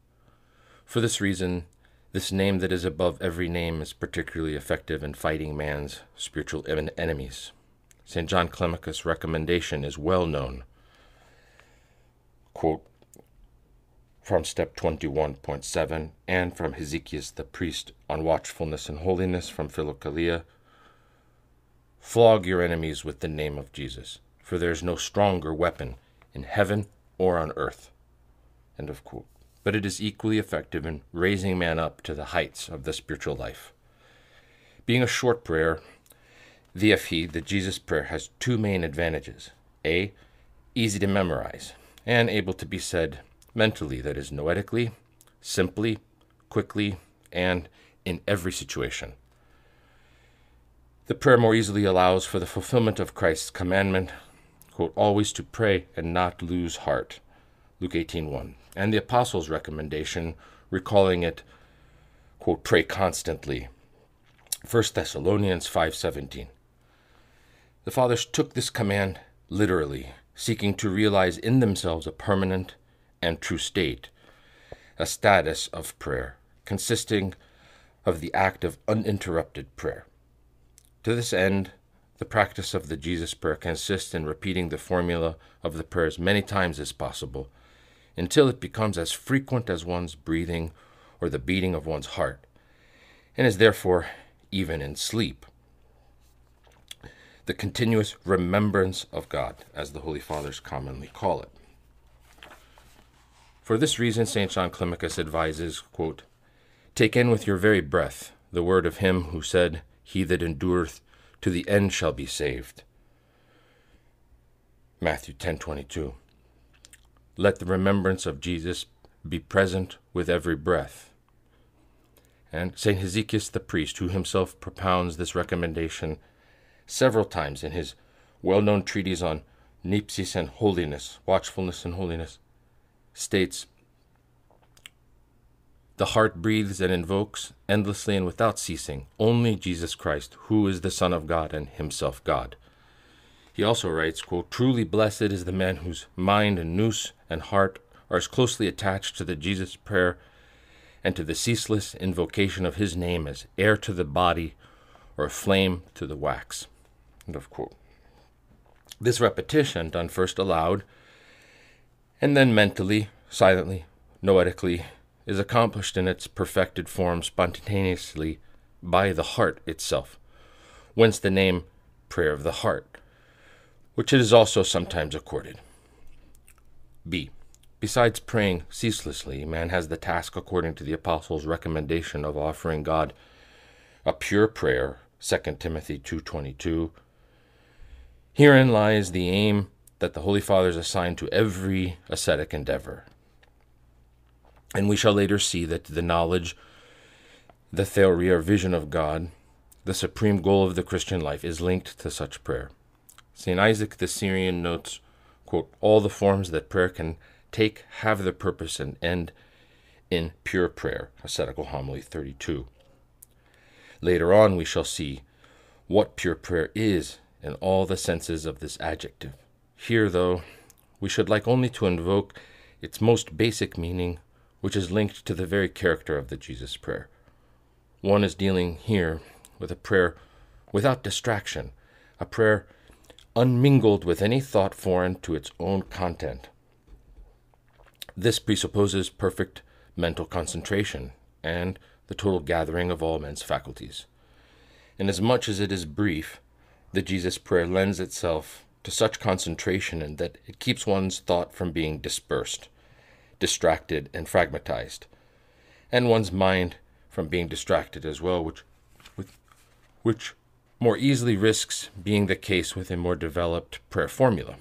For this reason, this name that is above every name is particularly effective in fighting man's spiritual enemies. St. John Climacus' recommendation is well known. Quote, from step 21.7 and from Hesychius the priest on watchfulness and holiness from Philokalia. Flog your enemies with the name of Jesus, for there is no stronger weapon in heaven or on earth. End of quote. But it is equally effective in raising man up to the heights of the spiritual life. Being a short prayer, the VFE, the Jesus prayer, has two main advantages. A, easy to memorize, and able to be said mentally, that is, noetically, simply, quickly, and in every situation. The prayer more easily allows for the fulfillment of Christ's commandment, quote, always to pray and not lose heart, Luke 18.1, and the apostles' recommendation, recalling it, quote, pray constantly, 1 Thessalonians 5.17. The fathers took this command literally, seeking to realize in themselves a permanent and true state, a status of prayer, consisting of the act of uninterrupted prayer. To this end, the practice of the Jesus prayer consists in repeating the formula of the prayer as many times as possible until it becomes as frequent as one's breathing or the beating of one's heart, and is therefore even in sleep. The continuous remembrance of God, as the Holy Fathers commonly call it. For this reason, St. John Climacus advises, quote, Take in with your very breath the word of him who said, He that endureth to the end shall be saved. Matthew 10:22. Let the remembrance of Jesus be present with every breath. And St. Hesychius the priest, who himself propounds this recommendation several times in his well known treatise on Nipsis and Holiness, Watchfulness and Holiness, states The heart breathes and invokes endlessly and without ceasing only Jesus Christ, who is the Son of God and Himself God. He also writes, quote, Truly blessed is the man whose mind and nous and heart are as closely attached to the Jesus prayer and to the ceaseless invocation of his name as air to the body or flame to the wax. This repetition, done first aloud and then mentally, silently, noetically, is accomplished in its perfected form spontaneously by the heart itself, whence the name prayer of the heart, which it is also sometimes accorded. B. Besides praying ceaselessly, man has the task, according to the Apostles' recommendation, of offering God a pure prayer, 2 Timothy 2.22. Herein lies the aim that the Holy Fathers assign to every ascetic endeavor. And we shall later see that the knowledge, the theory or vision of God, the supreme goal of the Christian life, is linked to such prayer. St. Isaac the Syrian notes, quote, All the forms that prayer can take have their purpose and end in pure prayer, ascetical homily 32. Later on, we shall see what pure prayer is in all the senses of this adjective. Here, though, we should like only to invoke its most basic meaning, which is linked to the very character of the Jesus prayer. One is dealing here with a prayer without distraction, a prayer unmingled with any thought foreign to its own content. This presupposes perfect mental concentration and the total gathering of all men's faculties. Inasmuch as it is brief, the Jesus prayer lends itself to such concentration in that it keeps one's thought from being dispersed, distracted, and fragmentized, and one's mind from being distracted as well, which, with, which more easily risks being the case with a more developed prayer formula.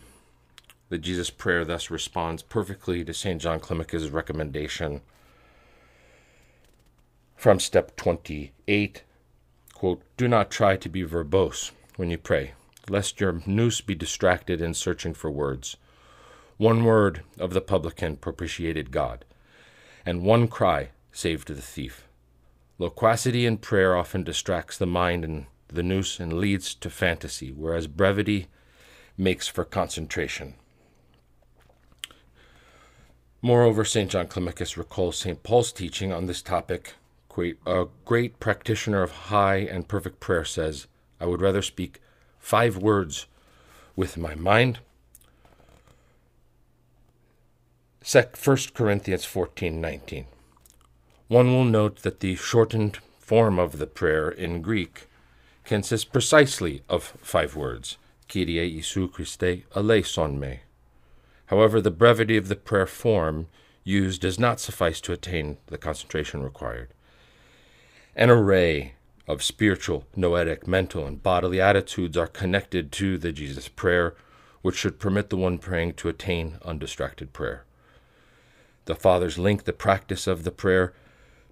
The Jesus prayer thus responds perfectly to St. John Climacus' recommendation from step 28 quote, Do not try to be verbose when you pray, lest your nous be distracted in searching for words. One word of the publican propitiated God, and one cry saved the thief. Loquacity in prayer often distracts the mind and the nous and leads to fantasy, whereas brevity makes for concentration. Moreover, St. John Climacus recalls St. Paul's teaching on this topic a great practitioner of high and perfect prayer says, I would rather speak five words with my mind. 1 Corinthians 14:19. One will note that the shortened form of the prayer in Greek consists precisely of five words: Kyrie Isu Christe eleison me. However, the brevity of the prayer form used does not suffice to attain the concentration required. An array of spiritual, noetic, mental, and bodily attitudes are connected to the Jesus prayer, which should permit the one praying to attain undistracted prayer. The Fathers link the practice of the prayer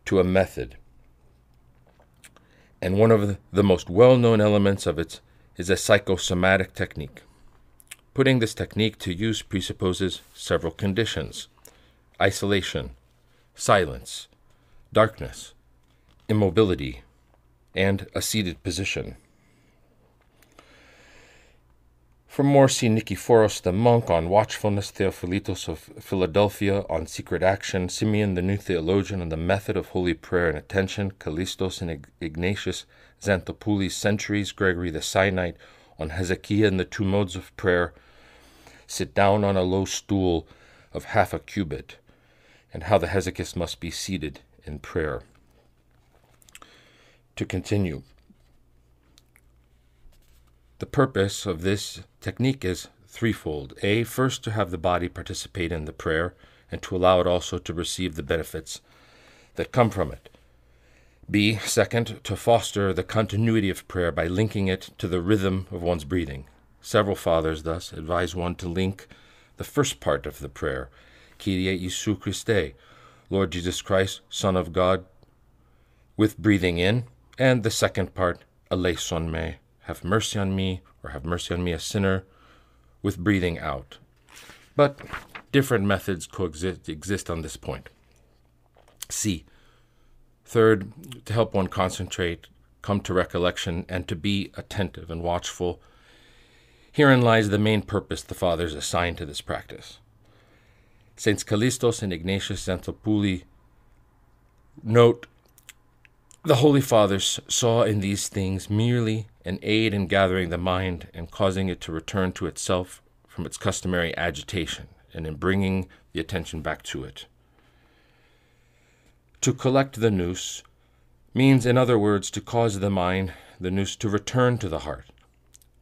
to a method, and one of the most well known elements of it is a psychosomatic technique. Putting this technique to use presupposes several conditions isolation, silence, darkness, immobility, and a seated position. From more, see Nikephoros the monk on watchfulness, Theophilatos of Philadelphia on secret action, Simeon the new theologian on the method of holy prayer and attention, Callistos and Ignatius Xanthopoulos centuries, Gregory the Sinaite on Hesychia and the two modes of prayer, sit down on a low stool of half a cubit, and how the Hesychist must be seated in prayer to continue. The purpose of this technique is threefold. A, first, to have the body participate in the prayer and to allow it also to receive the benefits that come from it. B, second, to foster the continuity of prayer by linking it to the rhythm of one's breathing. Several fathers thus advise one to link the first part of the prayer, Kyrie Jesu Christe, Lord Jesus Christ, Son of God, with breathing in and the second part, eleison me, have mercy on me, or have mercy on me, a sinner, with breathing out. But different methods coexist exist on this point. C. Third, to help one concentrate, come to recollection, and to be attentive and watchful. Herein lies the main purpose the fathers assigned to this practice. Saints Callistos and Ignatius Xanthopoulos note the Holy Fathers saw in these things merely an aid in gathering the mind and causing it to return to itself from its customary agitation and in bringing the attention back to it. To collect the nous means, in other words, to cause the mind, the nous, to return to the heart.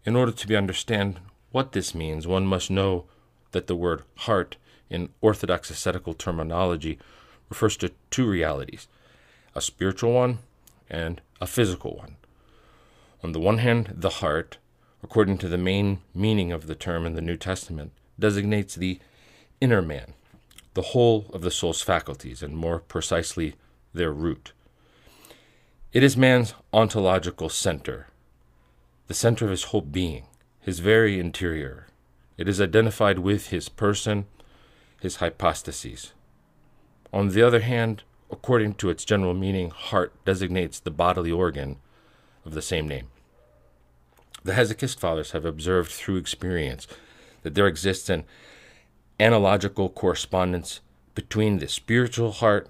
In order to be understand what this means, one must know that the word heart in Orthodox ascetical terminology refers to two realities a spiritual one and a physical one. On the one hand, the heart, according to the main meaning of the term in the New Testament, designates the inner man, the whole of the soul's faculties, and more precisely, their root. It is man's ontological center, the center of his whole being, his very interior. It is identified with his person, his hypostases. On the other hand, according to its general meaning, heart designates the bodily organ of the same name. The Hesychist fathers have observed through experience that there exists an analogical correspondence between the spiritual heart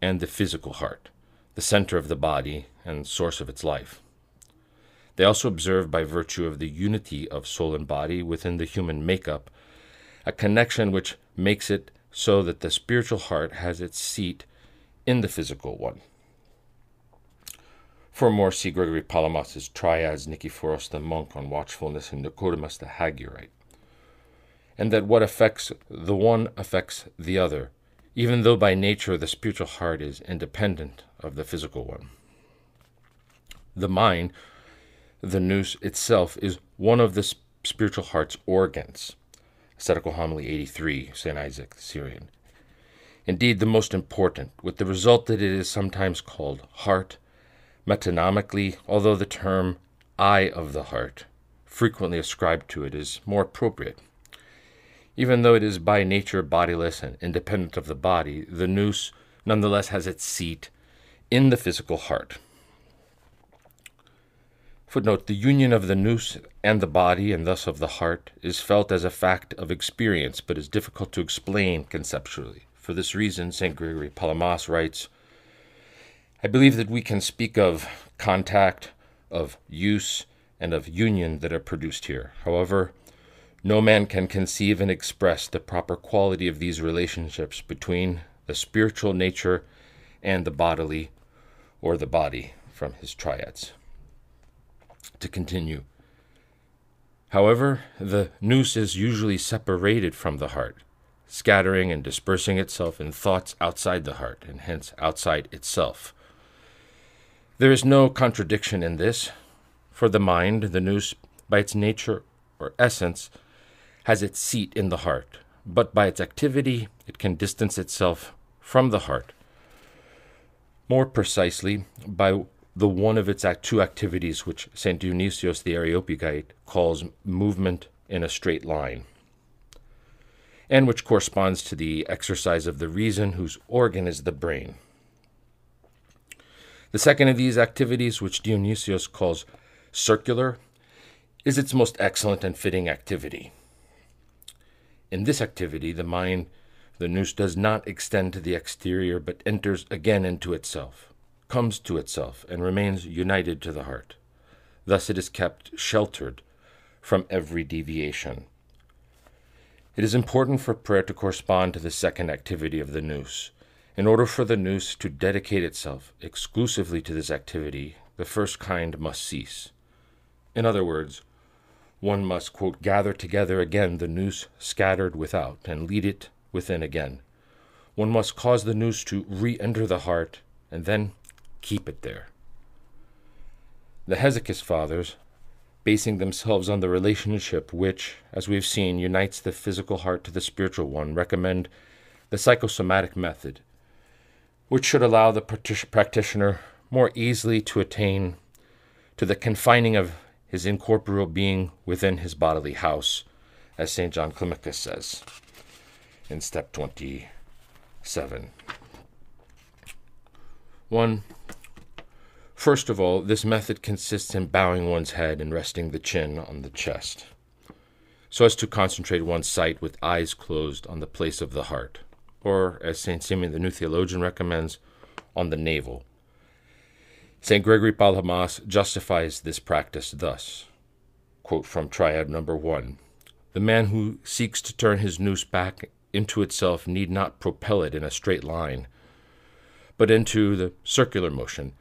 and the physical heart, the center of the body and source of its life. They also observe, by virtue of the unity of soul and body within the human makeup, a connection which makes it so that the spiritual heart has its seat in the physical one. For more, see Gregory Palamas's Triads, Nikephoros the monk on watchfulness, and Nicodemus the Hagiorite. And that what affects the one affects the other, even though by nature the spiritual heart is independent of the physical one. The mind, the nous itself, is one of the spiritual heart's organs. Ascetical Homily 83, St. Isaac the Syrian. Indeed, the most important, with the result that it is sometimes called heart Metonymically, although the term eye of the heart, frequently ascribed to it, is more appropriate. Even though it is by nature bodiless and independent of the body, the nous nonetheless has its seat in the physical heart. Footnote The union of the nous and the body, and thus of the heart, is felt as a fact of experience, but is difficult to explain conceptually. For this reason, St. Gregory Palamas writes I believe that we can speak of contact, of use, and of union that are produced here. However, no man can conceive and express the proper quality of these relationships between the spiritual nature and the bodily or the body from his triads. To continue. However, the nous is usually separated from the heart, scattering and dispersing itself in thoughts outside the heart, and hence outside itself. There is no contradiction in this, for the mind, the nous, by its nature or essence, has its seat in the heart, but by its activity it can distance itself from the heart. More precisely, by the one of its two activities, which St. Dionysius the Areopagite calls movement in a straight line, and which corresponds to the exercise of the reason, whose organ is the brain. The second of these activities, which Dionysius calls circular, is its most excellent and fitting activity. In this activity, the mind, the nous, does not extend to the exterior, but enters again into itself, comes to itself, and remains united to the heart. Thus it is kept sheltered from every deviation. It is important for prayer to correspond to the second activity of the nous, in order for the nous to dedicate itself exclusively to this activity, the first kind must cease. In other words, one must, quote, gather together again the nous scattered without and lead it within again. One must cause the nous to re enter the heart and then keep it there. The Hesychist fathers, basing themselves on the relationship which, as we've seen, unites the physical heart to the spiritual one, recommend the psychosomatic method which should allow the practitioner more easily to attain to the confining of his incorporeal being within his bodily house, as St. John Climacus says in step 27. 1. First of all, this method consists in bowing one's head and resting the chin on the chest, so as to concentrate one's sight with eyes closed on the place of the heart or as St. Simeon the New Theologian recommends, on the navel. St. Gregory Palamas justifies this practice thus quote from Triad number one The man who seeks to turn his nous back into itself need not propel it in a straight line, but into the circular motion.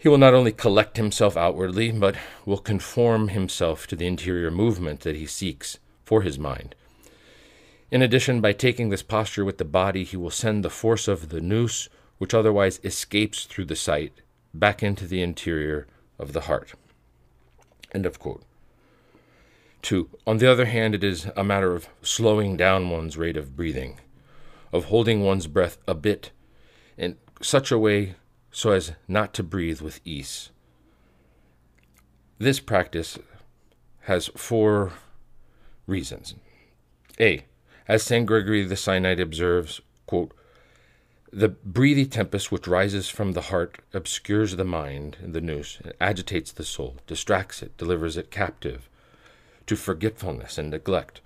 He will not only collect himself outwardly, but will conform himself to the interior movement that he seeks for his mind. In addition, by taking this posture with the body, he will send the force of the nous, which otherwise escapes through the sight, back into the interior of the heart. End of quote. Two, on the other hand, it is a matter of slowing down one's rate of breathing, of holding one's breath a bit in such a way so as not to breathe with ease. This practice has four reasons. A. As St. Gregory the Sinaite observes, quote, the breathy tempest which rises from the heart obscures the mind the nous, agitates the soul, distracts it, delivers it captive to forgetfulness and neglect,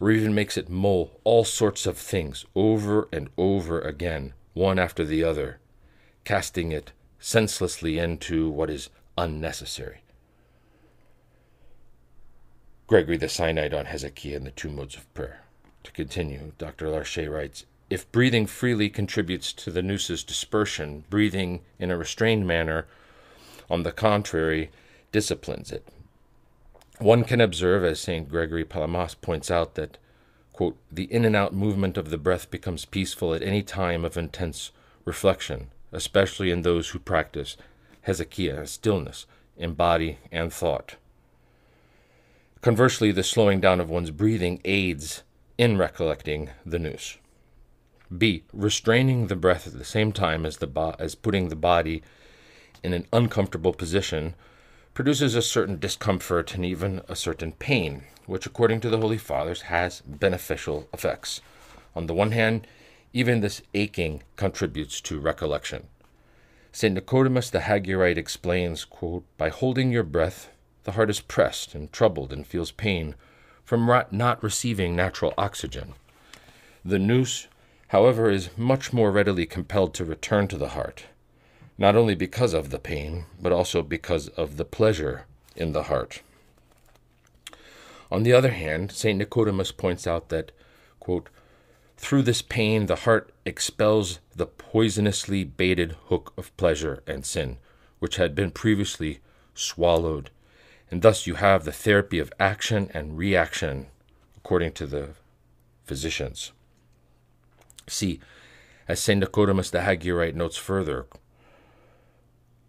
or even makes it mull all sorts of things over and over again, one after the other, casting it senselessly into what is unnecessary. Gregory the Sinaite on Hesychia and the two modes of prayer. To continue, Dr. Larchet writes If breathing freely contributes to the nous's dispersion, breathing in a restrained manner, on the contrary, disciplines it. One can observe, as St. Gregory Palamas points out, that, quote, the in and out movement of the breath becomes peaceful at any time of intense reflection, especially in those who practice Hesychia, stillness in body and thought. Conversely, the slowing down of one's breathing aids in recollecting the nous. B. Restraining the breath at the same time as, the bo- as putting the body in an uncomfortable position produces a certain discomfort and even a certain pain, which, according to the Holy Fathers, has beneficial effects. On the one hand, even this aching contributes to recollection. St. Nicodemus the Hagiorite explains, quote, By holding your breath, the heart is pressed and troubled and feels pain from not receiving natural oxygen. The nous, however, is much more readily compelled to return to the heart, not only because of the pain, but also because of the pleasure in the heart. On the other hand, St. Nicodemus points out that, quote, through this pain, the heart expels the poisonously baited hook of pleasure and sin, which had been previously swallowed, and thus you have the therapy of action and reaction, according to the physicians. See, as St. Nicodemus the Hagiorite notes further,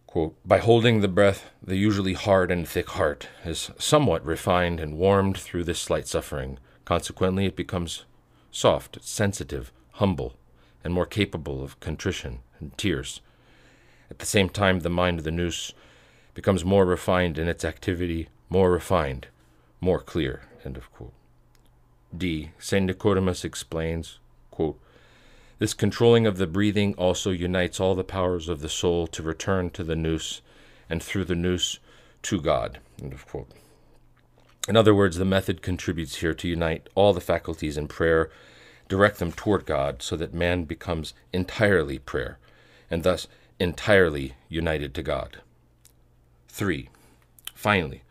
quote, by holding the breath, the usually hard and thick heart is somewhat refined and warmed through this slight suffering. Consequently, it becomes soft, sensitive, humble, and more capable of contrition and tears. At the same time, the mind of the nous becomes more refined in its activity, more refined, more clear. D. St. Nicodemus explains, quote, This controlling of the breathing also unites all the powers of the soul to return to the nous, and through the nous to God. In other words, the method contributes here to unite all the faculties in prayer, direct them toward God, so that man becomes entirely prayer, and thus entirely united to God. 3. Finally,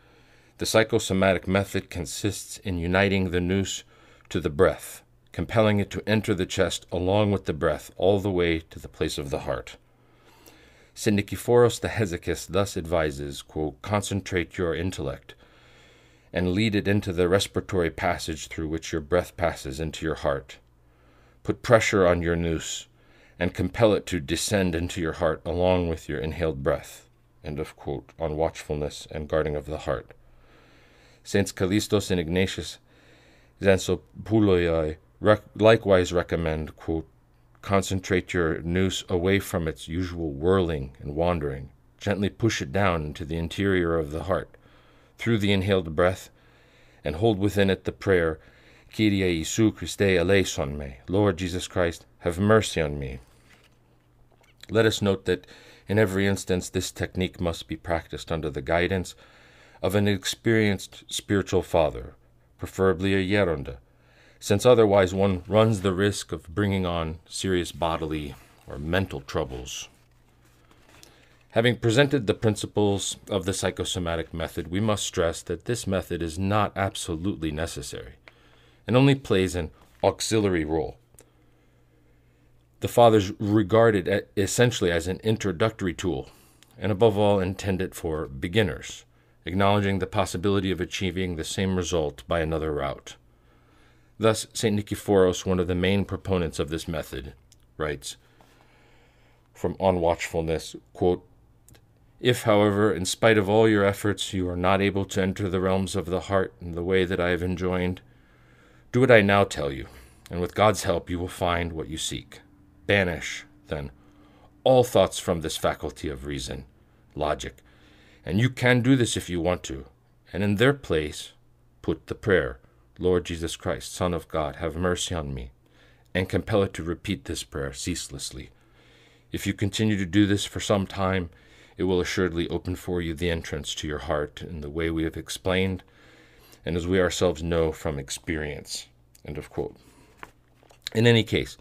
the psychosomatic method consists in uniting the nous to the breath, compelling it to enter the chest along with the breath all the way to the place of the heart. St. Nicephorus the Hesychist thus advises, quote, Concentrate your intellect and lead it into the respiratory passage through which your breath passes into your heart. Put pressure on your nous and compel it to descend into your heart along with your inhaled breath. End of quote, on watchfulness and guarding of the heart. Saints Callistos and Ignatius Xanthopouloi rec- likewise recommend, quote, concentrate your nous away from its usual whirling and wandering. Gently push it down into the interior of the heart through the inhaled breath, and hold within it the prayer, Kyrie Jesu Christe eleison me, Lord Jesus Christ, have mercy on me. Let us note that in every instance this technique must be practiced under the guidance of an experienced spiritual father, preferably a Geronda, since otherwise one runs the risk of bringing on serious bodily or mental troubles. Having presented the principles of the psychosomatic method, we must stress that this method is not absolutely necessary and only plays an auxiliary role. The fathers regard it essentially as an introductory tool, and above all intended for beginners, acknowledging the possibility of achieving the same result by another route. Thus, St. Nicephoros, one of the main proponents of this method, writes from On Watchfulness, quote, if, however, in spite of all your efforts, you are not able to enter the realms of the heart in the way that I have enjoined, do what I now tell you, and with God's help you will find what you seek. Banish, then, all thoughts from this faculty of reason, logic. And you can do this if you want to. And in their place, put the prayer Lord Jesus Christ, Son of God, have mercy on me, and compel it to repeat this prayer ceaselessly. If you continue to do this for some time, it will assuredly open for you the entrance to your heart in the way we have explained, and as we ourselves know from experience. End of quote. In any case,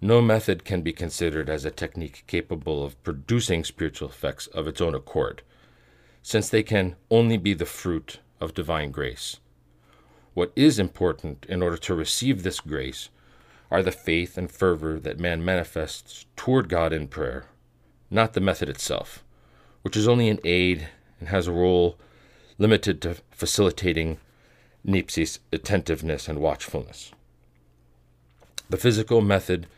no method can be considered as a technique capable of producing spiritual effects of its own accord, since they can only be the fruit of divine grace. What is important in order to receive this grace are the faith and fervor that man manifests toward God in prayer, not the method itself, which is only an aid and has a role limited to facilitating nipsis, attentiveness, and watchfulness. The physical method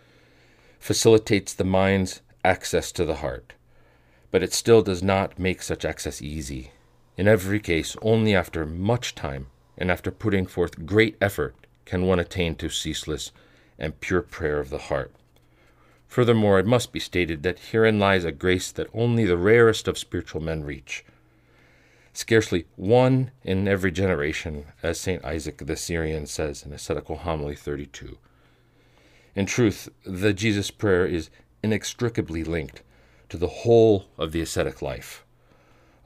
facilitates the mind's access to the heart, but it still does not make such access easy. In every case, only after much time and after putting forth great effort can one attain to ceaseless and pure prayer of the heart. Furthermore, it must be stated that herein lies a grace that only the rarest of spiritual men reach. Scarcely one in every generation, as St. Isaac the Syrian says in Ascetical Homily 32. In truth, the Jesus prayer is inextricably linked to the whole of the ascetic life,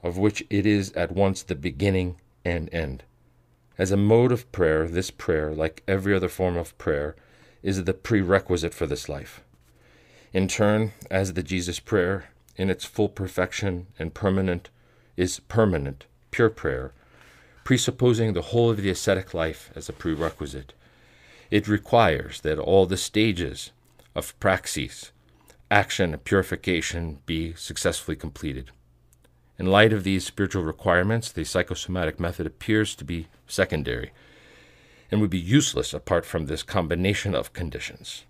of which it is at once the beginning and end. As a mode of prayer, this prayer, like every other form of prayer, is the prerequisite for this life. In turn, as the Jesus prayer, in its full perfection and permanent, is permanent, pure prayer, presupposing the whole of the ascetic life as a prerequisite. It requires that all the stages of praxis, action, and purification be successfully completed. In light of these spiritual requirements, the psychosomatic method appears to be secondary and would be useless apart from this combination of conditions.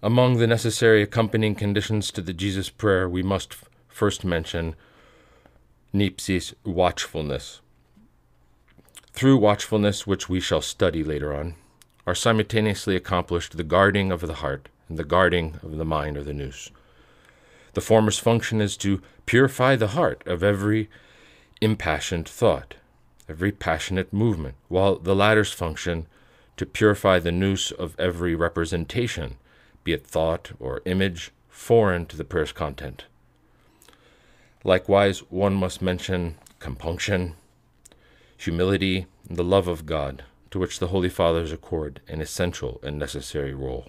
Among the necessary accompanying conditions to the Jesus prayer, we must f- first mention nipsis watchfulness. Through watchfulness, which we shall study later on, are simultaneously accomplished the guarding of the heart and the guarding of the mind or the nous. The former's function is to purify the heart of every impassioned thought, every passionate movement, while the latter's function to purify the nous of every representation, be it thought or image, foreign to the prayer's content. Likewise, one must mention compunction, humility, and the love of God, to which the Holy Fathers accord an essential and necessary role.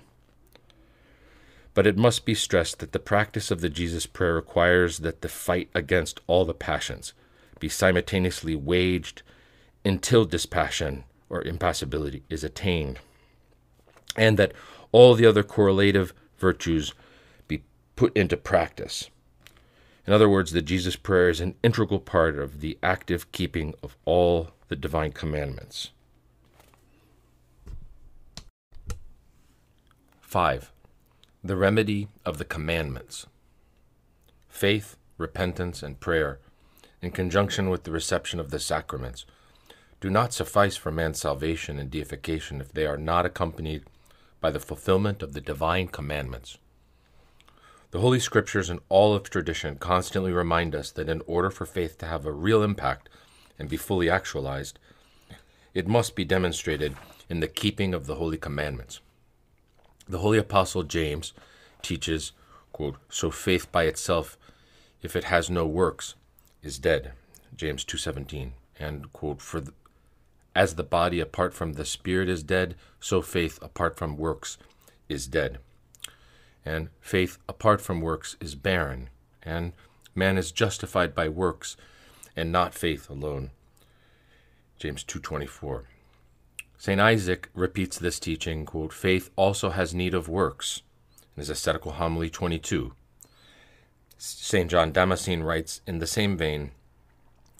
But it must be stressed that the practice of the Jesus prayer requires that the fight against all the passions be simultaneously waged until dispassion or impassibility is attained, and that all the other correlative virtues be put into practice. In other words, the Jesus prayer is an integral part of the active keeping of all the divine commandments. 5. The remedy of the commandments. Faith, repentance, and prayer, in conjunction with the reception of the sacraments, do not suffice for man's salvation and deification if they are not accompanied by the fulfillment of the divine commandments. The Holy Scriptures and all of tradition constantly remind us that in order for faith to have a real impact and be fully actualized, it must be demonstrated in the keeping of the Holy Commandments. The Holy Apostle James teaches, quote, So faith by itself, if it has no works, is dead. James 2.17. And, quote, For as the body apart from the spirit is dead, so faith apart from works is dead. And faith apart from works is barren, and man is justified by works and not faith alone. James 2:24. St. Isaac repeats this teaching, quote, faith also has need of works, in his ascetical homily 22. St. John Damascene writes in the same vein,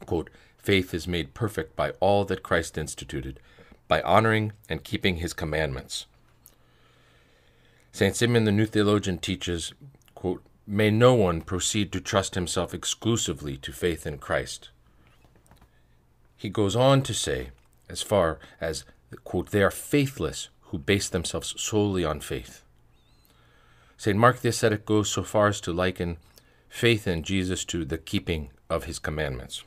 quote, faith is made perfect by all that Christ instituted, by honoring and keeping his commandments. St. Simeon the New Theologian teaches, quote, May no one proceed to trust himself exclusively to faith in Christ. He goes on to say, as far as, quote, they are faithless who base themselves solely on faith. St. Mark the ascetic goes so far as to liken faith in Jesus to the keeping of his commandments.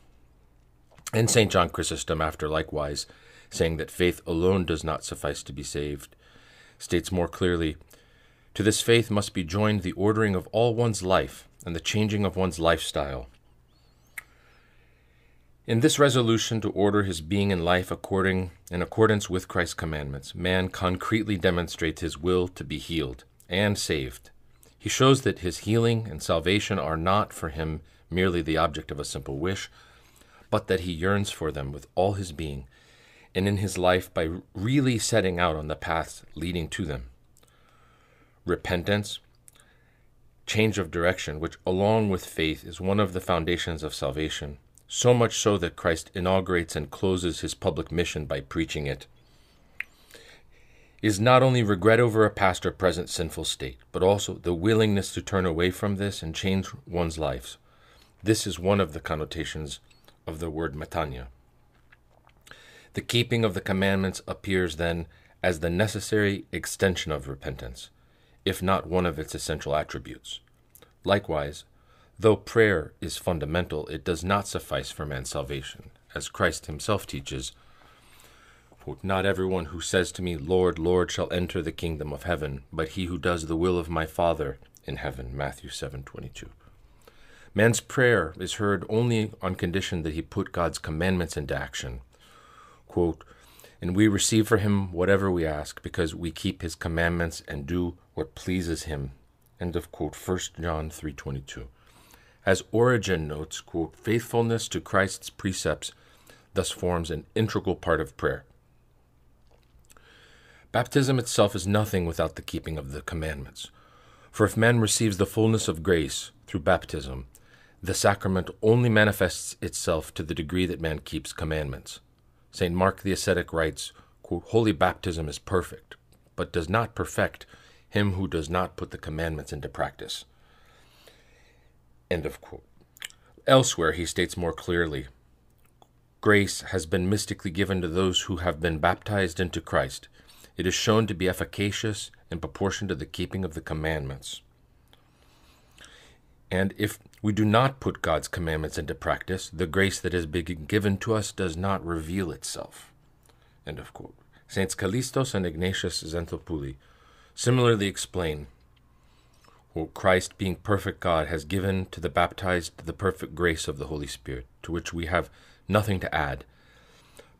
And St. John Chrysostom, after likewise saying that faith alone does not suffice to be saved, states more clearly To this faith must be joined the ordering of all one's life and the changing of one's lifestyle. In this resolution to order his being and life according in accordance with Christ's commandments, man concretely demonstrates his will to be healed and saved. He shows that his healing and salvation are not for him merely the object of a simple wish, but that he yearns for them with all his being, and in his life by really setting out on the paths leading to them. Repentance, change of direction, which along with faith is one of the foundations of salvation, so much so that Christ inaugurates and closes his public mission by preaching it, is not only regret over a past or present sinful state, but also the willingness to turn away from this and change one's life. This is one of the connotations of the word metanoia. The keeping of the commandments appears then as the necessary extension of repentance, if not one of its essential attributes. Likewise, though prayer is fundamental, it does not suffice for man's salvation, as Christ himself teaches. Not everyone who says to me, Lord, Lord, shall enter the kingdom of heaven, but he who does the will of my Father in heaven. Matthew 7:22. Man's prayer is heard only on condition that he put God's commandments into action. Quote, and we receive for him whatever we ask, because we keep his commandments and do what pleases him. End of quote, 1 John 3.22. As Origen notes, quote, faithfulness to Christ's precepts thus forms an integral part of prayer. Baptism itself is nothing without the keeping of the commandments. For if man receives the fullness of grace through baptism, the sacrament only manifests itself to the degree that man keeps commandments. St. Mark the ascetic writes, Holy baptism is perfect, but does not perfect him who does not put the commandments into practice. End of quote. Elsewhere, he states more clearly Grace has been mystically given to those who have been baptized into Christ. It is shown to be efficacious in proportion to the keeping of the commandments. And if we do not put God's commandments into practice, the grace that has been given to us does not reveal itself. End of quote. Saints Callistos and Ignatius Xanthopouloi similarly explain well, Christ, being perfect God, has given to the baptized the perfect grace of the Holy Spirit, to which we have nothing to add.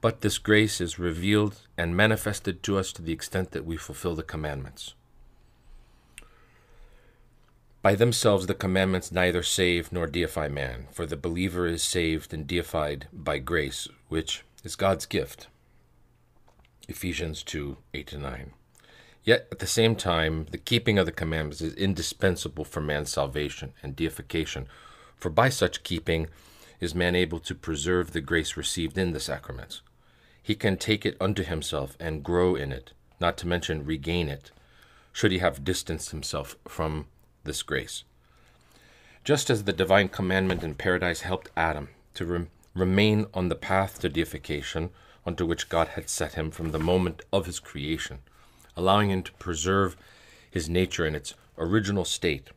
But this grace is revealed and manifested to us to the extent that we fulfill the commandments. By themselves, the commandments neither save nor deify man, for the believer is saved and deified by grace, which is God's gift. Ephesians 2 8 9. Yet, at the same time, the keeping of the commandments is indispensable for man's salvation and deification, for by such keeping is man able to preserve the grace received in the sacraments. He can take it unto himself and grow in it, not to mention regain it, should he have distanced himself from this grace. Just as the divine commandment in paradise helped Adam to re- remain on the path to deification onto which God had set him from the moment of his creation, allowing him to preserve his nature in its original state.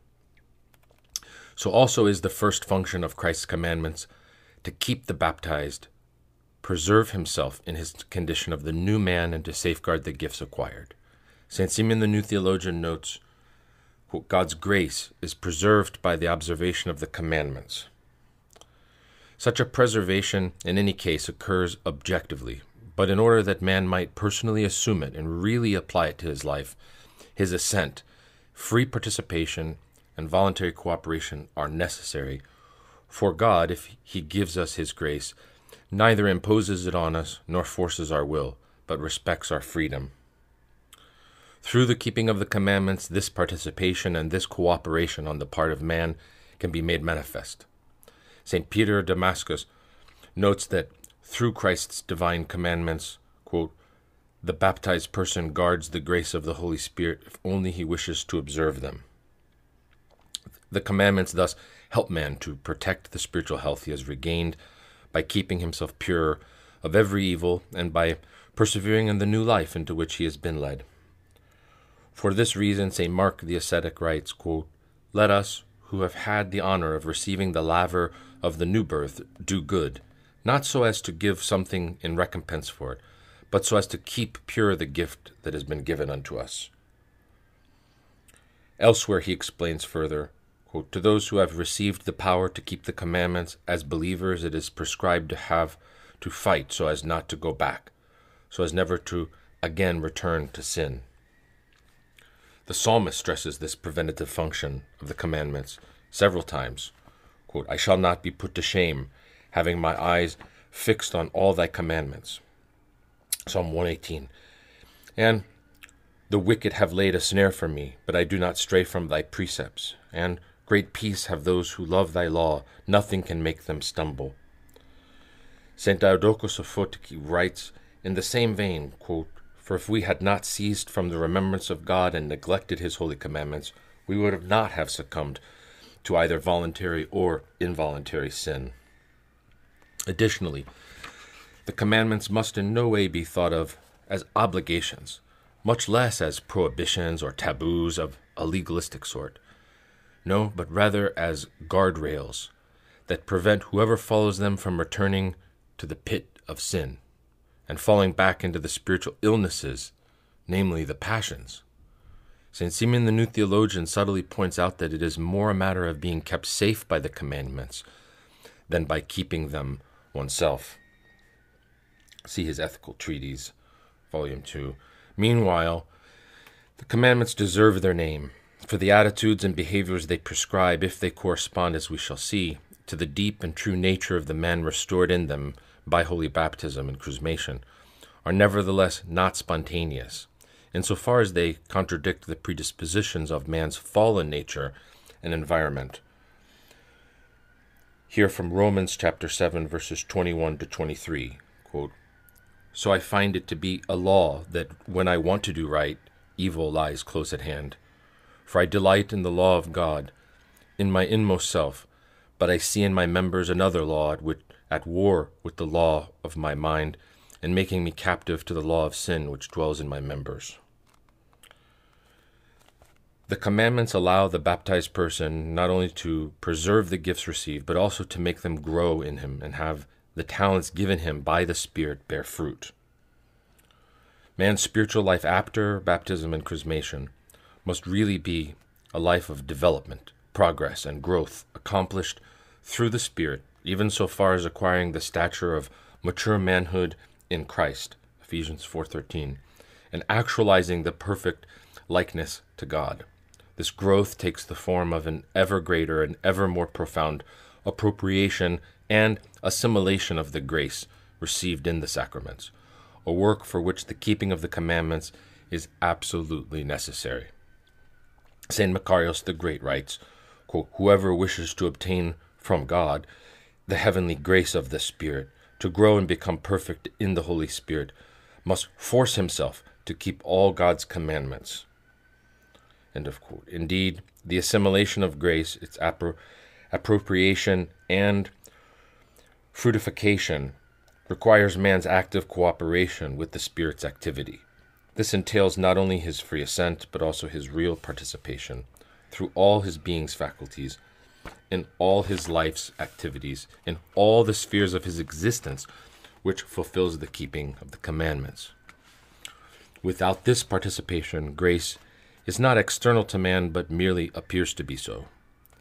So also is the first function of Christ's commandments to keep the baptized, preserve himself in his condition of the new man, and to safeguard the gifts acquired. St. Simeon the New Theologian notes God's grace is preserved by the observation of the commandments. Such a preservation, in any case, occurs objectively, but in order that man might personally assume it and really apply it to his life, his assent, free participation, and voluntary cooperation are necessary. For God, if He gives us His grace, neither imposes it on us nor forces our will, but respects our freedom. Through the keeping of the commandments, this participation and this cooperation on the part of man can be made manifest. St. Peter of Damascus notes that through Christ's divine commandments, quote, the baptized person guards the grace of the Holy Spirit if only he wishes to observe them. The commandments thus help man to protect the spiritual health he has regained by keeping himself pure of every evil and by persevering in the new life into which he has been led. For this reason, St. Mark the ascetic writes, quote, Let us, who have had the honor of receiving the laver of the new birth, do good, not so as to give something in recompense for it, but so as to keep pure the gift that has been given unto us. Elsewhere he explains further quote, To those who have received the power to keep the commandments, as believers it is prescribed to have to fight so as not to go back, so as never to again return to sin. The psalmist stresses this preventative function of the commandments several times. Quote, I shall not be put to shame, having my eyes fixed on all thy commandments. Psalm 118. And the wicked have laid a snare for me, but I do not stray from thy precepts. And great peace have those who love thy law, nothing can make them stumble. St. Diadochos of Photiki writes in the same vein, quote, For if we had not ceased from the remembrance of God and neglected his holy commandments, we would not have succumbed to either voluntary or involuntary sin. Additionally, the commandments must in no way be thought of as obligations, much less as prohibitions or taboos of a legalistic sort. No, but rather as guardrails that prevent whoever follows them from returning to the pit of sin and falling back into the spiritual illnesses, namely the passions. St. Simeon the New Theologian subtly points out that it is more a matter of being kept safe by the commandments than by keeping them oneself. See his Ethical Treatise, Volume 2. Meanwhile, the commandments deserve their name, for the attitudes and behaviors they prescribe, if they correspond, as we shall see, to the deep and true nature of the man restored in them by holy baptism and chrismation, are nevertheless not spontaneous, insofar as they contradict the predispositions of man's fallen nature and environment. Here from Romans chapter 7, verses 21 to 23, quote, so I find it to be a law that when I want to do right, evil lies close at hand. For I delight in the law of God, in my inmost self, but I see in my members another law at, which, at war with the law of my mind, and making me captive to the law of sin which dwells in my members. The commandments allow the baptized person not only to preserve the gifts received, but also to make them grow in him and have the talents given him by the Spirit bear fruit. Man's spiritual life after baptism and chrismation must really be a life of development, progress, and growth accomplished through the Spirit, even so far as acquiring the stature of mature manhood in Christ, Ephesians 4:13, and actualizing the perfect likeness to God. This growth takes the form of an ever greater and ever more profound appropriation and assimilation of the grace received in the sacraments, a work for which the keeping of the commandments is absolutely necessary. St. Macarius the Great writes, Whoever wishes to obtain from God the heavenly grace of the Spirit, to grow and become perfect in the Holy Spirit, must force himself to keep all God's commandments. End of quote. Indeed, the assimilation of grace, its appro- appropriation, and Fructification requires man's active cooperation with the Spirit's activity. This entails not only his free assent, but also his real participation through all his being's faculties, in all his life's activities, in all the spheres of his existence, which fulfills the keeping of the commandments. Without this participation, grace is not external to man, but merely appears to be so.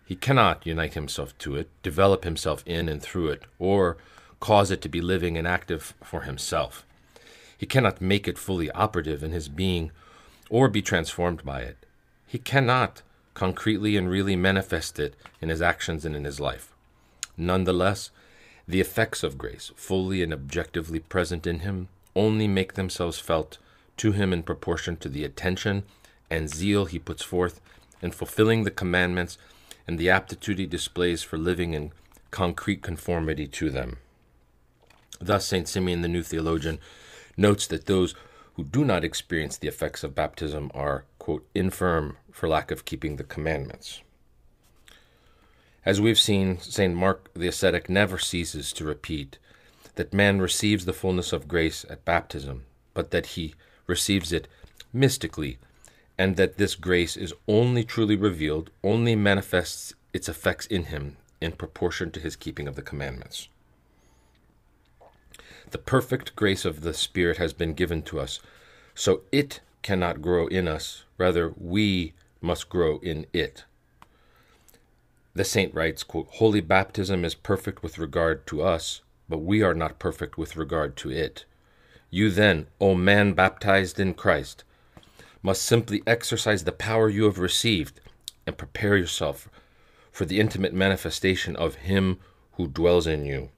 He cannot unite himself to it, develop himself in and through it, or cause it to be living and active for himself. He cannot make it fully operative in his being or be transformed by it. He cannot concretely and really manifest it in his actions and in his life. Nonetheless, the effects of grace, fully and objectively present in him, only make themselves felt to him in proportion to the attention and zeal he puts forth in fulfilling the commandments and the aptitude he displays for living in concrete conformity to them. Thus, St. Simeon the New Theologian notes that those who do not experience the effects of baptism are, quote, infirm for lack of keeping the commandments. As we've seen, St. Mark the ascetic never ceases to repeat that man receives the fullness of grace at baptism, but that he receives it mystically and that this grace is only truly revealed, only manifests its effects in him in proportion to his keeping of the commandments. The perfect grace of the Spirit has been given to us, so it cannot grow in us, rather, we must grow in it. The saint writes, quote, Holy baptism is perfect with regard to us, but we are not perfect with regard to it. You then, O man baptized in Christ, must simply exercise the power you have received and prepare yourself for the intimate manifestation of Him who dwells in you.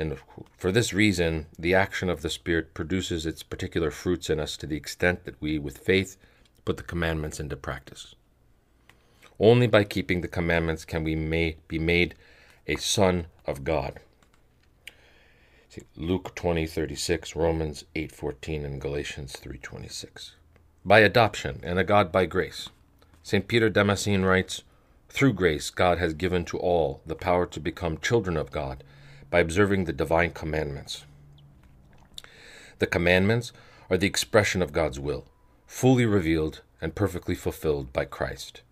And for this reason, the action of the Spirit produces its particular fruits in us to the extent that we, with faith, put the commandments into practice. Only by keeping the commandments can we may, be made a son of God. See, Luke 20:36, Romans 8:14 and Galatians 3:26. By adoption and a God by grace. St. Peter Damascene writes, through grace, God has given to all the power to become children of God by observing the divine commandments. The commandments are the expression of God's will, fully revealed and perfectly fulfilled by Christ.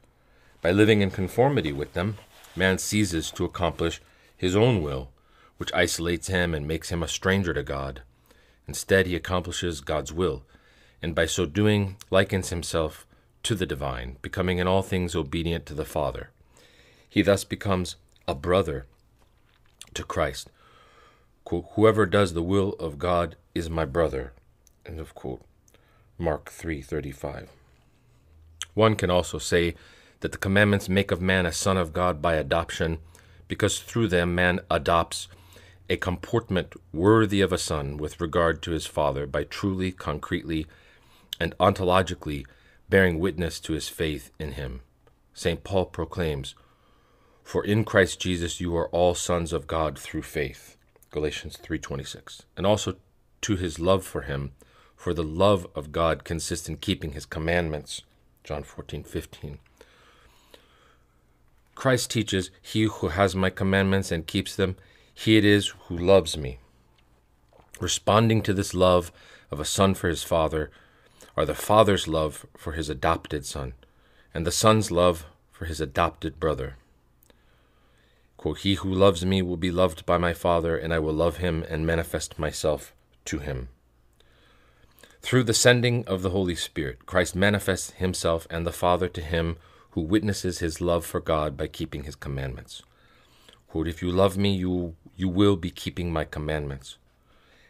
By living in conformity with them, man ceases to accomplish his own will, which isolates him and makes him a stranger to God. Instead, he accomplishes God's will, and by so doing likens himself to the divine, becoming in all things obedient to the Father. He thus becomes a brother to Christ. Quote, Whoever does the will of God is my brother. End of quote. Mark 3:35. One can also say that the commandments make of man a son of God by adoption, because through them man adopts a comportment worthy of a son with regard to his father by truly, concretely, and ontologically bearing witness to his faith in him. St. Paul proclaims, For in Christ Jesus you are all sons of God through faith. Galatians 3:26. And also to his love for him, for the love of God consists in keeping his commandments. John 14:15. Christ teaches, He who has my commandments and keeps them, he it is who loves me. Responding to this love of a son for his father, are the father's love for his adopted son, and the son's love for his adopted brother. Quote, he who loves me will be loved by my Father, and I will love him and manifest myself to him. Through the sending of the Holy Spirit, Christ manifests himself and the Father to him who witnesses his love for God by keeping his commandments. Quote, if you love me, you, you will be keeping my commandments.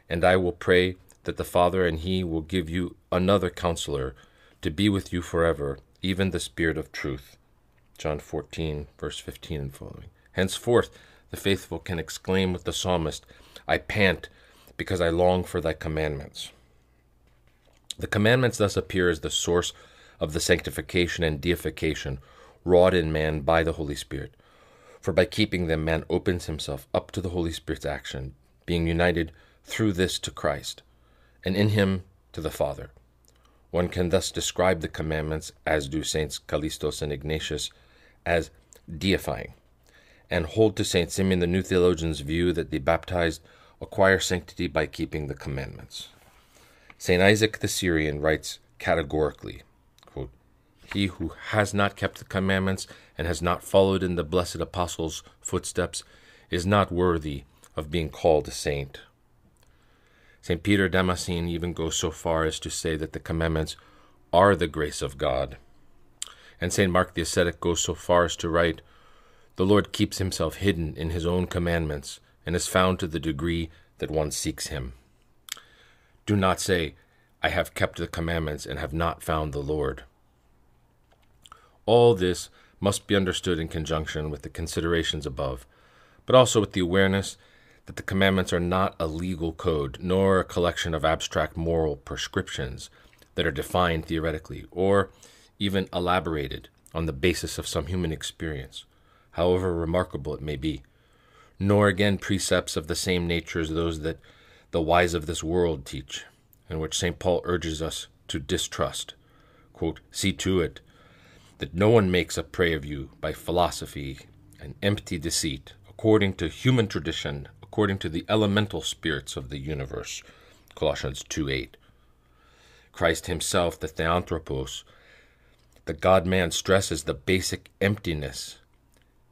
And I will pray that the Father and He will give you another counselor to be with you forever, even the Spirit of truth. John 14, verse 15 and following. Henceforth, the faithful can exclaim with the psalmist, I pant because I long for thy commandments. The commandments thus appear as the source of the sanctification and deification wrought in man by the Holy Spirit. For by keeping them, man opens himself up to the Holy Spirit's action, being united through this to Christ and in him to the Father. One can thus describe the commandments, as do Saints Callistos and Ignatius, as deifying, and hold to Saint Simeon the New Theologian's view that the baptized acquire sanctity by keeping the commandments. Saint Isaac the Syrian writes categorically, quote, He who has not kept the commandments and has not followed in the blessed apostles' footsteps is not worthy of being called a saint. St. Peter Damascene even goes so far as to say that the commandments are the grace of God. And St. Mark the ascetic goes so far as to write, The Lord keeps himself hidden in his own commandments, and is found to the degree that one seeks him. Do not say, I have kept the commandments and have not found the Lord. All this must be understood in conjunction with the considerations above, but also with the awareness that the commandments are not a legal code, nor a collection of abstract moral prescriptions that are defined theoretically, or even elaborated on the basis of some human experience, however remarkable it may be, nor again precepts of the same nature as those that the wise of this world teach, and which St. Paul urges us to distrust. Quote, See to it that no one makes a prey of you by philosophy and empty deceit, according to human tradition according to the elemental spirits of the universe. Colossians 2 8. Christ himself, the Theanthropos, the God man stresses the basic emptiness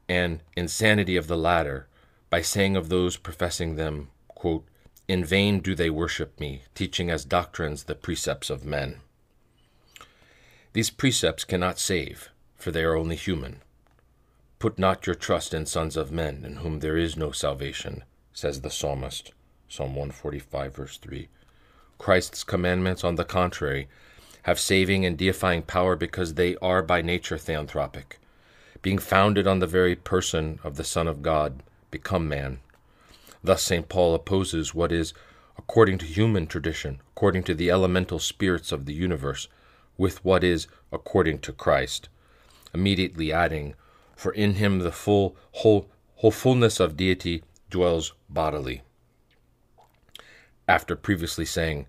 and insanity of the latter by saying of those professing them, quote, In vain do they worship me, teaching as doctrines the precepts of men. These precepts cannot save, for they are only human. Put not your trust in sons of men, in whom there is no salvation, says the psalmist, Psalm 145, verse 3. Christ's commandments, on the contrary, have saving and deifying power because they are by nature theanthropic, being founded on the very person of the Son of God, become man. Thus, St. Paul opposes what is, according to human tradition, according to the elemental spirits of the universe, with what is, according to Christ, immediately adding, For in him the full, whole, whole fullness of deity dwells bodily after previously saying,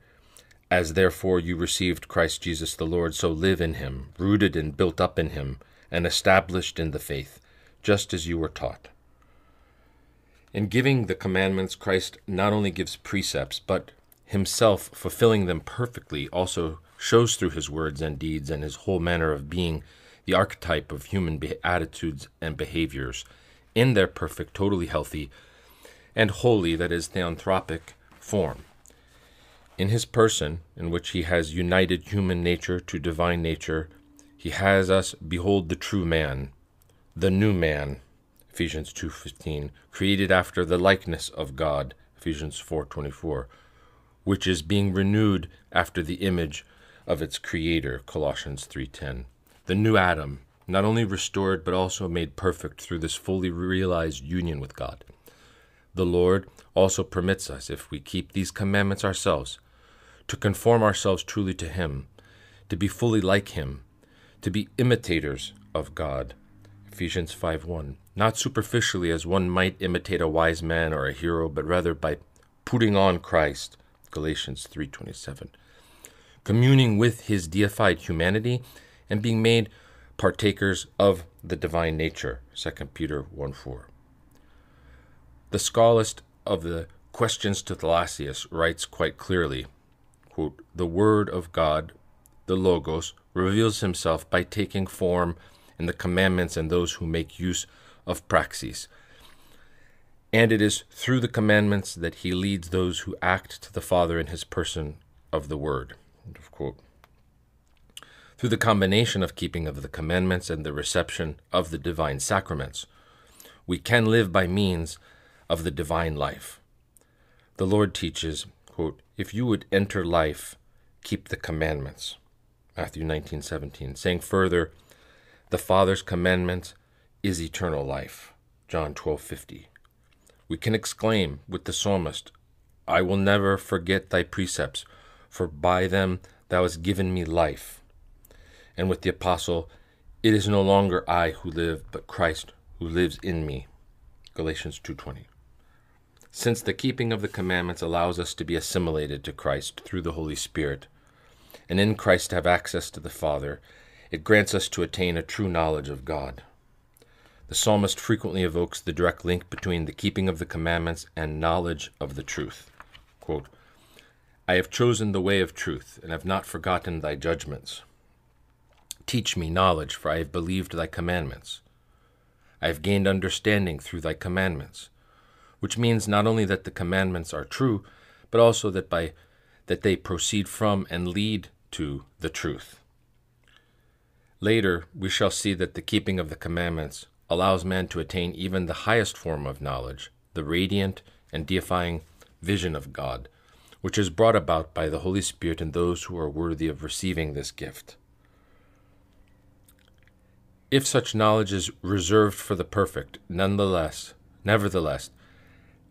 As therefore you received Christ Jesus the Lord, so live in him, rooted and built up in him, and established in the faith, just as you were taught. In giving the commandments, Christ not only gives precepts, but himself, fulfilling them perfectly, also shows through his words and deeds and his whole manner of being the archetype of human be- attitudes and behaviors in their perfect, totally healthy, and holy, that is, theanthropic, form in his person, in which he has united human nature to divine nature, he has us behold the true man, the new man, Ephesians 2:15, created after the likeness of God, Ephesians 4:24, which is being renewed after the image of its creator, Colossians 3:10. The new Adam, not only restored but also made perfect through this fully realized union with God. The Lord also permits us, if we keep these commandments ourselves, to conform ourselves truly to Him, to be fully like Him, to be imitators of God. Ephesians 5:1. Not superficially as one might imitate a wise man or a hero, but rather by putting on Christ. Galatians 3:27. Communing with his deified humanity and being made partakers of the divine nature. 2 Peter 1:4. The scholiast of the Questions to Thalassius writes quite clearly quote, the Word of God, the Logos, reveals himself by taking form in the commandments and those who make use of praxis. And it is through the commandments that he leads those who act to the Father in his person of the Word. Through the combination of keeping of the commandments and the reception of the divine sacraments, we can live by means of the divine life. The Lord teaches, quote, if you would enter life, keep the commandments. Matthew 19:17, saying further, the Father's commandment is eternal life. John 12:50. We can exclaim with the psalmist, I will never forget thy precepts, for by them thou hast given me life. And with the apostle, it is no longer I who live, but Christ who lives in me. Galatians 2:20 since the keeping of the commandments allows us to be assimilated to Christ through the Holy Spirit, and in Christ to have access to the Father, it grants us to attain a true knowledge of God. The psalmist frequently evokes the direct link between the keeping of the commandments and knowledge of the truth. Quote, I have chosen the way of truth, and have not forgotten thy judgments. Teach me knowledge, for I have believed thy commandments. I have gained understanding through thy commandments which means not only that the commandments are true, but also that by that they proceed from and lead to the truth. Later, we shall see that the keeping of the commandments allows man to attain even the highest form of knowledge, the radiant and deifying vision of God, which is brought about by the Holy Spirit in those who are worthy of receiving this gift. If such knowledge is reserved for the perfect, nonetheless, nevertheless,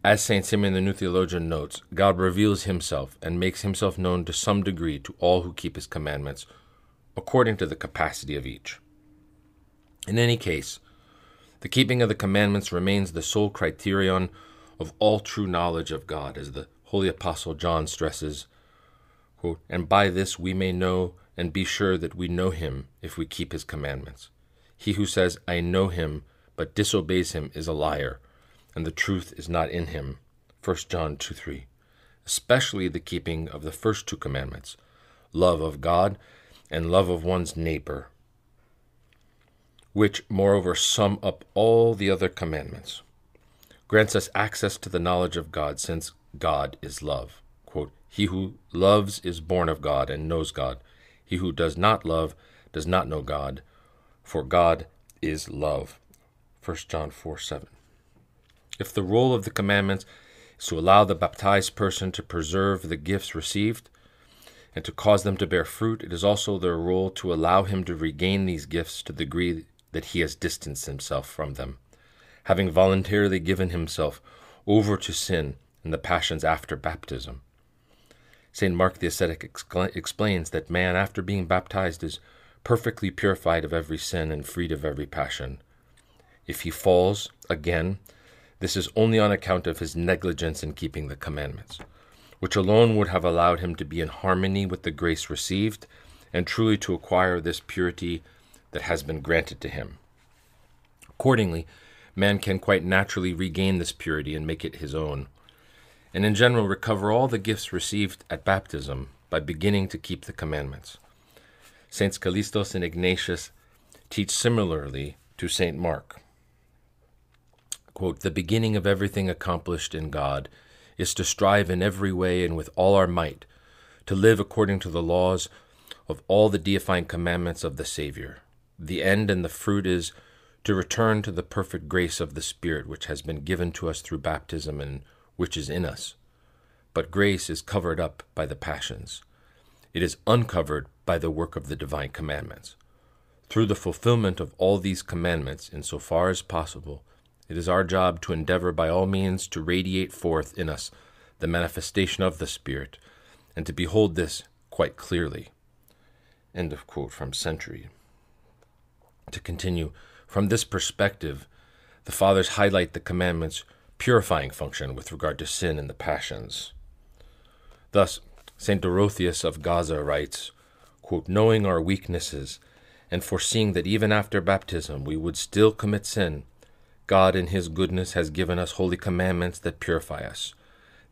as St. Simeon the New Theologian notes, God reveals himself and makes himself known to some degree to all who keep his commandments, according to the capacity of each. In any case, the keeping of the commandments remains the sole criterion of all true knowledge of God, as the Holy Apostle John stresses, quote, And by this we may know and be sure that we know him if we keep his commandments. He who says, I know him, but disobeys him is a liar and the truth is not in him. 1 John 2 3. Especially the keeping of the first two commandments love of God and love of one's neighbor, which moreover sum up all the other commandments, grants us access to the knowledge of God, since God is love. Quote, he who loves is born of God and knows God. He who does not love does not know God, for God is love. 1 John 4 7. If the role of the commandments is to allow the baptized person to preserve the gifts received and to cause them to bear fruit, it is also their role to allow him to regain these gifts to the degree that he has distanced himself from them, having voluntarily given himself over to sin and the passions after baptism. St. Mark the Ascetic explains that man, after being baptized, is perfectly purified of every sin and freed of every passion. If he falls again, this is only on account of his negligence in keeping the commandments, which alone would have allowed him to be in harmony with the grace received and truly to acquire this purity that has been granted to him. Accordingly, man can quite naturally regain this purity and make it his own, and in general recover all the gifts received at baptism by beginning to keep the commandments. Saints Callistos and Ignatius teach similarly to St. Mark. Quote, the beginning of everything accomplished in God is to strive in every way and with all our might to live according to the laws of all the deifying commandments of the Savior. The end and the fruit is to return to the perfect grace of the Spirit which has been given to us through baptism and which is in us. But grace is covered up by the passions. It is uncovered by the work of the divine commandments. Through the fulfillment of all these commandments, in so far as possible, it is our job to endeavor by all means to radiate forth in us the manifestation of the Spirit, and to behold this quite clearly. End of quote from Century. To continue, from this perspective, the Fathers highlight the commandments' purifying function with regard to sin and the passions. Thus, St. Dorotheus of Gaza writes, quote, Knowing our weaknesses, and foreseeing that even after baptism we would still commit sin, God in His goodness has given us holy commandments that purify us.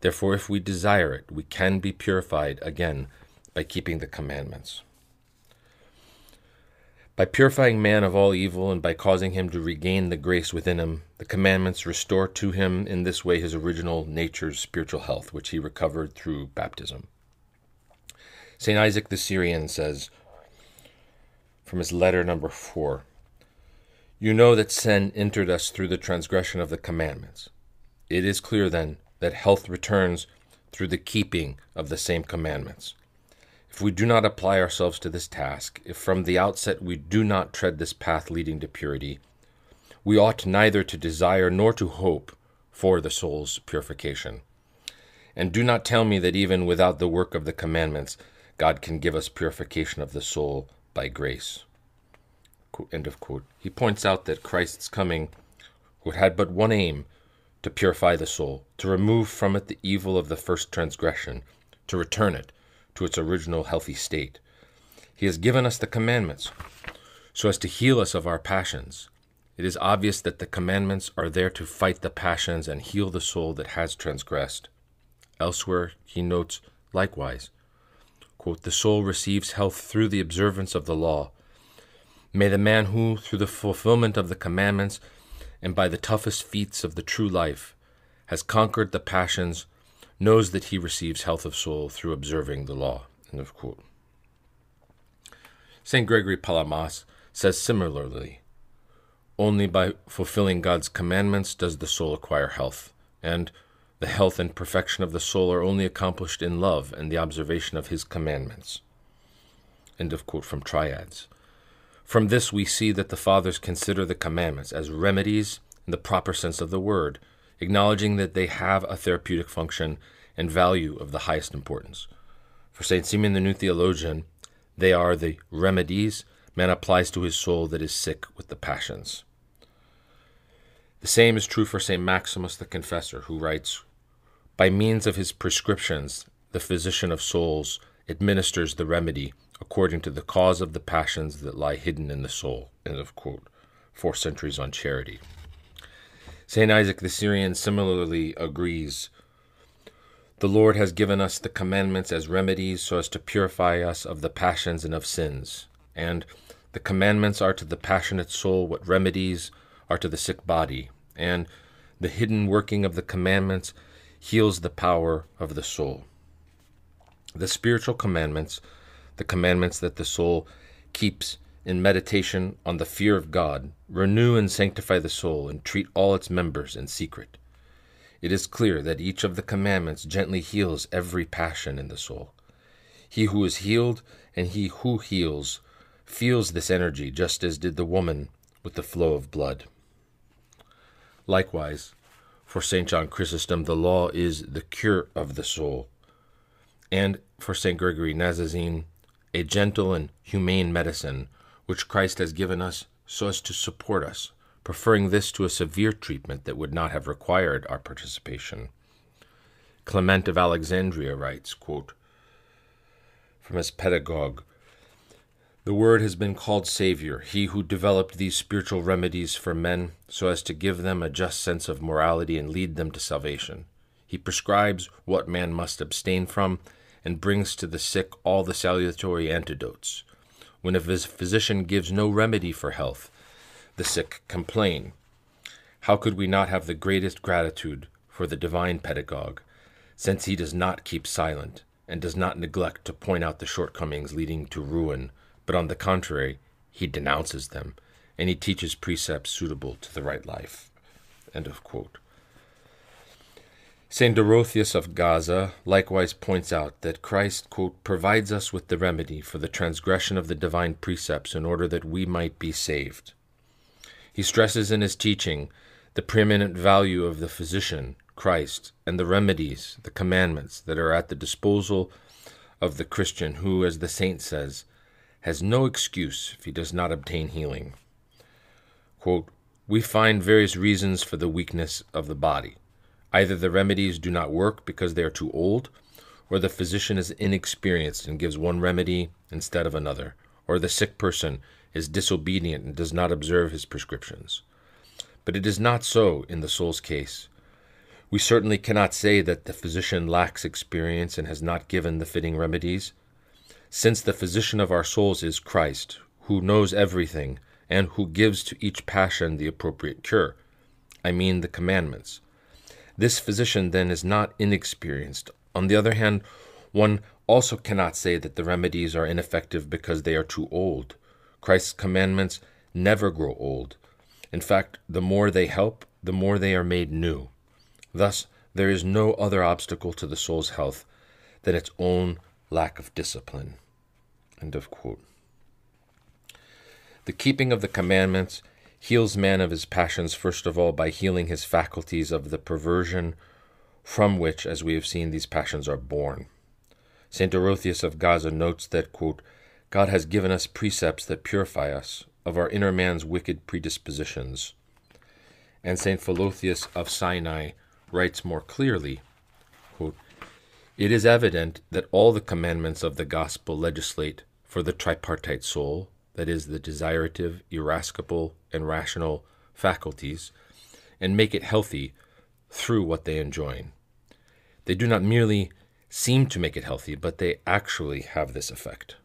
Therefore, if we desire it, we can be purified again by keeping the commandments. By purifying man of all evil and by causing him to regain the grace within him, the commandments restore to him in this way his original nature's spiritual health, which he recovered through baptism. St. Isaac the Syrian says from his letter number four you know that sin entered us through the transgression of the commandments. It is clear, then, that health returns through the keeping of the same commandments. If we do not apply ourselves to this task, if from the outset we do not tread this path leading to purity, we ought neither to desire nor to hope for the soul's purification. And do not tell me that even without the work of the commandments, God can give us purification of the soul by grace. End of quote. He points out that Christ's coming had but one aim to purify the soul, to remove from it the evil of the first transgression, to return it to its original healthy state. He has given us the commandments so as to heal us of our passions. It is obvious that the commandments are there to fight the passions and heal the soul that has transgressed. Elsewhere, he notes likewise quote, The soul receives health through the observance of the law May the man who, through the fulfillment of the commandments and by the toughest feats of the true life, has conquered the passions, knows that he receives health of soul through observing the law. St. Gregory Palamas says similarly Only by fulfilling God's commandments does the soul acquire health, and the health and perfection of the soul are only accomplished in love and the observation of his commandments. End of quote from Triads. From this, we see that the Fathers consider the commandments as remedies in the proper sense of the word, acknowledging that they have a therapeutic function and value of the highest importance. For St. Simeon the New Theologian, they are the remedies man applies to his soul that is sick with the passions. The same is true for St. Maximus the Confessor, who writes By means of his prescriptions, the physician of souls administers the remedy according to the cause of the passions that lie hidden in the soul. End of quote. Four centuries on charity. St. Isaac the Syrian similarly agrees The Lord has given us the commandments as remedies so as to purify us of the passions and of sins. And the commandments are to the passionate soul what remedies are to the sick body. And the hidden working of the commandments heals the power of the soul. The spiritual commandments, the commandments that the soul keeps in meditation on the fear of God, renew and sanctify the soul and treat all its members in secret. It is clear that each of the commandments gently heals every passion in the soul. He who is healed and he who heals feels this energy just as did the woman with the flow of blood. Likewise, for St. John Chrysostom, the law is the cure of the soul, and for St. Gregory Nazianzen, a gentle and humane medicine which Christ has given us so as to support us, preferring this to a severe treatment that would not have required our participation. Clement of Alexandria writes, quote, from his pedagogue, the Word has been called Savior, he who developed these spiritual remedies for men so as to give them a just sense of morality and lead them to salvation. He prescribes what man must abstain from and brings to the sick all the salutary antidotes. When a physician gives no remedy for health, the sick complain. How could we not have the greatest gratitude for the divine pedagogue, since he does not keep silent and does not neglect to point out the shortcomings leading to ruin? but on the contrary, he denounces them, and he teaches precepts suitable to the right life. End of quote. St. Dorotheus of Gaza likewise points out that Christ, quote, provides us with the remedy for the transgression of the divine precepts in order that we might be saved. He stresses in his teaching the preeminent value of the physician, Christ, and the remedies, the commandments, that are at the disposal of the Christian who, as the saint says, has no excuse if he does not obtain healing. Quote, we find various reasons for the weakness of the body. Either the remedies do not work because they are too old, or the physician is inexperienced and gives one remedy instead of another, or the sick person is disobedient and does not observe his prescriptions. But it is not so in the soul's case. We certainly cannot say that the physician lacks experience and has not given the fitting remedies since the physician of our souls is Christ, who knows everything, and who gives to each passion the appropriate cure. I mean the commandments. This physician then is not inexperienced. On the other hand, one also cannot say that the remedies are ineffective because they are too old. Christ's commandments never grow old. In fact, the more they help, the more they are made new. Thus, there is no other obstacle to the soul's health than its own lack of discipline. End of quote. The keeping of the commandments heals man of his passions, first of all, by healing his faculties of the perversion from which, as we have seen, these passions are born. St. Dorotheus of Gaza notes that, quote, God has given us precepts that purify us of our inner man's wicked predispositions. And St. Philotheus of Sinai writes more clearly, quote, it is evident that all the commandments of the gospel legislate for the tripartite soul, that is, the desirative, irascible, and rational faculties, and make it healthy through what they enjoin. They do not merely seem to make it healthy, but they actually have this effect.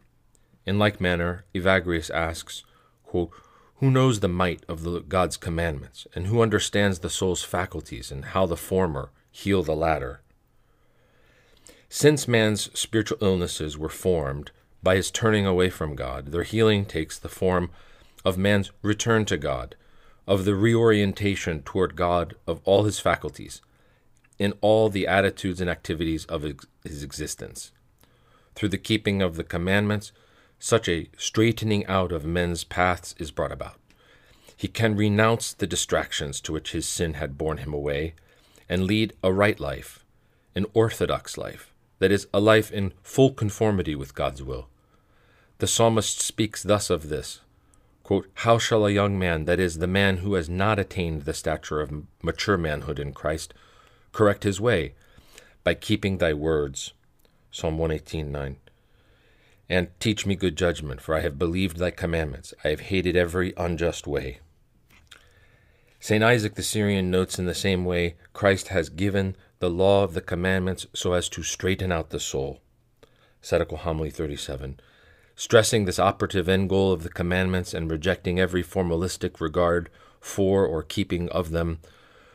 In like manner, Evagrius asks, quote, Who knows the might of the God's commandments, and who understands the soul's faculties, and how the former heal the latter? Since man's spiritual illnesses were formed by his turning away from God, their healing takes the form of man's return to God, of the reorientation toward God of all his faculties, in all the attitudes and activities of his existence. Through the keeping of the commandments, such a straightening out of men's paths is brought about. He can renounce the distractions to which his sin had borne him away and lead a right life, an orthodox life that is, a life in full conformity with God's will. The psalmist speaks thus of this quote, How shall a young man, that is, the man who has not attained the stature of mature manhood in Christ, correct his way? By keeping thy words. Psalm 118:9. And teach me good judgment, for I have believed thy commandments. I have hated every unjust way. St. Isaac the Syrian notes in the same way Christ has given the law of the commandments so as to straighten out the soul. Ascetical Homily 37. Stressing this operative end goal of the commandments and rejecting every formalistic regard for or keeping of them,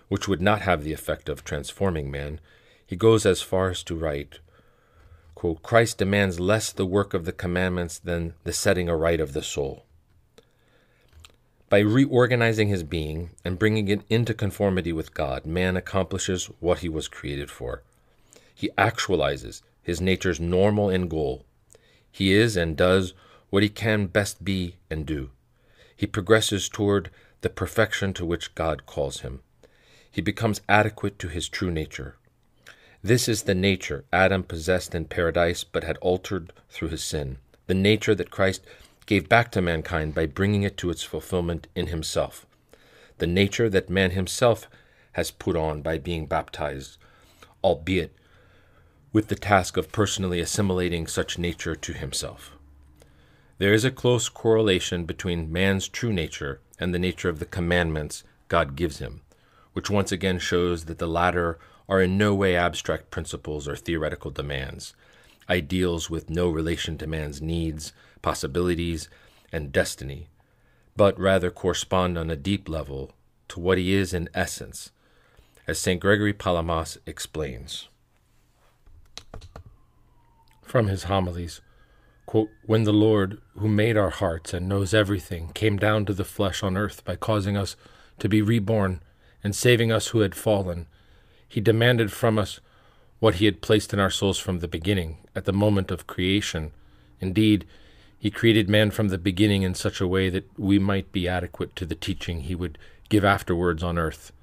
which would not have the effect of transforming man, he goes as far as to write quote, Christ demands less the work of the commandments than the setting aright of the soul. By reorganizing his being and bringing it into conformity with God, man accomplishes what he was created for. He actualizes his nature's normal end goal. He is and does what he can best be and do. He progresses toward the perfection to which God calls him. He becomes adequate to his true nature. This is the nature Adam possessed in paradise but had altered through his sin, the nature that Christ gave back to mankind by bringing it to its fulfillment in himself, the nature that man himself has put on by being baptized, albeit with the task of personally assimilating such nature to himself. There is a close correlation between man's true nature and the nature of the commandments God gives him, which once again shows that the latter are in no way abstract principles or theoretical demands, ideals with no relation to man's needs, possibilities, and destiny, but rather correspond on a deep level to what he is in essence, as St. Gregory Palamas explains. From his homilies, quote, When the Lord, who made our hearts and knows everything, came down to the flesh on earth by causing us to be reborn and saving us who had fallen, he demanded from us what he had placed in our souls from the beginning, at the moment of creation. Indeed, he created man from the beginning in such a way that we might be adequate to the teaching he would give afterwards on earth.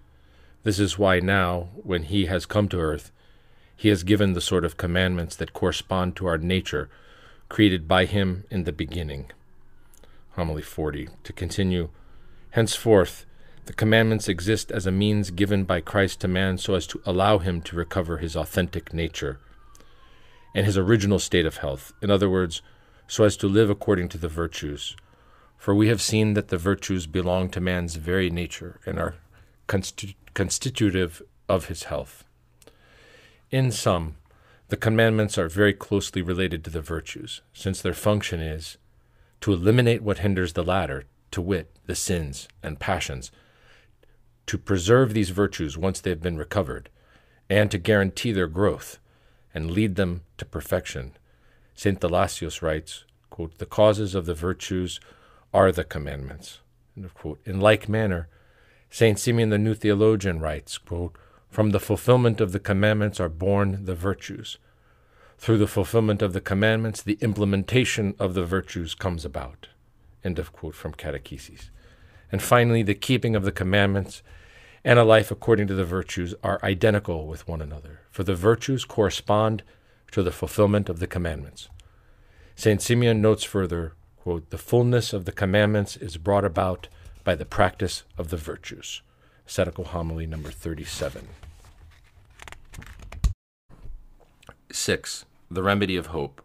This is why now, when he has come to earth, he has given the sort of commandments that correspond to our nature, created by him in the beginning. Homily 40. To continue, henceforth, the commandments exist as a means given by Christ to man so as to allow him to recover his authentic nature and his original state of health. In other words, so as to live according to the virtues. For we have seen that the virtues belong to man's very nature and are constitu- constitutive of his health. In sum, the commandments are very closely related to the virtues, since their function is to eliminate what hinders the latter, to wit, the sins and passions to preserve these virtues once they have been recovered, and to guarantee their growth and lead them to perfection. St. Thalassius writes, quote, The causes of the virtues are the commandments. In like manner, St. Simeon the New Theologian writes, quote, From the fulfillment of the commandments are born the virtues. Through the fulfillment of the commandments, the implementation of the virtues comes about. End of quote from Catechesis. And finally, the keeping of the commandments and a life according to the virtues are identical with one another, for the virtues correspond to the fulfillment of the commandments. St. Simeon notes further quote, The fullness of the commandments is brought about by the practice of the virtues. Ascetical Homily number 37. 6. The remedy of hope.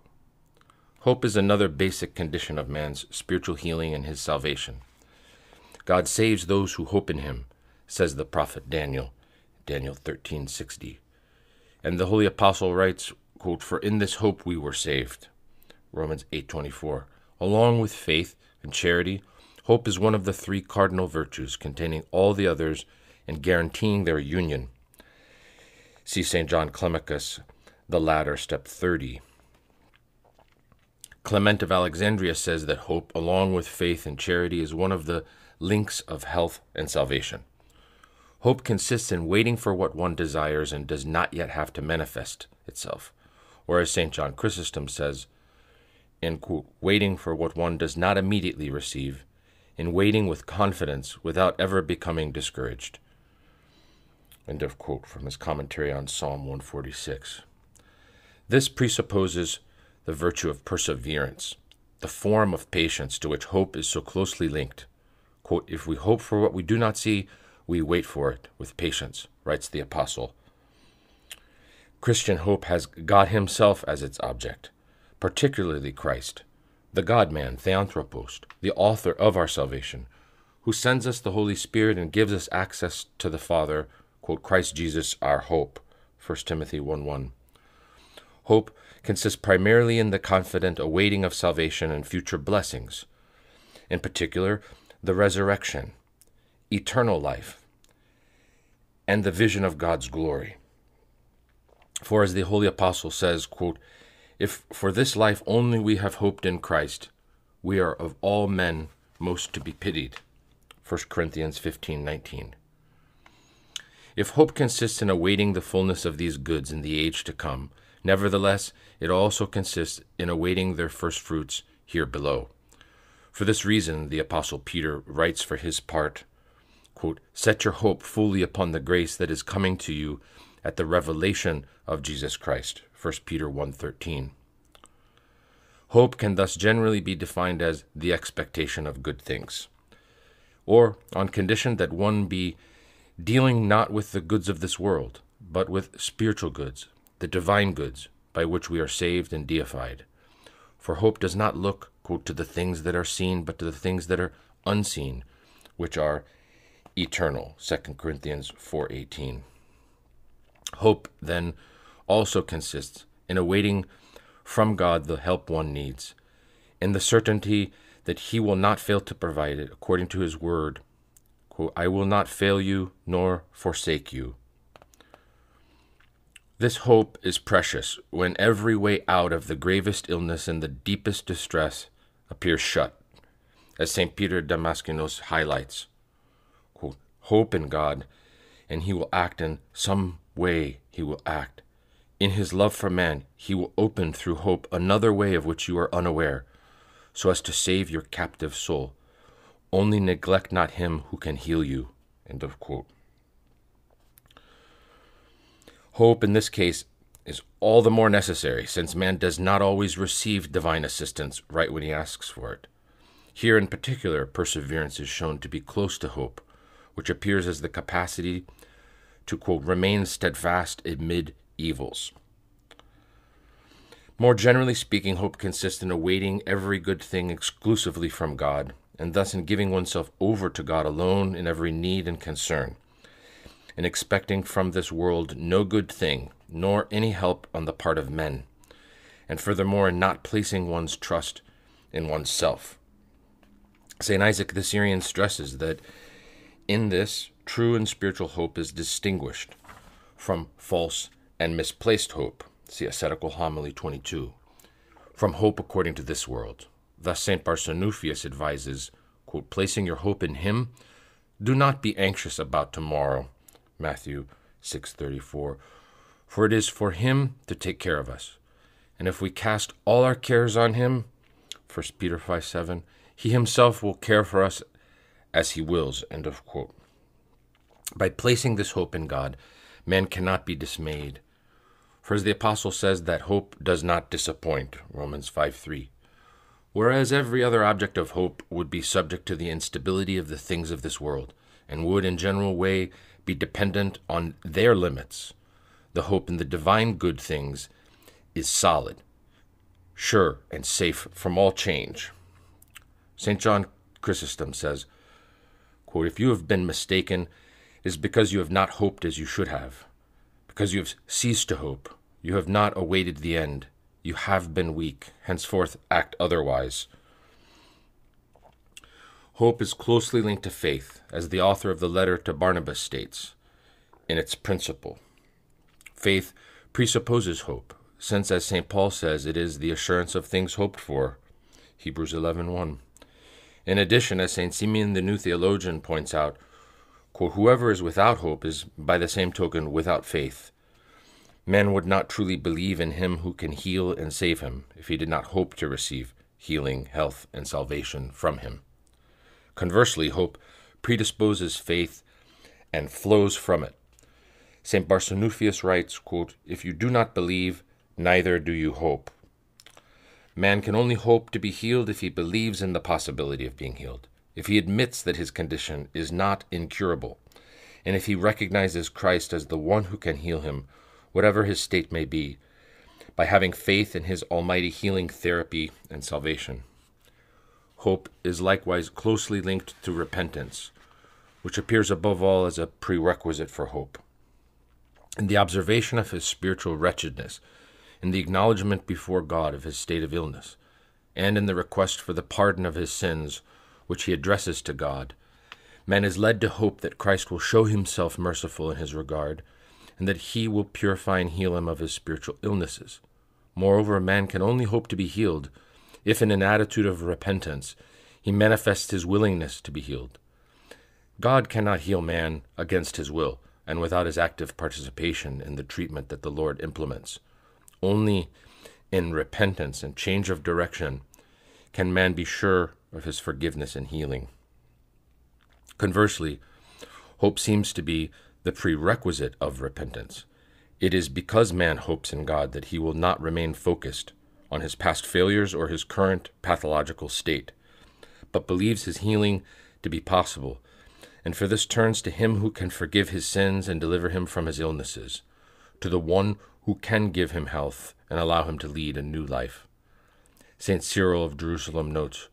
Hope is another basic condition of man's spiritual healing and his salvation. God saves those who hope in him says the prophet Daniel, Daniel 13:60. And the holy apostle writes, quote, "For in this hope we were saved." Romans 8:24. Along with faith and charity, hope is one of the three cardinal virtues containing all the others and guaranteeing their union. See St. John Climacus, the Ladder, step 30. Clement of Alexandria says that hope, along with faith and charity, is one of the links of health and salvation. Hope consists in waiting for what one desires and does not yet have to manifest itself. Or as St. John Chrysostom says, in quote, waiting for what one does not immediately receive, in waiting with confidence without ever becoming discouraged. End of quote from his commentary on Psalm 146. This presupposes the virtue of perseverance, the form of patience to which hope is so closely linked. Quote, if we hope for what we do not see, we wait for it with patience, writes the Apostle. Christian hope has God Himself as its object, particularly Christ, the God man, Theanthropos, the author of our salvation, who sends us the Holy Spirit and gives us access to the Father, quote, Christ Jesus, our hope, 1 Timothy 1 1. Hope consists primarily in the confident awaiting of salvation and future blessings, in particular, the resurrection, eternal life, and the vision of God's glory. For as the Holy Apostle says, quote, If for this life only we have hoped in Christ, we are of all men most to be pitied. 1 Corinthians 15 19. If hope consists in awaiting the fullness of these goods in the age to come, nevertheless, it also consists in awaiting their first fruits here below. For this reason, the Apostle Peter writes for his part quote, Set your hope fully upon the grace that is coming to you at the revelation of Jesus Christ. 1 Peter 1:13. Hope can thus generally be defined as the expectation of good things, or on condition that one be dealing not with the goods of this world, but with spiritual goods, the divine goods, by which we are saved and deified. For hope does not look quote, to the things that are seen, but to the things that are unseen, which are eternal. 2 Corinthians 4:18. Hope then also consists in awaiting from God the help one needs, in the certainty that he will not fail to provide it according to his word quote, I will not fail you nor forsake you. This hope is precious when every way out of the gravest illness and the deepest distress appears shut, as St. Peter Damaskinos highlights. Quote, Hope in God, and he will act in some way, he will act. In his love for man, he will open through hope another way of which you are unaware, so as to save your captive soul. Only neglect not him who can heal you. End of quote. Hope in this case is all the more necessary since man does not always receive divine assistance right when he asks for it. Here in particular, perseverance is shown to be close to hope, which appears as the capacity to, quote, remain steadfast amid evils. More generally speaking, hope consists in awaiting every good thing exclusively from God and thus in giving oneself over to God alone in every need and concern, and expecting from this world no good thing, nor any help on the part of men, and furthermore in not placing one's trust in oneself. St. Isaac the Syrian stresses that in this, true and spiritual hope is distinguished from false and misplaced hope. See Ascetical Homily 22. From hope according to this world. Thus, St. Barsanuphius advises, quote, placing your hope in him, do not be anxious about tomorrow. Matthew 6:34. For it is for him to take care of us. And if we cast all our cares on him, 1 Peter 5 7, he himself will care for us as he wills. End of quote. By placing this hope in God, man cannot be dismayed. For as the apostle says that hope does not disappoint, Romans 5 3 whereas every other object of hope would be subject to the instability of the things of this world, and would in general way be dependent on their limits. The hope in the divine good things is solid, sure, and safe from all change. St. John Chrysostom says, quote, If you have been mistaken, it is because you have not hoped as you should have. Because you have ceased to hope, you have not awaited the end, you have been weak, henceforth act otherwise. Hope is closely linked to faith, as the author of the letter to Barnabas states, in its principle. Faith presupposes hope, since as St. Paul says, it is the assurance of things hoped for. Hebrews 11:1. In addition, as St. Simeon the New Theologian points out, whoever is without hope is by the same token without faith. Man would not truly believe in him who can heal and save him if he did not hope to receive healing, health, and salvation from him. Conversely, hope predisposes faith and flows from it. St. Barsanuphius writes, quote, If you do not believe, neither do you hope. Man can only hope to be healed if he believes in the possibility of being healed, if he admits that his condition is not incurable, and if he recognizes Christ as the one who can heal him whatever his state may be, by having faith in his almighty healing therapy and salvation. Hope is likewise closely linked to repentance, which appears above all as a prerequisite for hope. in the observation of his spiritual wretchedness, in the acknowledgement before God of his state of illness, and in the request for the pardon of his sins, which he addresses to God, man is led to hope that Christ will show himself merciful in his regard, and that he will purify and heal him of his spiritual illnesses. Moreover, a man can only hope to be healed if, in an attitude of repentance, he manifests his willingness to be healed. God cannot heal man against his will and without his active participation in the treatment that the Lord implements. Only in repentance and change of direction can man be sure of his forgiveness and healing. Conversely, hope seems to be the prerequisite of repentance. It is because man hopes in God that he will not remain focused on his past failures or his current pathological state, but believes his healing to be possible, and for this turns to him who can forgive his sins and deliver him from his illnesses, to the one who can give him health and allow him to lead a new life. St. Cyril of Jerusalem notes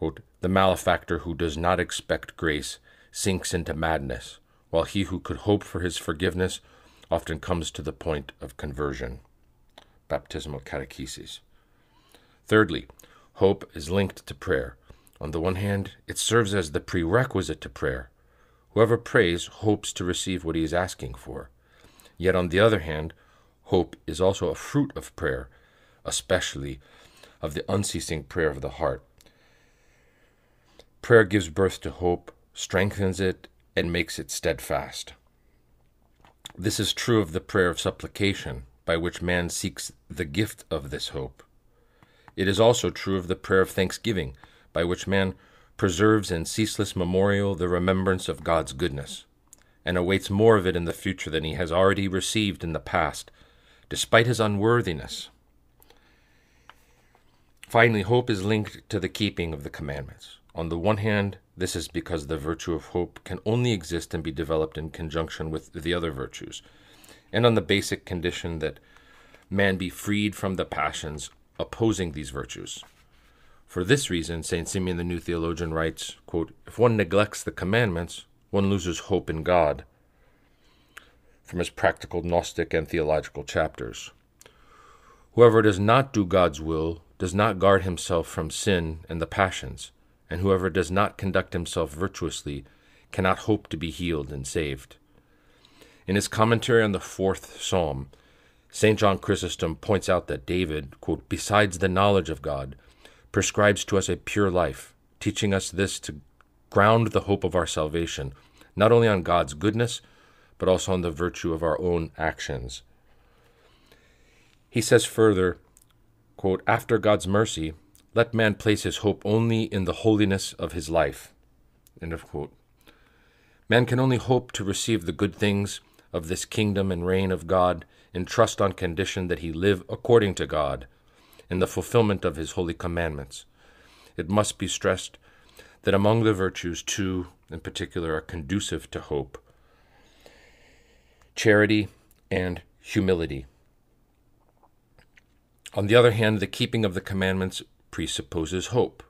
quote, The malefactor who does not expect grace sinks into madness, while he who could hope for his forgiveness often comes to the point of conversion. Baptismal Catechesis. Thirdly, hope is linked to prayer. On the one hand, it serves as the prerequisite to prayer. Whoever prays hopes to receive what he is asking for. Yet on the other hand, hope is also a fruit of prayer, especially of the unceasing prayer of the heart. Prayer gives birth to hope, strengthens it, and makes it steadfast. This is true of the prayer of supplication, by which man seeks the gift of this hope. It is also true of the prayer of thanksgiving, by which man preserves in ceaseless memorial the remembrance of God's goodness, and awaits more of it in the future than he has already received in the past, despite his unworthiness. Finally, hope is linked to the keeping of the commandments. On the one hand, this is because the virtue of hope can only exist and be developed in conjunction with the other virtues, and on the basic condition that man be freed from the passions opposing these virtues. For this reason, St. Simeon the New Theologian writes quote, If one neglects the commandments, one loses hope in God. From his practical Gnostic and theological chapters. Whoever does not do God's will does not guard himself from sin and the passions and whoever does not conduct himself virtuously cannot hope to be healed and saved. In his commentary on the fourth psalm, St. John Chrysostom points out that David, quote, besides the knowledge of God, prescribes to us a pure life, teaching us this to ground the hope of our salvation, not only on God's goodness, but also on the virtue of our own actions. He says further, quote, After God's mercy, let man place his hope only in the holiness of his life. End of quote. Man can only hope to receive the good things of this kingdom and reign of God in trust on condition that he live according to God, in the fulfillment of his holy commandments. It must be stressed that among the virtues, two in particular are conducive to hope charity and humility. On the other hand, the keeping of the commandments presupposes hope.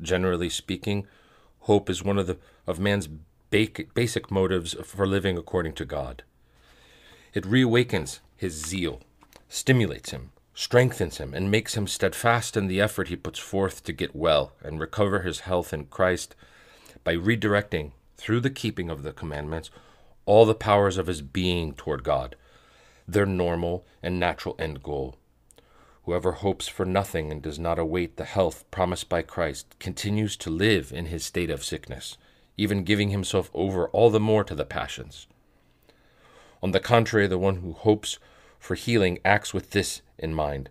Generally speaking, hope is one of, the, of man's basic motives for living according to God. It reawakens his zeal, stimulates him, strengthens him, and makes him steadfast in the effort he puts forth to get well and recover his health in Christ by redirecting, through the keeping of the commandments, all the powers of his being toward God, their normal and natural end goal. Whoever hopes for nothing and does not await the health promised by Christ continues to live in his state of sickness, even giving himself over all the more to the passions. On the contrary, the one who hopes for healing acts with this in mind,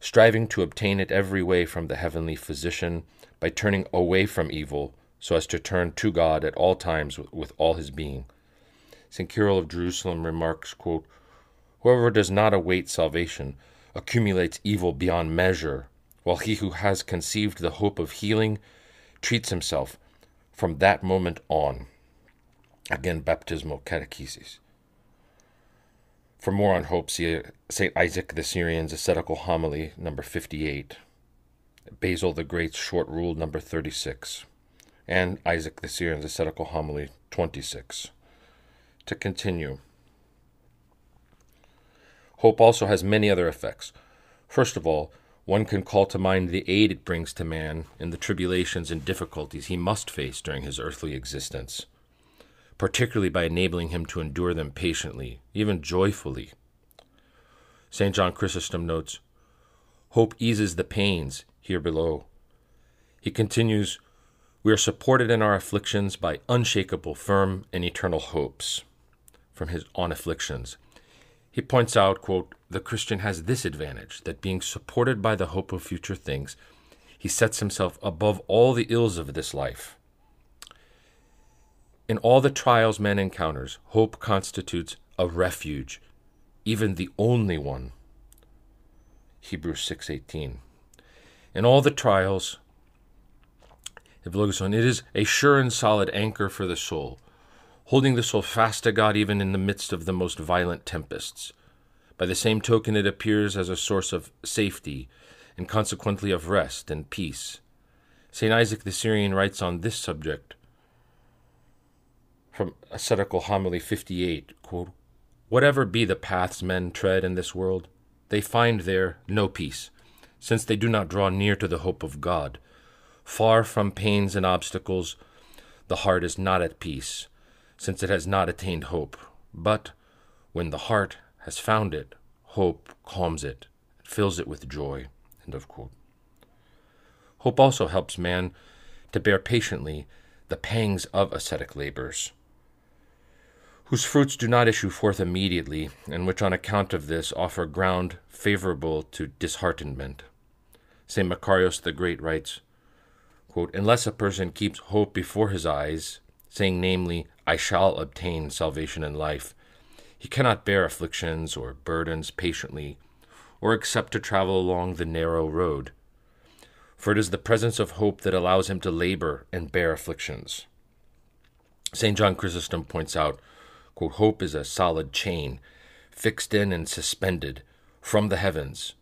striving to obtain it every way from the heavenly physician by turning away from evil so as to turn to God at all times with, all his being. St. Cyril of Jerusalem remarks, quote, Whoever does not await salvation accumulates evil beyond measure, while he who has conceived the hope of healing treats himself from that moment on. Again, baptismal catechesis. For more on hope, see uh, St. Isaac the Syrian's ascetical homily, number 58, Basil the Great's short rule, number 36, and Isaac the Syrian's ascetical homily, 26. To continue, Hope also has many other effects. First of all, one can call to mind the aid it brings to man in the tribulations and difficulties he must face during his earthly existence, particularly by enabling him to endure them patiently, even joyfully. St. John Chrysostom notes Hope eases the pains here below. He continues, We are supported in our afflictions by unshakable, firm, and eternal hopes from his on afflictions. He points out, quote, the Christian has this advantage that being supported by the hope of future things, he sets himself above all the ills of this life. In all the trials man encounters, hope constitutes a refuge, even the only one. Hebrews 6:18. In all the trials, it is a sure and solid anchor for the soul, holding the soul fast to God even in the midst of the most violent tempests. By the same token, it appears as a source of safety and consequently of rest and peace. St. Isaac the Syrian writes on this subject from Ascetical Homily 58 quote, Whatever be the paths men tread in this world, they find there no peace, since they do not draw near to the hope of God. Far from pains and obstacles, the heart is not at peace, since it has not attained hope. But when the heart has found it, hope calms it, fills it with joy. Hope also helps man to bear patiently the pangs of ascetic labors, whose fruits do not issue forth immediately, and which on account of this offer ground favorable to disheartenment. St. Macarius the Great writes, Unless a person keeps hope before his eyes, saying namely, I shall obtain salvation and life, he cannot bear afflictions or burdens patiently, or accept to travel along the narrow road. For it is the presence of hope that allows him to labor and bear afflictions. St. John Chrysostom points out quote, Hope is a solid chain, fixed in and suspended from the heavens,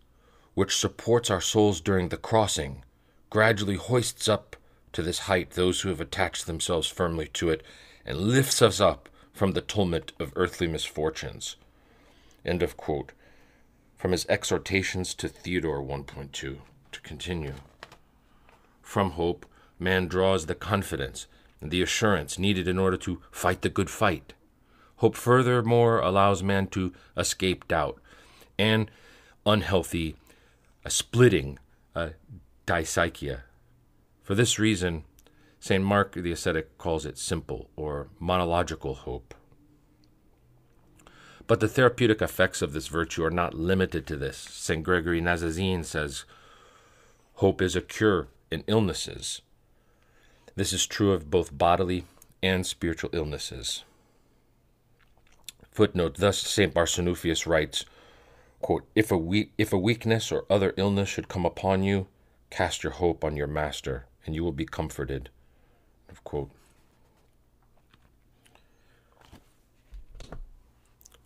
which supports our souls during the crossing, gradually hoists up to this height those who have attached themselves firmly to it, and lifts us up from the tumult of earthly misfortunes. End of quote. From his exhortations to Theodore 1.2. To continue. From hope, man draws the confidence and the assurance needed in order to fight the good fight. Hope furthermore allows man to escape doubt and unhealthy a splitting, a dipsychia. For this reason, St. Mark the ascetic calls it simple or monological hope. But the therapeutic effects of this virtue are not limited to this. St. Gregory Nazianzen says, Hope is a cure in illnesses. This is true of both bodily and spiritual illnesses. Footnote Thus, St. Barsanuphius writes, quote, if, a we- if a weakness or other illness should come upon you, cast your hope on your Master, and you will be comforted. Of quote.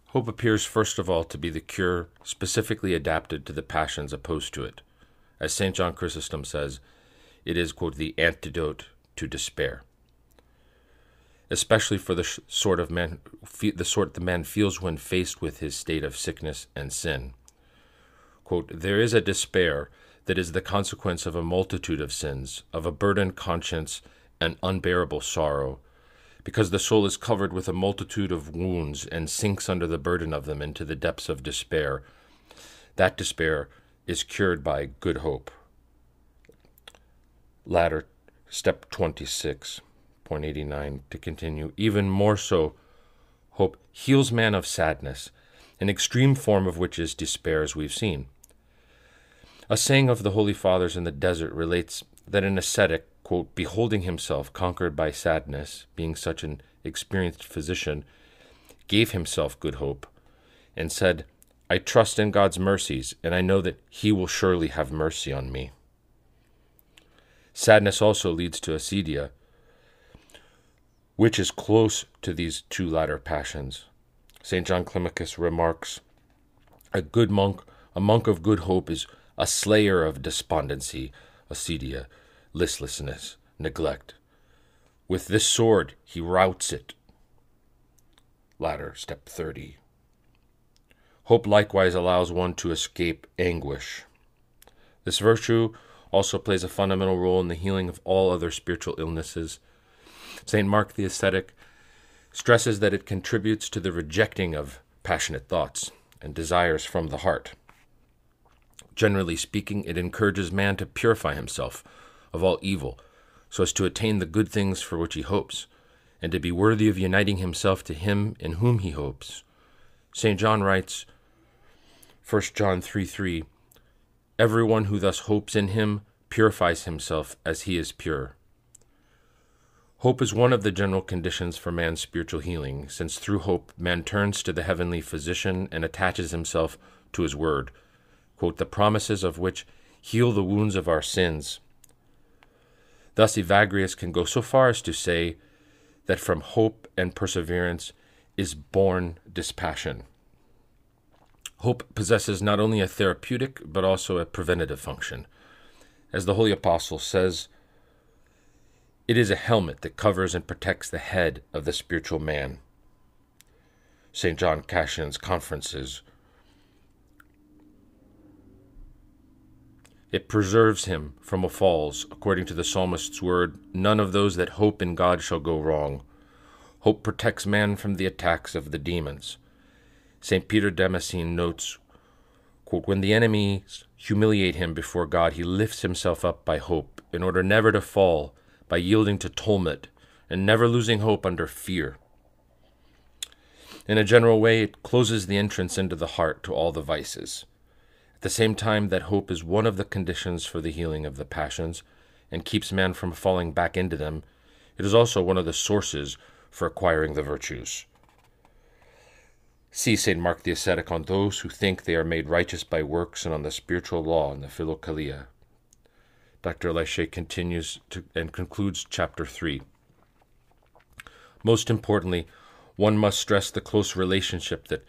Hope appears first of all to be the cure specifically adapted to the passions opposed to it. As St. John Chrysostom says, it is, quote, the antidote to despair. Especially for the sh- sort of man, the sort the man feels when faced with his state of sickness and sin. Quote, there is a despair that is the consequence of a multitude of sins, of a burdened conscience and unbearable sorrow, because the soul is covered with a multitude of wounds and sinks under the burden of them into the depths of despair. That despair is cured by good hope. Ladder, step 26.89 to continue. Even more so, hope heals man of sadness, an extreme form of which is despair, as we've seen. A saying of the Holy Fathers in the desert relates that an ascetic quote, beholding himself conquered by sadness, being such an experienced physician, gave himself good hope, and said, I trust in God's mercies, and I know that He will surely have mercy on me. Sadness also leads to acedia, which is close to these two latter passions. St. John Climacus remarks, A good monk, a monk of good hope, is a slayer of despondency, acedia, listlessness, neglect. With this sword he routs it. Ladder, step 30. Hope likewise allows one to escape anguish. This virtue also plays a fundamental role in the healing of all other spiritual illnesses. St. Mark the Ascetic stresses that it contributes to the rejecting of passionate thoughts and desires from the heart. Generally speaking, it encourages man to purify himself of all evil, so as to attain the good things for which he hopes, and to be worthy of uniting himself to him in whom he hopes. St. John writes, 1 John 3 3, Everyone who thus hopes in him purifies himself as he is pure. Hope is one of the general conditions for man's spiritual healing, since through hope man turns to the heavenly physician and attaches himself to his word, quote, the promises of which heal the wounds of our sins. Thus, Evagrius can go so far as to say that from hope and perseverance is born dispassion. Hope possesses not only a therapeutic but also a preventative function. As the Holy Apostle says, it is a helmet that covers and protects the head of the spiritual man. St. John Cassian's Conferences. It preserves him from a falls, according to the psalmist's word, none of those that hope in God shall go wrong. Hope protects man from the attacks of the demons. St. Peter Damascene notes quote, When the enemies humiliate him before God, he lifts himself up by hope, in order never to fall by yielding to tumult and never losing hope under fear. In a general way, it closes the entrance into the heart to all the vices. The same time that hope is one of the conditions for the healing of the passions and keeps man from falling back into them, it is also one of the sources for acquiring the virtues. See St. Mark the Ascetic on those who think they are made righteous by works and on the spiritual law in the Philokalia. Dr. Larchet continues to, and concludes chapter 3. Most importantly, one must stress the close relationship that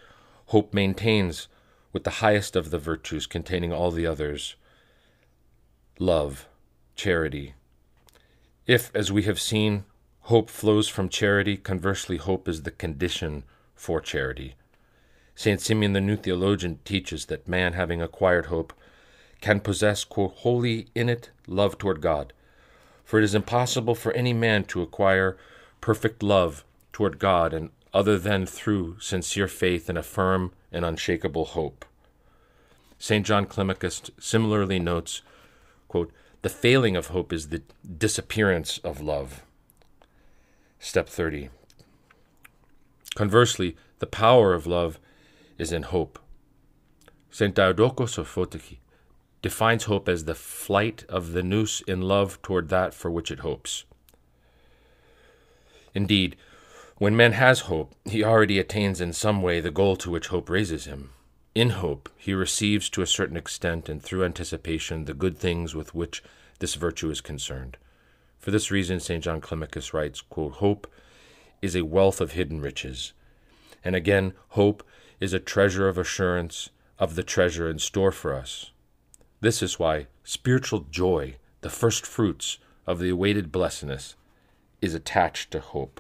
hope maintains with the highest of the virtues containing all the others love, charity. If, as we have seen, hope flows from charity, conversely, hope is the condition for charity. St. Simeon the New Theologian teaches that man, having acquired hope, can possess, quote, wholly in it love toward God. For it is impossible for any man to acquire perfect love toward God and other than through sincere faith and a firm and unshakable hope. St. John Climacus similarly notes, quote, the failing of hope is the disappearance of love. Step 30. Conversely, the power of love is in hope. St. Diadochos of Photiki defines hope as the flight of the nous in love toward that for which it hopes. Indeed, when man has hope, he already attains in some way the goal to which hope raises him. In hope, he receives to a certain extent and through anticipation the good things with which this virtue is concerned. For this reason, St. John Climacus writes, quote, Hope is a wealth of hidden riches. And again, hope is a treasure of assurance of the treasure in store for us. This is why spiritual joy, the first fruits of the awaited blessedness, is attached to hope.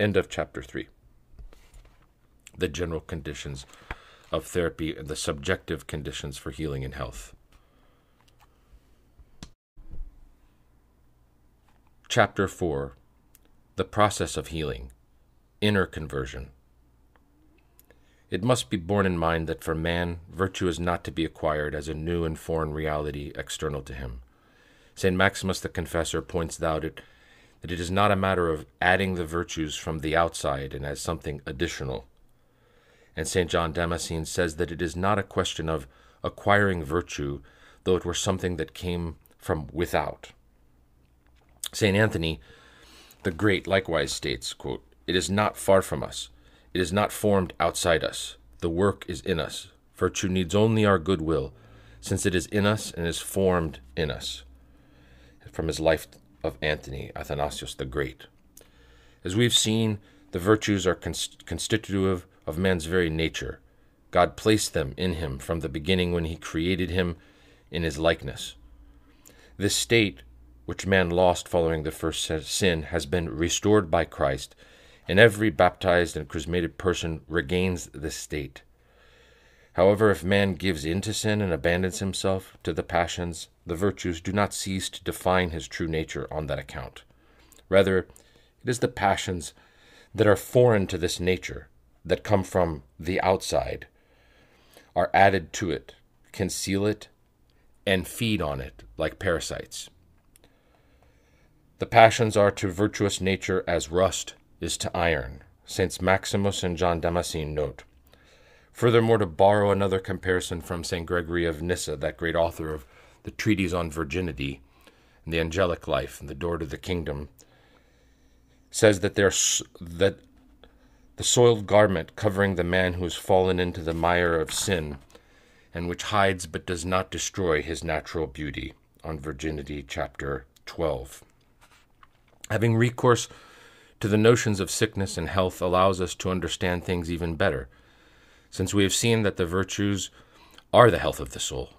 End of chapter 3. The general conditions of therapy and the subjective conditions for healing and health. Chapter 4 The process of healing, inner conversion. It must be borne in mind that for man, virtue is not to be acquired as a new and foreign reality external to him. St. Maximus the Confessor points out it, that it is not a matter of adding the virtues from the outside and as something additional. And St. John Damascene says that it is not a question of acquiring virtue, though it were something that came from without. St. Anthony the Great likewise states, quote, It is not far from us it is not formed outside us. The work is in us. Virtue needs only our goodwill, since it is in us and is formed in us. From his life of Anthony Athanasius the Great. As we've seen, the virtues are constitutive of man's very nature. God placed them in him from the beginning when he created him in his likeness. This state, which man lost following the first sin, has been restored by Christ and every baptized and chrismated person regains this state. However, if man gives in to sin and abandons himself to the passions, the virtues do not cease to define his true nature on that account. Rather, it is the passions that are foreign to this nature, that come from the outside, are added to it, conceal it, and feed on it like parasites. The passions are to virtuous nature as rust is to iron, since Maximus and John Damascene note. Furthermore, to borrow another comparison from St. Gregory of Nyssa, that great author of the treatise on virginity and the angelic life and the door to the kingdom, says that there's that the soiled garment covering the man who has fallen into the mire of sin and which hides but does not destroy his natural beauty on virginity chapter 12 having recourse to the notions of sickness and health allows us to understand things even better since we have seen that the virtues are the health of the soul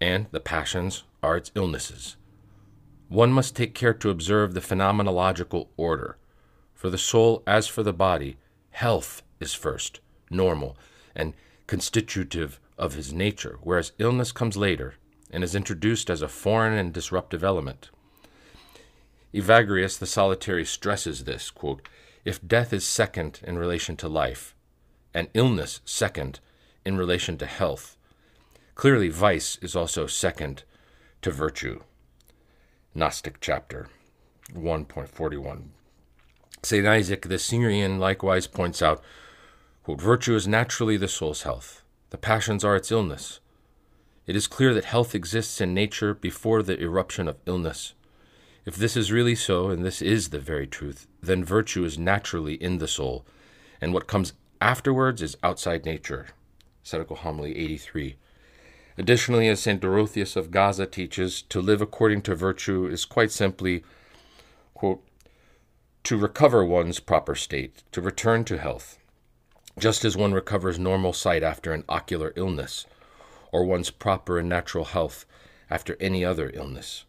and the passions are its illnesses one must take care to observe the phenomenological order for the soul, as for the body, health is first, normal, and constitutive of his nature, whereas illness comes later and is introduced as a foreign and disruptive element. Evagrius the Solitary stresses this quote, If death is second in relation to life, and illness second in relation to health, clearly vice is also second to virtue. Gnostic chapter 1.41. St. Isaac the Syrian likewise points out quote, Virtue is naturally the soul's health, the passions are its illness. It is clear that health exists in nature before the eruption of illness. If this is really so, and this is the very truth, then virtue is naturally in the soul, and what comes afterwards is outside nature. Ascetical Homily 83. Additionally, as St. Dorotheus of Gaza teaches, to live according to virtue is quite simply, quote, to recover one's proper state, to return to health, just as one recovers normal sight after an ocular illness, or one's proper and natural health after any other illness.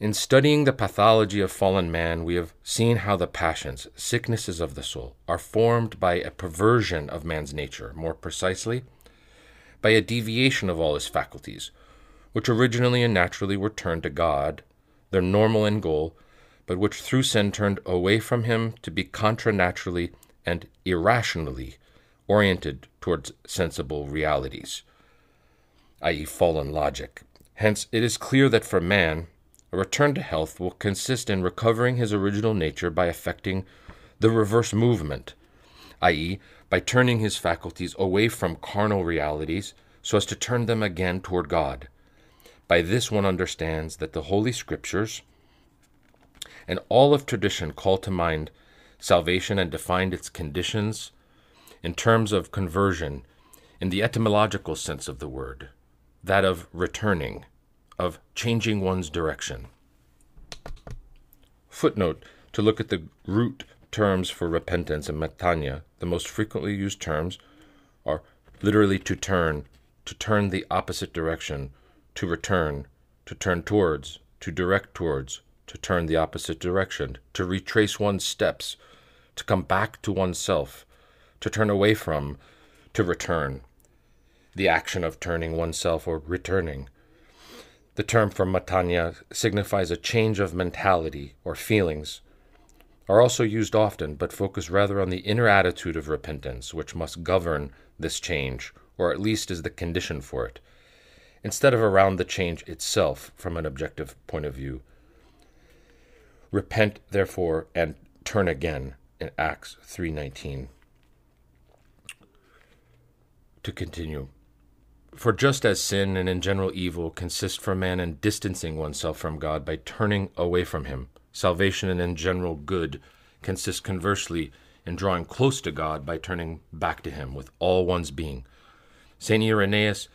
In studying the pathology of fallen man, we have seen how the passions, sicknesses of the soul, are formed by a perversion of man's nature, more precisely, by a deviation of all his faculties, which originally and naturally were turned to God, their normal end goal but which through sin turned away from him to be contranaturally and irrationally oriented towards sensible realities, i.e., fallen logic. Hence, it is clear that for man, a return to health will consist in recovering his original nature by effecting the reverse movement, i.e., by turning his faculties away from carnal realities so as to turn them again toward God. By this one understands that the Holy Scriptures, and all of tradition call to mind salvation and defined its conditions in terms of conversion in the etymological sense of the word, that of returning, of changing one's direction. Footnote to look at the root terms for repentance in metanoia, the most frequently used terms are literally to turn, to turn the opposite direction, to return, to turn towards, to direct towards, to turn the opposite direction, to retrace one's steps, to come back to oneself, to turn away from, to return. The action of turning oneself or returning. The term for metanoia signifies a change of mentality or feelings, are also used often, but focus rather on the inner attitude of repentance, which must govern this change, or at least is the condition for it, instead of around the change itself from an objective point of view. Repent therefore and turn again in Acts 3:19. To continue, for just as sin and in general evil consist for man in distancing oneself from God by turning away from him, salvation and in general good consist conversely in drawing close to God by turning back to him with all one's being. St. Irenaeus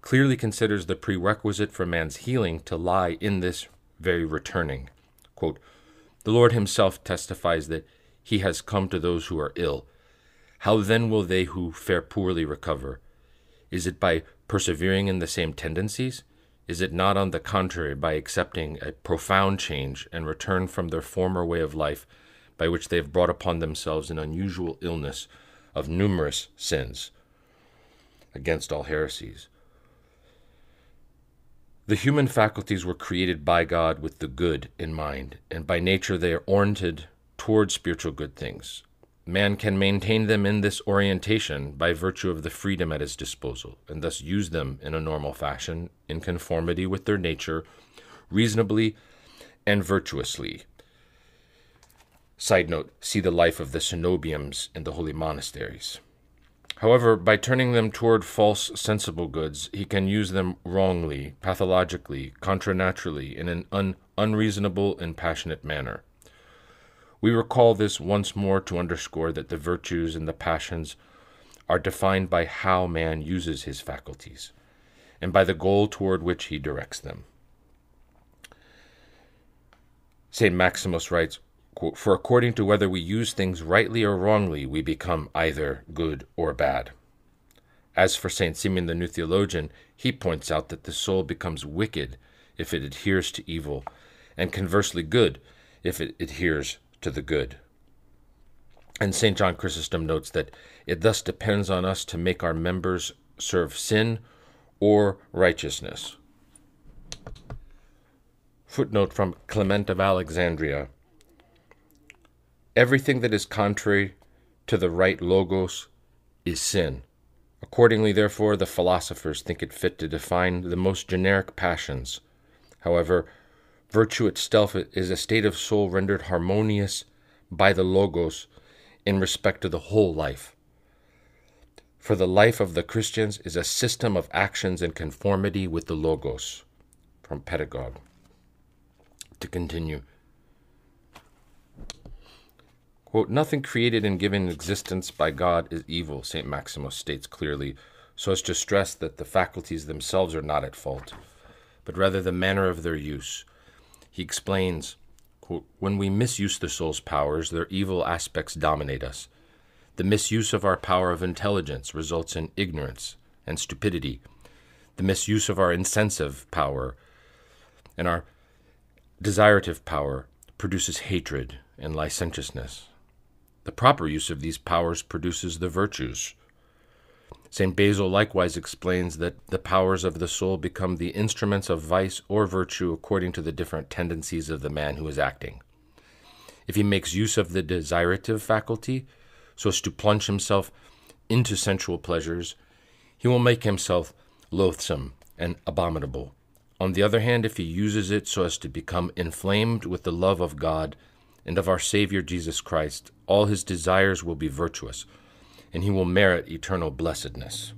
clearly considers the prerequisite for man's healing to lie in this very returning. Quote, the Lord himself testifies that he has come to those who are ill. How then will they who fare poorly recover? Is it by persevering in the same tendencies? Is it not, on the contrary, by accepting a profound change and return from their former way of life by which they have brought upon themselves an unusual illness of numerous sins against all heresies. The human faculties were created by God with the good in mind, and by nature they are oriented toward spiritual good things. Man can maintain them in this orientation by virtue of the freedom at his disposal, and thus use them in a normal fashion, in conformity with their nature, reasonably and virtuously. Side note see the life of the cenobiums in the holy monasteries. However, by turning them toward false sensible goods, he can use them wrongly, pathologically, contranaturally, in an un- unreasonable and passionate manner. We recall this once more to underscore that the virtues and the passions are defined by how man uses his faculties, and by the goal toward which he directs them. St. Maximus writes, For according to whether we use things rightly or wrongly, we become either good or bad. As for St. Simeon the New Theologian, he points out that the soul becomes wicked if it adheres to evil, and conversely good if it adheres to the good. And St. John Chrysostom notes that it thus depends on us to make our members serve sin or righteousness. Footnote from Clement of Alexandria Everything that is contrary to the right logos is sin. Accordingly, therefore, the philosophers think it fit to define the most generic passions. However, virtue itself is a state of soul rendered harmonious by the logos in respect to the whole life. For the life of the Christians is a system of actions in conformity with the logos. From Pedagogue to continue. Quote, Nothing created and given existence by God is evil, St. Maximus states clearly, so as to stress that the faculties themselves are not at fault, but rather the manner of their use. He explains, When we misuse the soul's powers, their evil aspects dominate us. The misuse of our power of intelligence results in ignorance and stupidity. The misuse of our incensive power and our Desirative power produces hatred and licentiousness. The proper use of these powers produces the virtues. St. Basil likewise explains that the powers of the soul become the instruments of vice or virtue according to the different tendencies of the man who is acting. If he makes use of the desirative faculty, so as to plunge himself into sensual pleasures, he will make himself loathsome and abominable. On the other hand, if he uses it so as to become inflamed with the love of God and of our Savior Jesus Christ, all his desires will be virtuous, and he will merit eternal blessedness.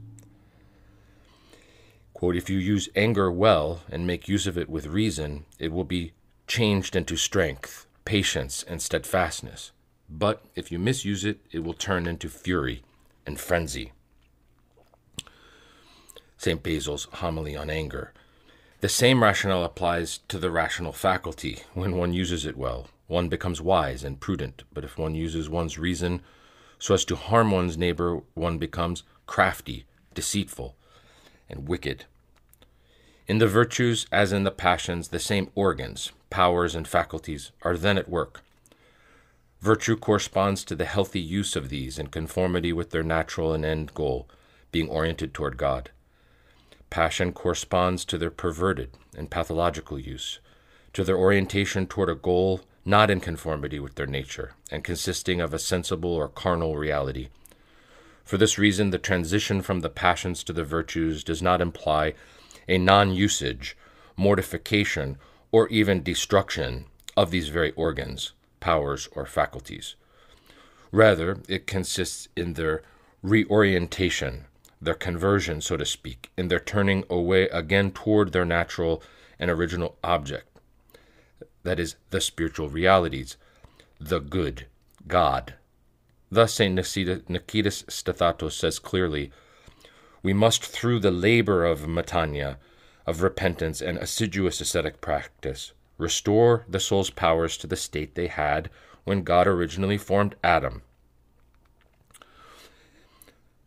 Quote, if you use anger well and make use of it with reason, it will be changed into strength, patience, and steadfastness. But if you misuse it, it will turn into fury and frenzy. St. Basil's homily on anger. The same rationale applies to the rational faculty. When one uses it well, one becomes wise and prudent, but if one uses one's reason so as to harm one's neighbor, one becomes crafty, deceitful, and wicked. In the virtues, as in the passions, the same organs, powers, and faculties are then at work. Virtue corresponds to the healthy use of these in conformity with their natural and end goal, being oriented toward God. Passion corresponds to their perverted and pathological use, to their orientation toward a goal not in conformity with their nature, and consisting of a sensible or carnal reality. For this reason, the transition from the passions to the virtues does not imply a non usage, mortification, or even destruction of these very organs, powers, or faculties. Rather, it consists in their reorientation their conversion, so to speak, in their turning away again toward their natural and original object. That is, the spiritual realities, the good, God. Thus, St. Nicetas Stethatos says clearly We must, through the labor of metanoia, of repentance and assiduous ascetic practice, restore the soul's powers to the state they had when God originally formed Adam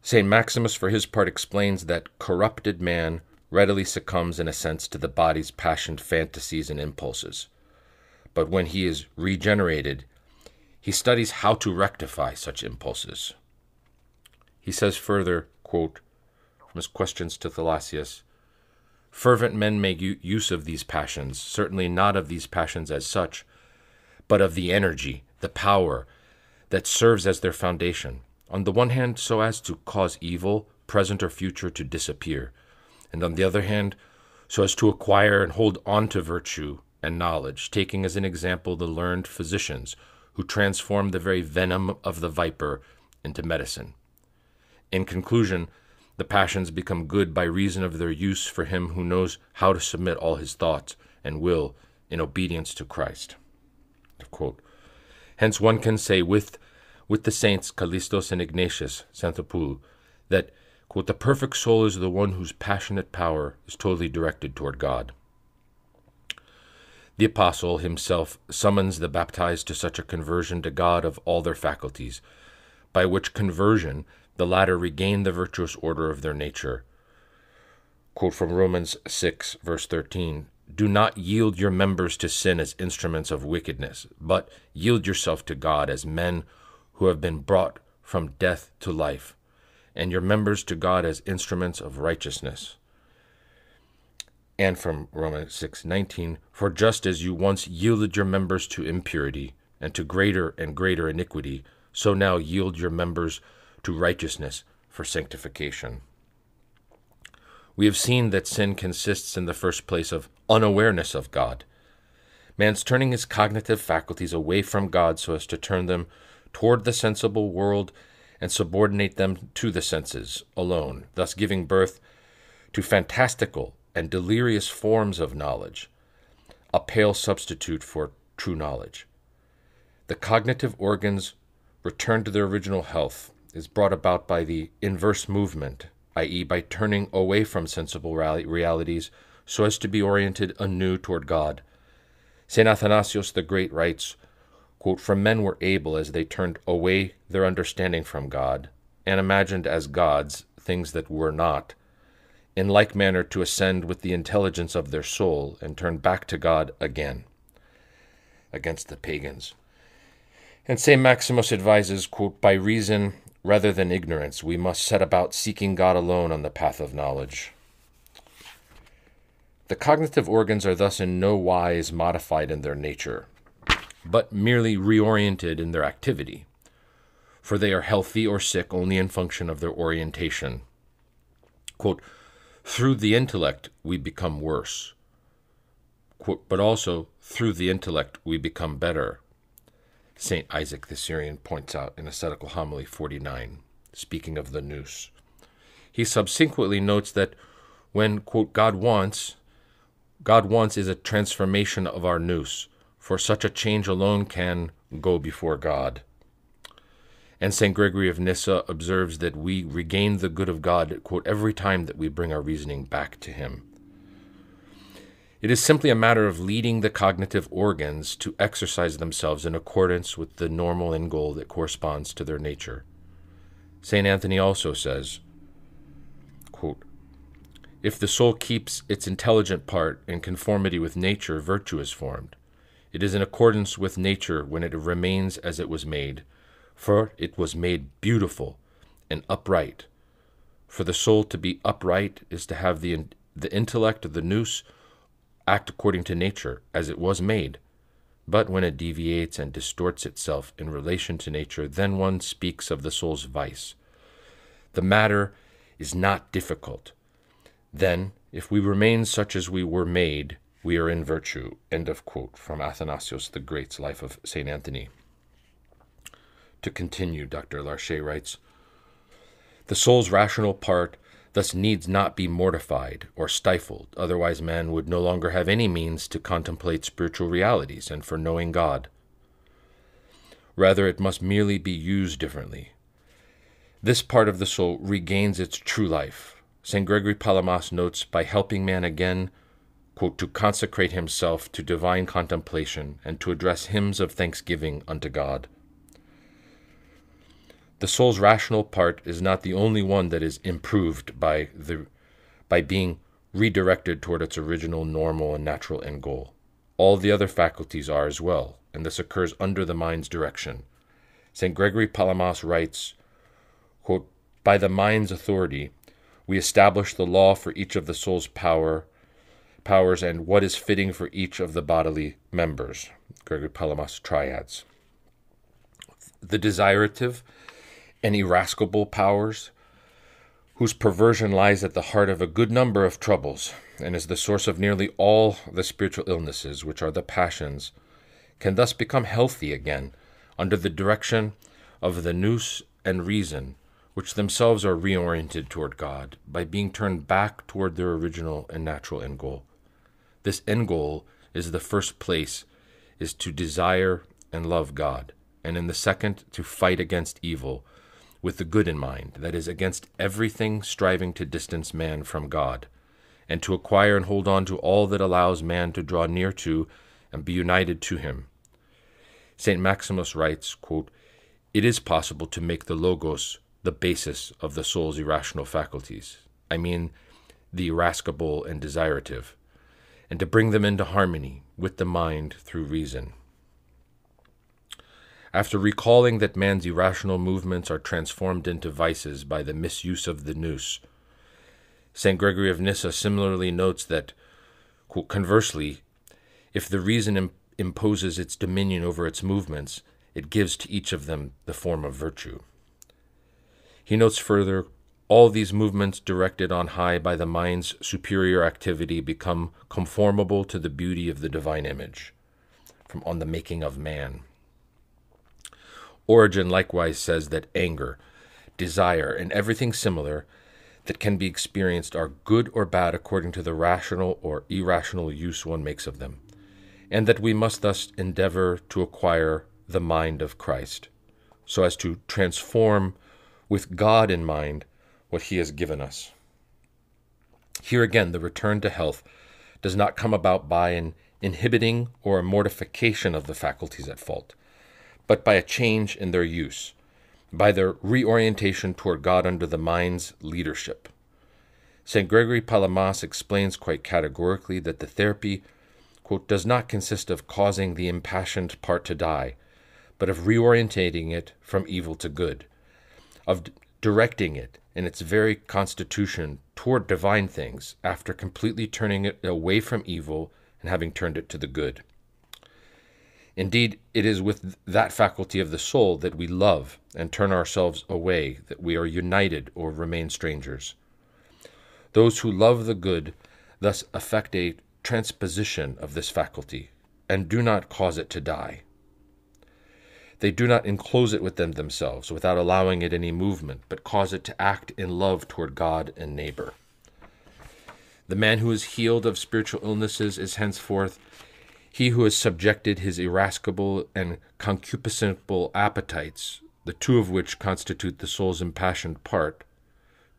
St. Maximus, for his part, explains that corrupted man readily succumbs, in a sense, to the body's passionate fantasies and impulses. But when he is regenerated, he studies how to rectify such impulses. He says further, quote, from his questions to Thalassius, Fervent men make use of these passions, certainly not of these passions as such, but of the energy, the power that serves as their foundation. On the one hand, so as to cause evil, present or future, to disappear, and on the other hand, so as to acquire and hold on to virtue and knowledge, taking as an example the learned physicians who transform the very venom of the viper into medicine. In conclusion, the passions become good by reason of their use for him who knows how to submit all his thoughts and will in obedience to Christ. Hence one can say with, with the saints Callistos and Ignatius, Xanthopouloi, that quote, the perfect soul is the one whose passionate power is totally directed toward God. The apostle himself summons the baptized to such a conversion to God of all their faculties, by which conversion the latter regain the virtuous order of their nature. Quote from Romans 6, verse 13 Do not yield your members to sin as instruments of wickedness, but yield yourself to God as men who have been brought from death to life, and your members to God as instruments of righteousness. And from Romans 6:19, for just as you once yielded your members to impurity and to greater and greater iniquity, so now yield your members to righteousness for sanctification. We have seen that sin consists in the first place of unawareness of God. Man's turning his cognitive faculties away from God so as to turn them toward the sensible world and subordinate them to the senses alone, thus giving birth to fantastical and delirious forms of knowledge, a pale substitute for true knowledge. The cognitive organs return to their original health is brought about by the inverse movement, i.e., by turning away from sensible realities so as to be oriented anew toward God. St. Athanasius the Great writes, quote, From men were able, as they turned away their understanding from God, and imagined as gods things that were not, in like manner to ascend with the intelligence of their soul and turn back to God again. Against the pagans. And St. Maximus advises, quote, By reason Rather than ignorance, we must set about seeking God alone on the path of knowledge. The cognitive organs are thus in no wise modified in their nature, but merely reoriented in their activity, for they are healthy or sick only in function of their orientation. Quote, through the intellect we become worse, but also through the intellect we become better. St. Isaac the Syrian points out in Ascetical Homily 49, speaking of the nous. He subsequently notes that when, quote, God wants, God wants is a transformation of our nous, for such a change alone can go before God. And St. Gregory of Nyssa observes that we regain the good of God, quote, every time that we bring our reasoning back to Him. It is simply a matter of leading the cognitive organs to exercise themselves in accordance with the normal end goal that corresponds to their nature. St. Anthony also says, quote, If the soul keeps its intelligent part in conformity with nature, virtue is formed. It is in accordance with nature when it remains as it was made, for it was made beautiful and upright. For the soul to be upright is to have the, the intellect of the nous act according to nature, as it was made. But when it deviates and distorts itself in relation to nature, then one speaks of the soul's vice. The matter is not difficult. Then, if we remain such as we were made, we are in virtue. End of quote from Athanasius the Great's Life of St. Anthony. To continue, Dr. Larchet writes The soul's rational part thus needs not be mortified or stifled, otherwise, man would no longer have any means to contemplate spiritual realities and for knowing God. Rather, it must merely be used differently. This part of the soul regains its true life. St. Gregory Palamas notes by helping man again, quote, to consecrate himself to divine contemplation and to address hymns of thanksgiving unto God. The soul's rational part is not the only one that is improved by the by being redirected toward its original normal and natural end goal. All the other faculties are as well, and this occurs under the mind's direction, St. Gregory Palamas writes, quote, By the mind's authority, we establish the law for each of the soul's power, powers and what is fitting for each of the bodily members. Gregory Palamas triads. The desirative and irascible powers, whose perversion lies at the heart of a good number of troubles and is the source of nearly all the spiritual illnesses, which are the passions, can thus become healthy again under the direction of the nous and reason, which themselves are reoriented toward God by being turned back toward their original and natural end goal. This end goal is the first place is to desire and love God, and in the second to fight against evil with the good in mind, that is, against everything striving to distance man from God, and to acquire and hold on to all that allows man to draw near to and be united to him. St. Maximus writes, quote, It is possible to make the Logos the basis of the soul's irrational faculties. I mean, the irascible and desirative, and to bring them into harmony with the mind through reason. After recalling that man's irrational movements are transformed into vices by the misuse of the nous, St. Gregory of Nyssa similarly notes that, conversely, if the reason imp- imposes its dominion over its movements, it gives to each of them the form of virtue. He notes further, all these movements directed on high by the mind's superior activity become conformable to the beauty of the divine image, from on the making of man. Origen likewise says that anger, desire, and everything similar that can be experienced are good or bad according to the rational or irrational use one makes of them, and that we must thus endeavor to acquire the mind of Christ, so as to transform with God in mind what He has given us. Here again, the return to health does not come about by an inhibiting or a mortification of the faculties at fault, but by a change in their use by their reorientation toward God under the mind's leadership. St. Gregory Palamas explains quite categorically that the therapy, quote, does not consist of causing the impassioned part to die, but of reorientating it from evil to good, of d- directing it in its very constitution toward divine things after completely turning it away from evil and having turned it to the good. Indeed, it is with that faculty of the soul that we love and turn ourselves away, that we are united or remain strangers. Those who love the good thus effect a transposition of this faculty, and do not cause it to die. They do not enclose it within themselves without allowing it any movement, but cause it to act in love toward God and neighbor. The man who is healed of spiritual illnesses is henceforth he who has subjected his irascible and concupiscible appetites, the two of which constitute the soul's impassioned part,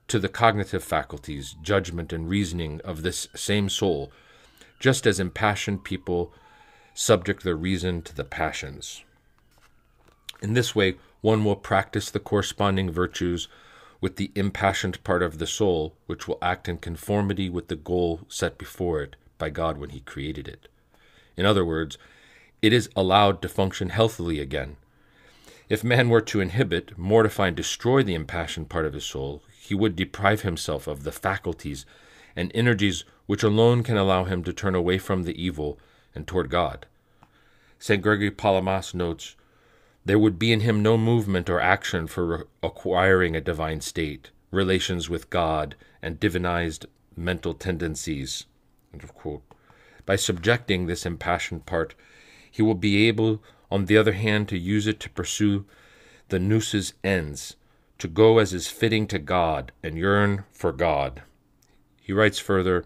to the cognitive faculties, judgment, and reasoning of this same soul, just as impassioned people subject their reason to the passions. In this way, one will practice the corresponding virtues with the impassioned part of the soul, which will act in conformity with the goal set before it by God when He created it. In other words, it is allowed to function healthily again. If man were to inhibit, mortify, and destroy the impassioned part of his soul, he would deprive himself of the faculties and energies which alone can allow him to turn away from the evil and toward God. St. Gregory Palamas notes there would be in him no movement or action for acquiring a divine state, relations with God, and divinized mental tendencies. By subjecting this impassioned part, he will be able, on the other hand, to use it to pursue the nous's ends, to go as is fitting to God and yearn for God. He writes further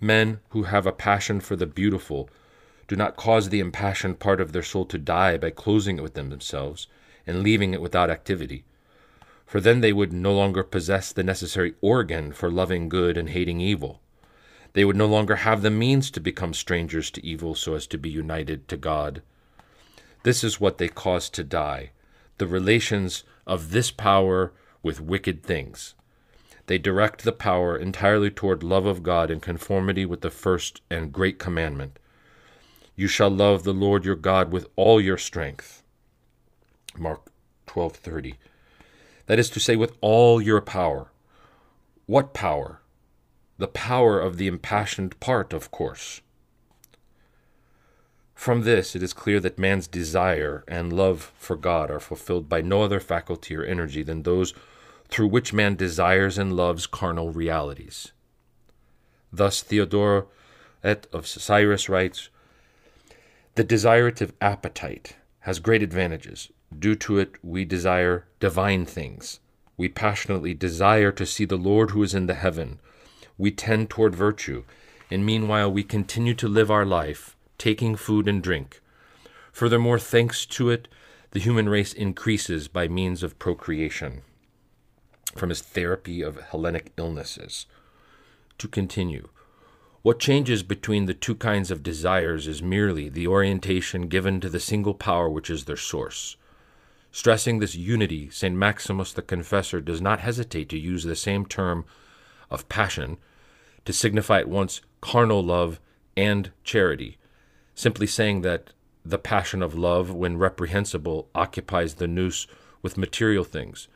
Men who have a passion for the beautiful do not cause the impassioned part of their soul to die by closing it within themselves and leaving it without activity, for then they would no longer possess the necessary organ for loving good and hating evil. They would no longer have the means to become strangers to evil so as to be united to God. This is what they cause to die the relations of this power with wicked things. They direct the power entirely toward love of God in conformity with the first and great commandment You shall love the Lord your God with all your strength. Mark 12:30. That is to say with all your power. What power? The power of the impassioned part, of course. From this, it is clear that man's desire and love for God are fulfilled by no other faculty or energy than those through which man desires and loves carnal realities. Thus, Theodore et of Cyrus writes The desirative appetite has great advantages. Due to it, we desire divine things. We passionately desire to see the Lord who is in the heaven. We tend toward virtue, and meanwhile we continue to live our life, taking food and drink. Furthermore, thanks to it, the human race increases by means of procreation. From his therapy of Hellenic illnesses. To continue, what changes between the two kinds of desires is merely the orientation given to the single power which is their source. Stressing this unity, St. Maximus the Confessor does not hesitate to use the same term of passion to signify at once carnal love and charity, simply saying that the passion of love, when reprehensible, occupies the nous with material things,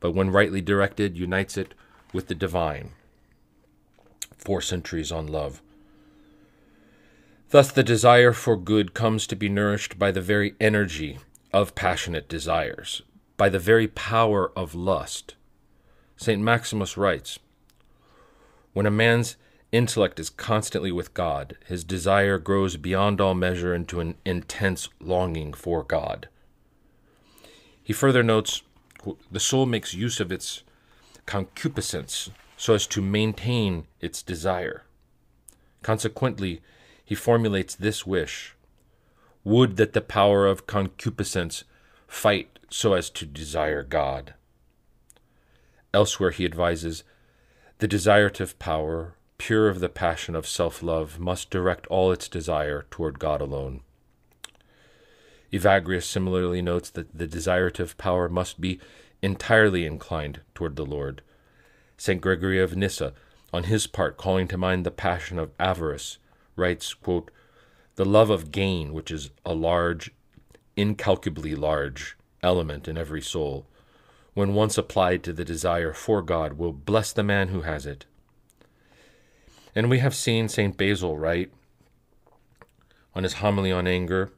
but when rightly directed, unites it with the divine four centuries on love. Thus, the desire for good comes to be nourished by the very energy of passionate desires, by the very power of lust. St. Maximus writes When a man's intellect is constantly with God, his desire grows beyond all measure into an intense longing for God. He further notes the soul makes use of its concupiscence so as to maintain its desire. Consequently, he formulates this wish Would that the power of concupiscence fight so as to desire God. Elsewhere, he advises The desirative power, pure of the passion of self love, must direct all its desire toward God alone. Evagrius similarly notes that the desirative power must be entirely inclined toward the Lord St. Gregory of Nyssa, on his part calling to mind the passion of avarice, writes, quote, The love of gain, which is a large, incalculably large, element in every soul, when once applied to the desire for God, will bless the man who has it. And we have seen St. Basil write on his homily on anger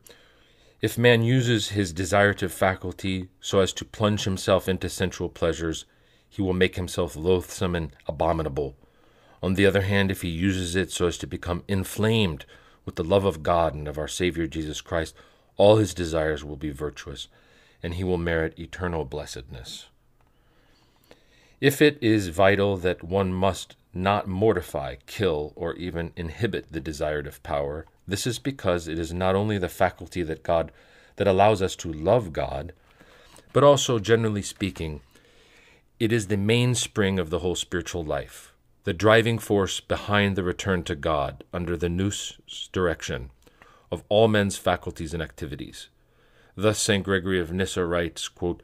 if man uses his desirative faculty so as to plunge himself into sensual pleasures, he will make himself loathsome and abominable. On the other hand, if he uses it so as to become inflamed with the love of God and of our Savior Jesus Christ, all his desires will be virtuous, and he will merit eternal blessedness. If it is vital that one must not mortify, kill, or even inhibit the desirative power, this is because it is not only the faculty that God that allows us to love God, but also, generally speaking, it is the mainspring of the whole spiritual life, the driving force behind the return to God under the nous direction of all men's faculties and activities. Thus, St. Gregory of Nyssa writes quote,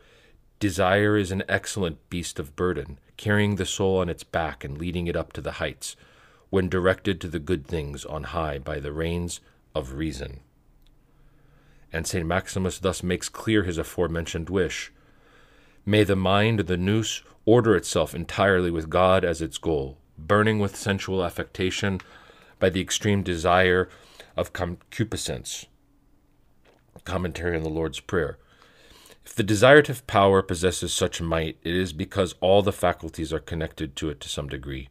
Desire is an excellent beast of burden, carrying the soul on its back and leading it up to the heights, when directed to the good things on high by the reins of reason. And St. Maximus thus makes clear his aforementioned wish May the mind, the nous, order itself entirely with God as its goal, burning with sensual affectation by the extreme desire of concupiscence. Commentary on the Lord's Prayer. If the desirative power possesses such might, it is because all the faculties are connected to it to some degree,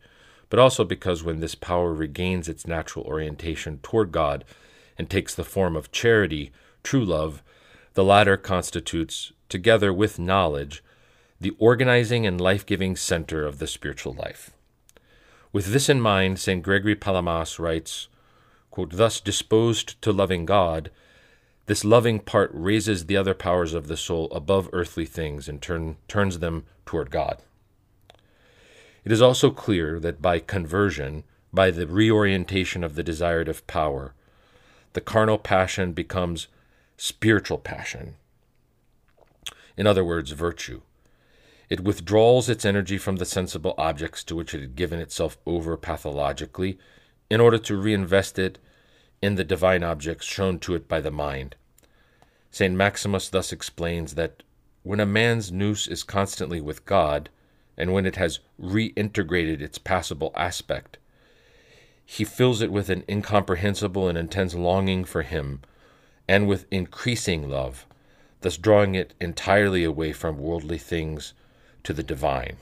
but also because when this power regains its natural orientation toward God and takes the form of charity, true love, the latter constitutes, together with knowledge, the organizing and life giving center of the spiritual life. With this in mind, St. Gregory Palamas writes Thus disposed to loving God, this loving part raises the other powers of the soul above earthly things and turn, turns them toward God. It is also clear that by conversion, by the reorientation of the desirative power, the carnal passion becomes spiritual passion. In other words, virtue. It withdraws its energy from the sensible objects to which it had given itself over pathologically in order to reinvest it in the divine objects shown to it by the mind. St. Maximus thus explains that when a man's nous is constantly with God, and when it has reintegrated its passible aspect, he fills it with an incomprehensible and intense longing for him, and with increasing love, thus drawing it entirely away from worldly things to the divine.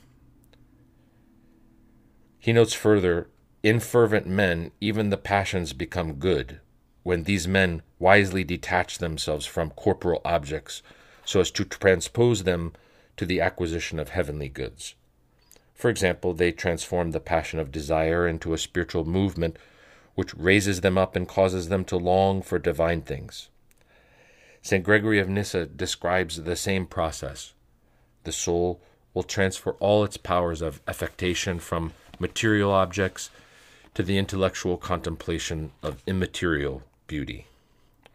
He notes further in fervent men, even the passions become good, when these men wisely detach themselves from corporal objects so as to transpose them to the acquisition of heavenly goods. For example, they transform the passion of desire into a spiritual movement which raises them up and causes them to long for divine things. St. Gregory of Nyssa describes the same process. The soul will transfer all its powers of affectation from material objects to the intellectual contemplation of immaterial beauty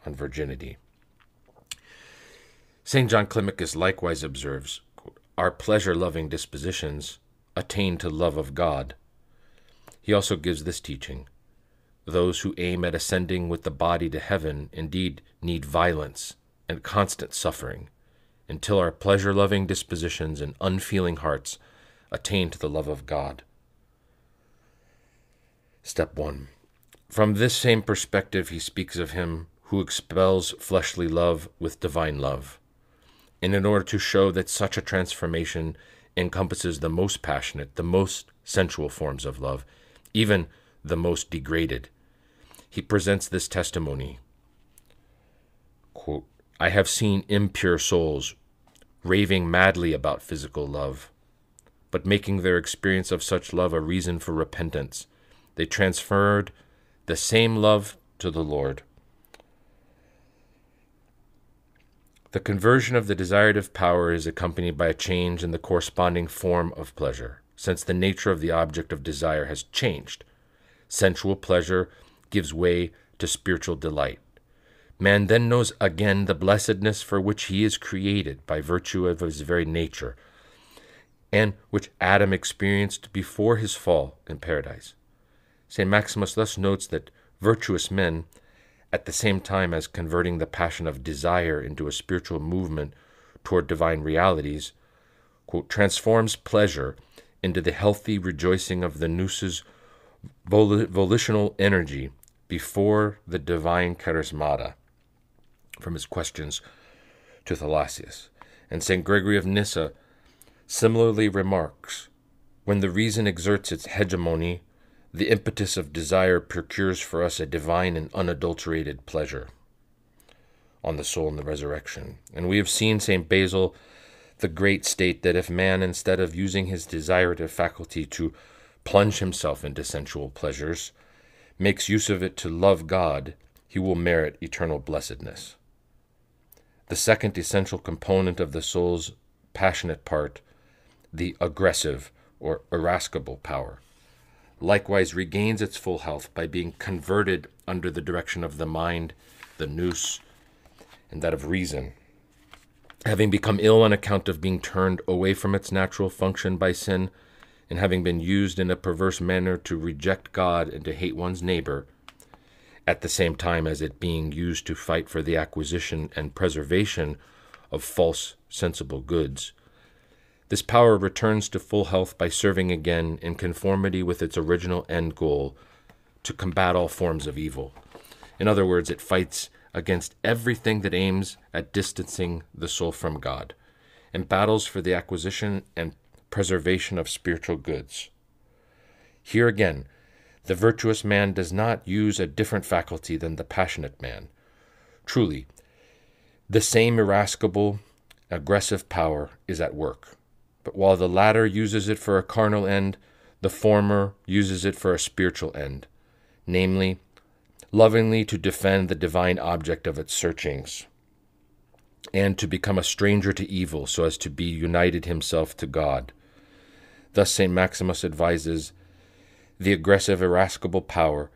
on virginity. St. John Climacus likewise observes Our pleasure loving dispositions attain to love of God. He also gives this teaching Those who aim at ascending with the body to heaven indeed need violence and constant suffering, until our pleasure loving dispositions and unfeeling hearts attain to the love of God. Step 1. From this same perspective, he speaks of him who expels fleshly love with divine love. And in order to show that such a transformation encompasses the most passionate, the most sensual forms of love, even the most degraded, he presents this testimony quote, I have seen impure souls raving madly about physical love, but making their experience of such love a reason for repentance. They transferred the same love to the Lord. The conversion of the desirative power is accompanied by a change in the corresponding form of pleasure, since the nature of the object of desire has changed. Sensual pleasure gives way to spiritual delight. Man then knows again the blessedness for which he is created by virtue of his very nature, and which Adam experienced before his fall in paradise. St. Maximus thus notes that virtuous men, at the same time as converting the passion of desire into a spiritual movement toward divine realities, quote, transforms pleasure into the healthy rejoicing of the nous's volitional energy before the divine charismata from his questions to Thalassius. And St. Gregory of Nyssa similarly remarks When the reason exerts its hegemony, the impetus of desire procures for us a divine and unadulterated pleasure on the soul in the resurrection. And we have seen St. Basil the Great state that if man, instead of using his desirative faculty to plunge himself into sensual pleasures, makes use of it to love God, he will merit eternal blessedness the second essential component of the soul's passionate part, the aggressive or irascible power, likewise regains its full health by being converted under the direction of the mind, the nous, and that of reason. Having become ill on account of being turned away from its natural function by sin, and having been used in a perverse manner to reject God and to hate one's neighbor, at the same time as it being used to fight for the acquisition and preservation of false sensible goods. This power returns to full health by serving again in conformity with its original end goal to combat all forms of evil. In other words, it fights against everything that aims at distancing the soul from God, and battles for the acquisition and preservation of spiritual goods. Here again, the virtuous man does not use a different faculty than the passionate man. Truly, the same irascible, aggressive power is at work. But while the latter uses it for a carnal end, the former uses it for a spiritual end, namely, lovingly to defend the divine object of its searchings, and to become a stranger to evil so as to be united himself to God. Thus, St. Maximus advises the aggressive, irascible power,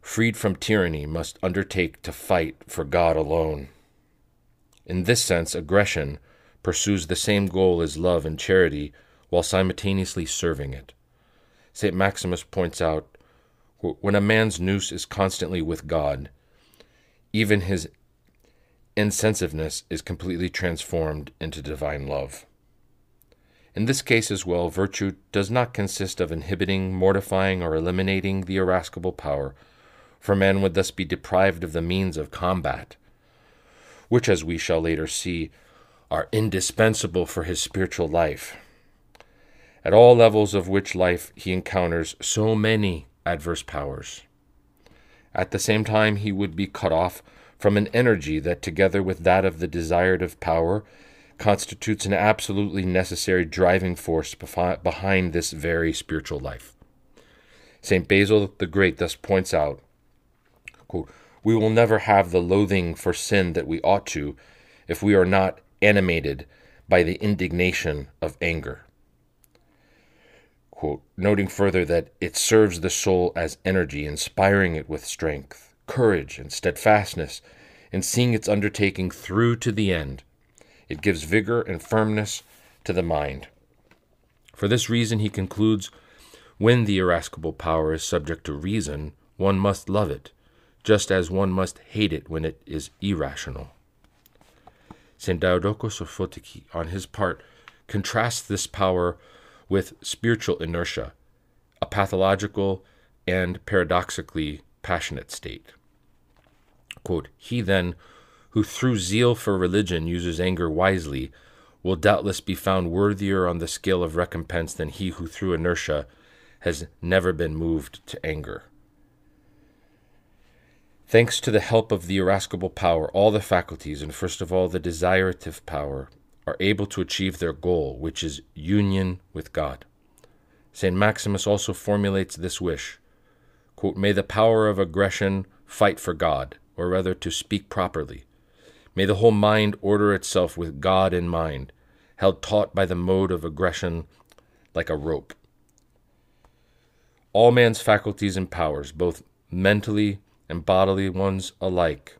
freed from tyranny, must undertake to fight for God alone. In this sense, aggression pursues the same goal as love and charity while simultaneously serving it. St. Maximus points out when a man's nous is constantly with God, even his incensiveness is completely transformed into divine love. In this case as well, virtue does not consist of inhibiting, mortifying, or eliminating the irascible power, for man would thus be deprived of the means of combat, which, as we shall later see, are indispensable for his spiritual life. At all levels of which life he encounters so many adverse powers. At the same time, he would be cut off from an energy that, together with that of the desirative power, constitutes an absolutely necessary driving force behind this very spiritual life. St. Basil the Great thus points out quote, We will never have the loathing for sin that we ought to if we are not animated by the indignation of anger. Quote, noting further that it serves the soul as energy, inspiring it with strength, courage, and steadfastness, and seeing its undertaking through to the end it gives vigor and firmness to the mind. For this reason, he concludes when the irascible power is subject to reason, one must love it, just as one must hate it when it is irrational. Diadochos of Photiki, on his part, contrasts this power with spiritual inertia, a pathological and paradoxically passionate state. Quote, he then who through zeal for religion uses anger wisely, will doubtless be found worthier on the scale of recompense than he who through inertia has never been moved to anger. Thanks to the help of the irascible power, all the faculties, and first of all the desirative power, are able to achieve their goal, which is union with God. St. Maximus also formulates this wish quote, May the power of aggression fight for God, or rather to speak properly, May the whole mind order itself with God in mind, held taut by the mode of aggression like a rope. All man's faculties and powers, both mentally and bodily ones alike,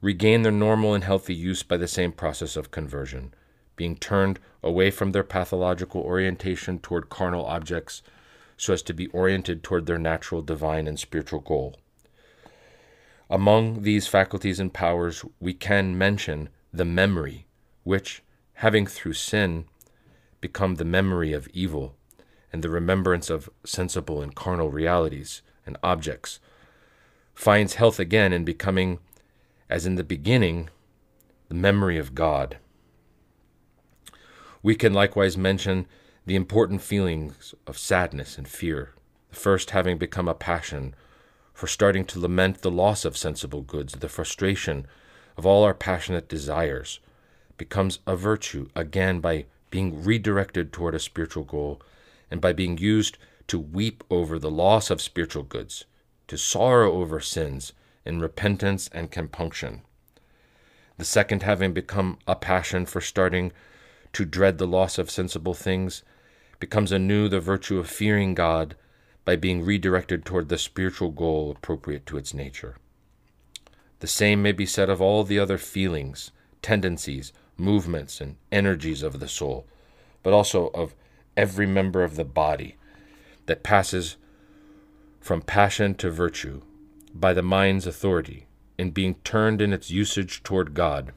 regain their normal and healthy use by the same process of conversion, being turned away from their pathological orientation toward carnal objects so as to be oriented toward their natural divine and spiritual goal. Among these faculties and powers, we can mention the memory, which, having through sin become the memory of evil, and the remembrance of sensible and carnal realities and objects, finds health again in becoming, as in the beginning, the memory of God. We can likewise mention the important feelings of sadness and fear, the first having become a passion for starting to lament the loss of sensible goods, the frustration of all our passionate desires, becomes a virtue again by being redirected toward a spiritual goal and by being used to weep over the loss of spiritual goods, to sorrow over sins in repentance and compunction. The second, having become a passion for starting to dread the loss of sensible things, becomes anew the virtue of fearing God by being redirected toward the spiritual goal appropriate to its nature. The same may be said of all the other feelings, tendencies, movements, and energies of the soul, but also of every member of the body that passes from passion to virtue by the mind's authority in being turned in its usage toward God.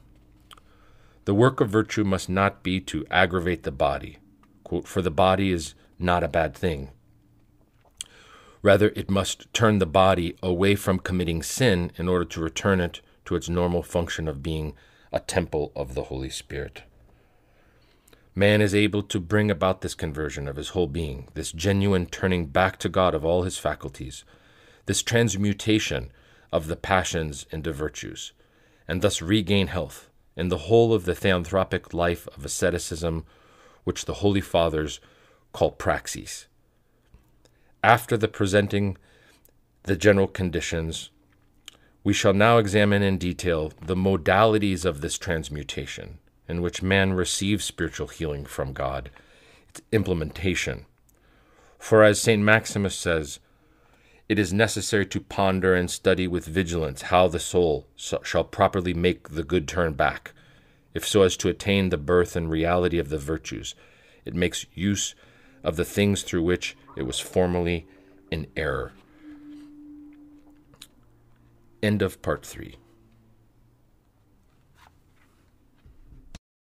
The work of virtue must not be to aggravate the body, Quote, for the body is not a bad thing, Rather, it must turn the body away from committing sin in order to return it to its normal function of being a temple of the Holy Spirit. Man is able to bring about this conversion of his whole being, this genuine turning back to God of all his faculties, this transmutation of the passions into virtues, and thus regain health in the whole of the theanthropic life of asceticism, which the Holy Fathers call praxis. After the presenting the general conditions, we shall now examine in detail the modalities of this transmutation in which man receives spiritual healing from God, its implementation. For as St. Maximus says, it is necessary to ponder and study with vigilance how the soul shall properly make the good turn back, if so as to attain the birth and reality of the virtues. It makes use of the things through which it was formerly in error. End of part three.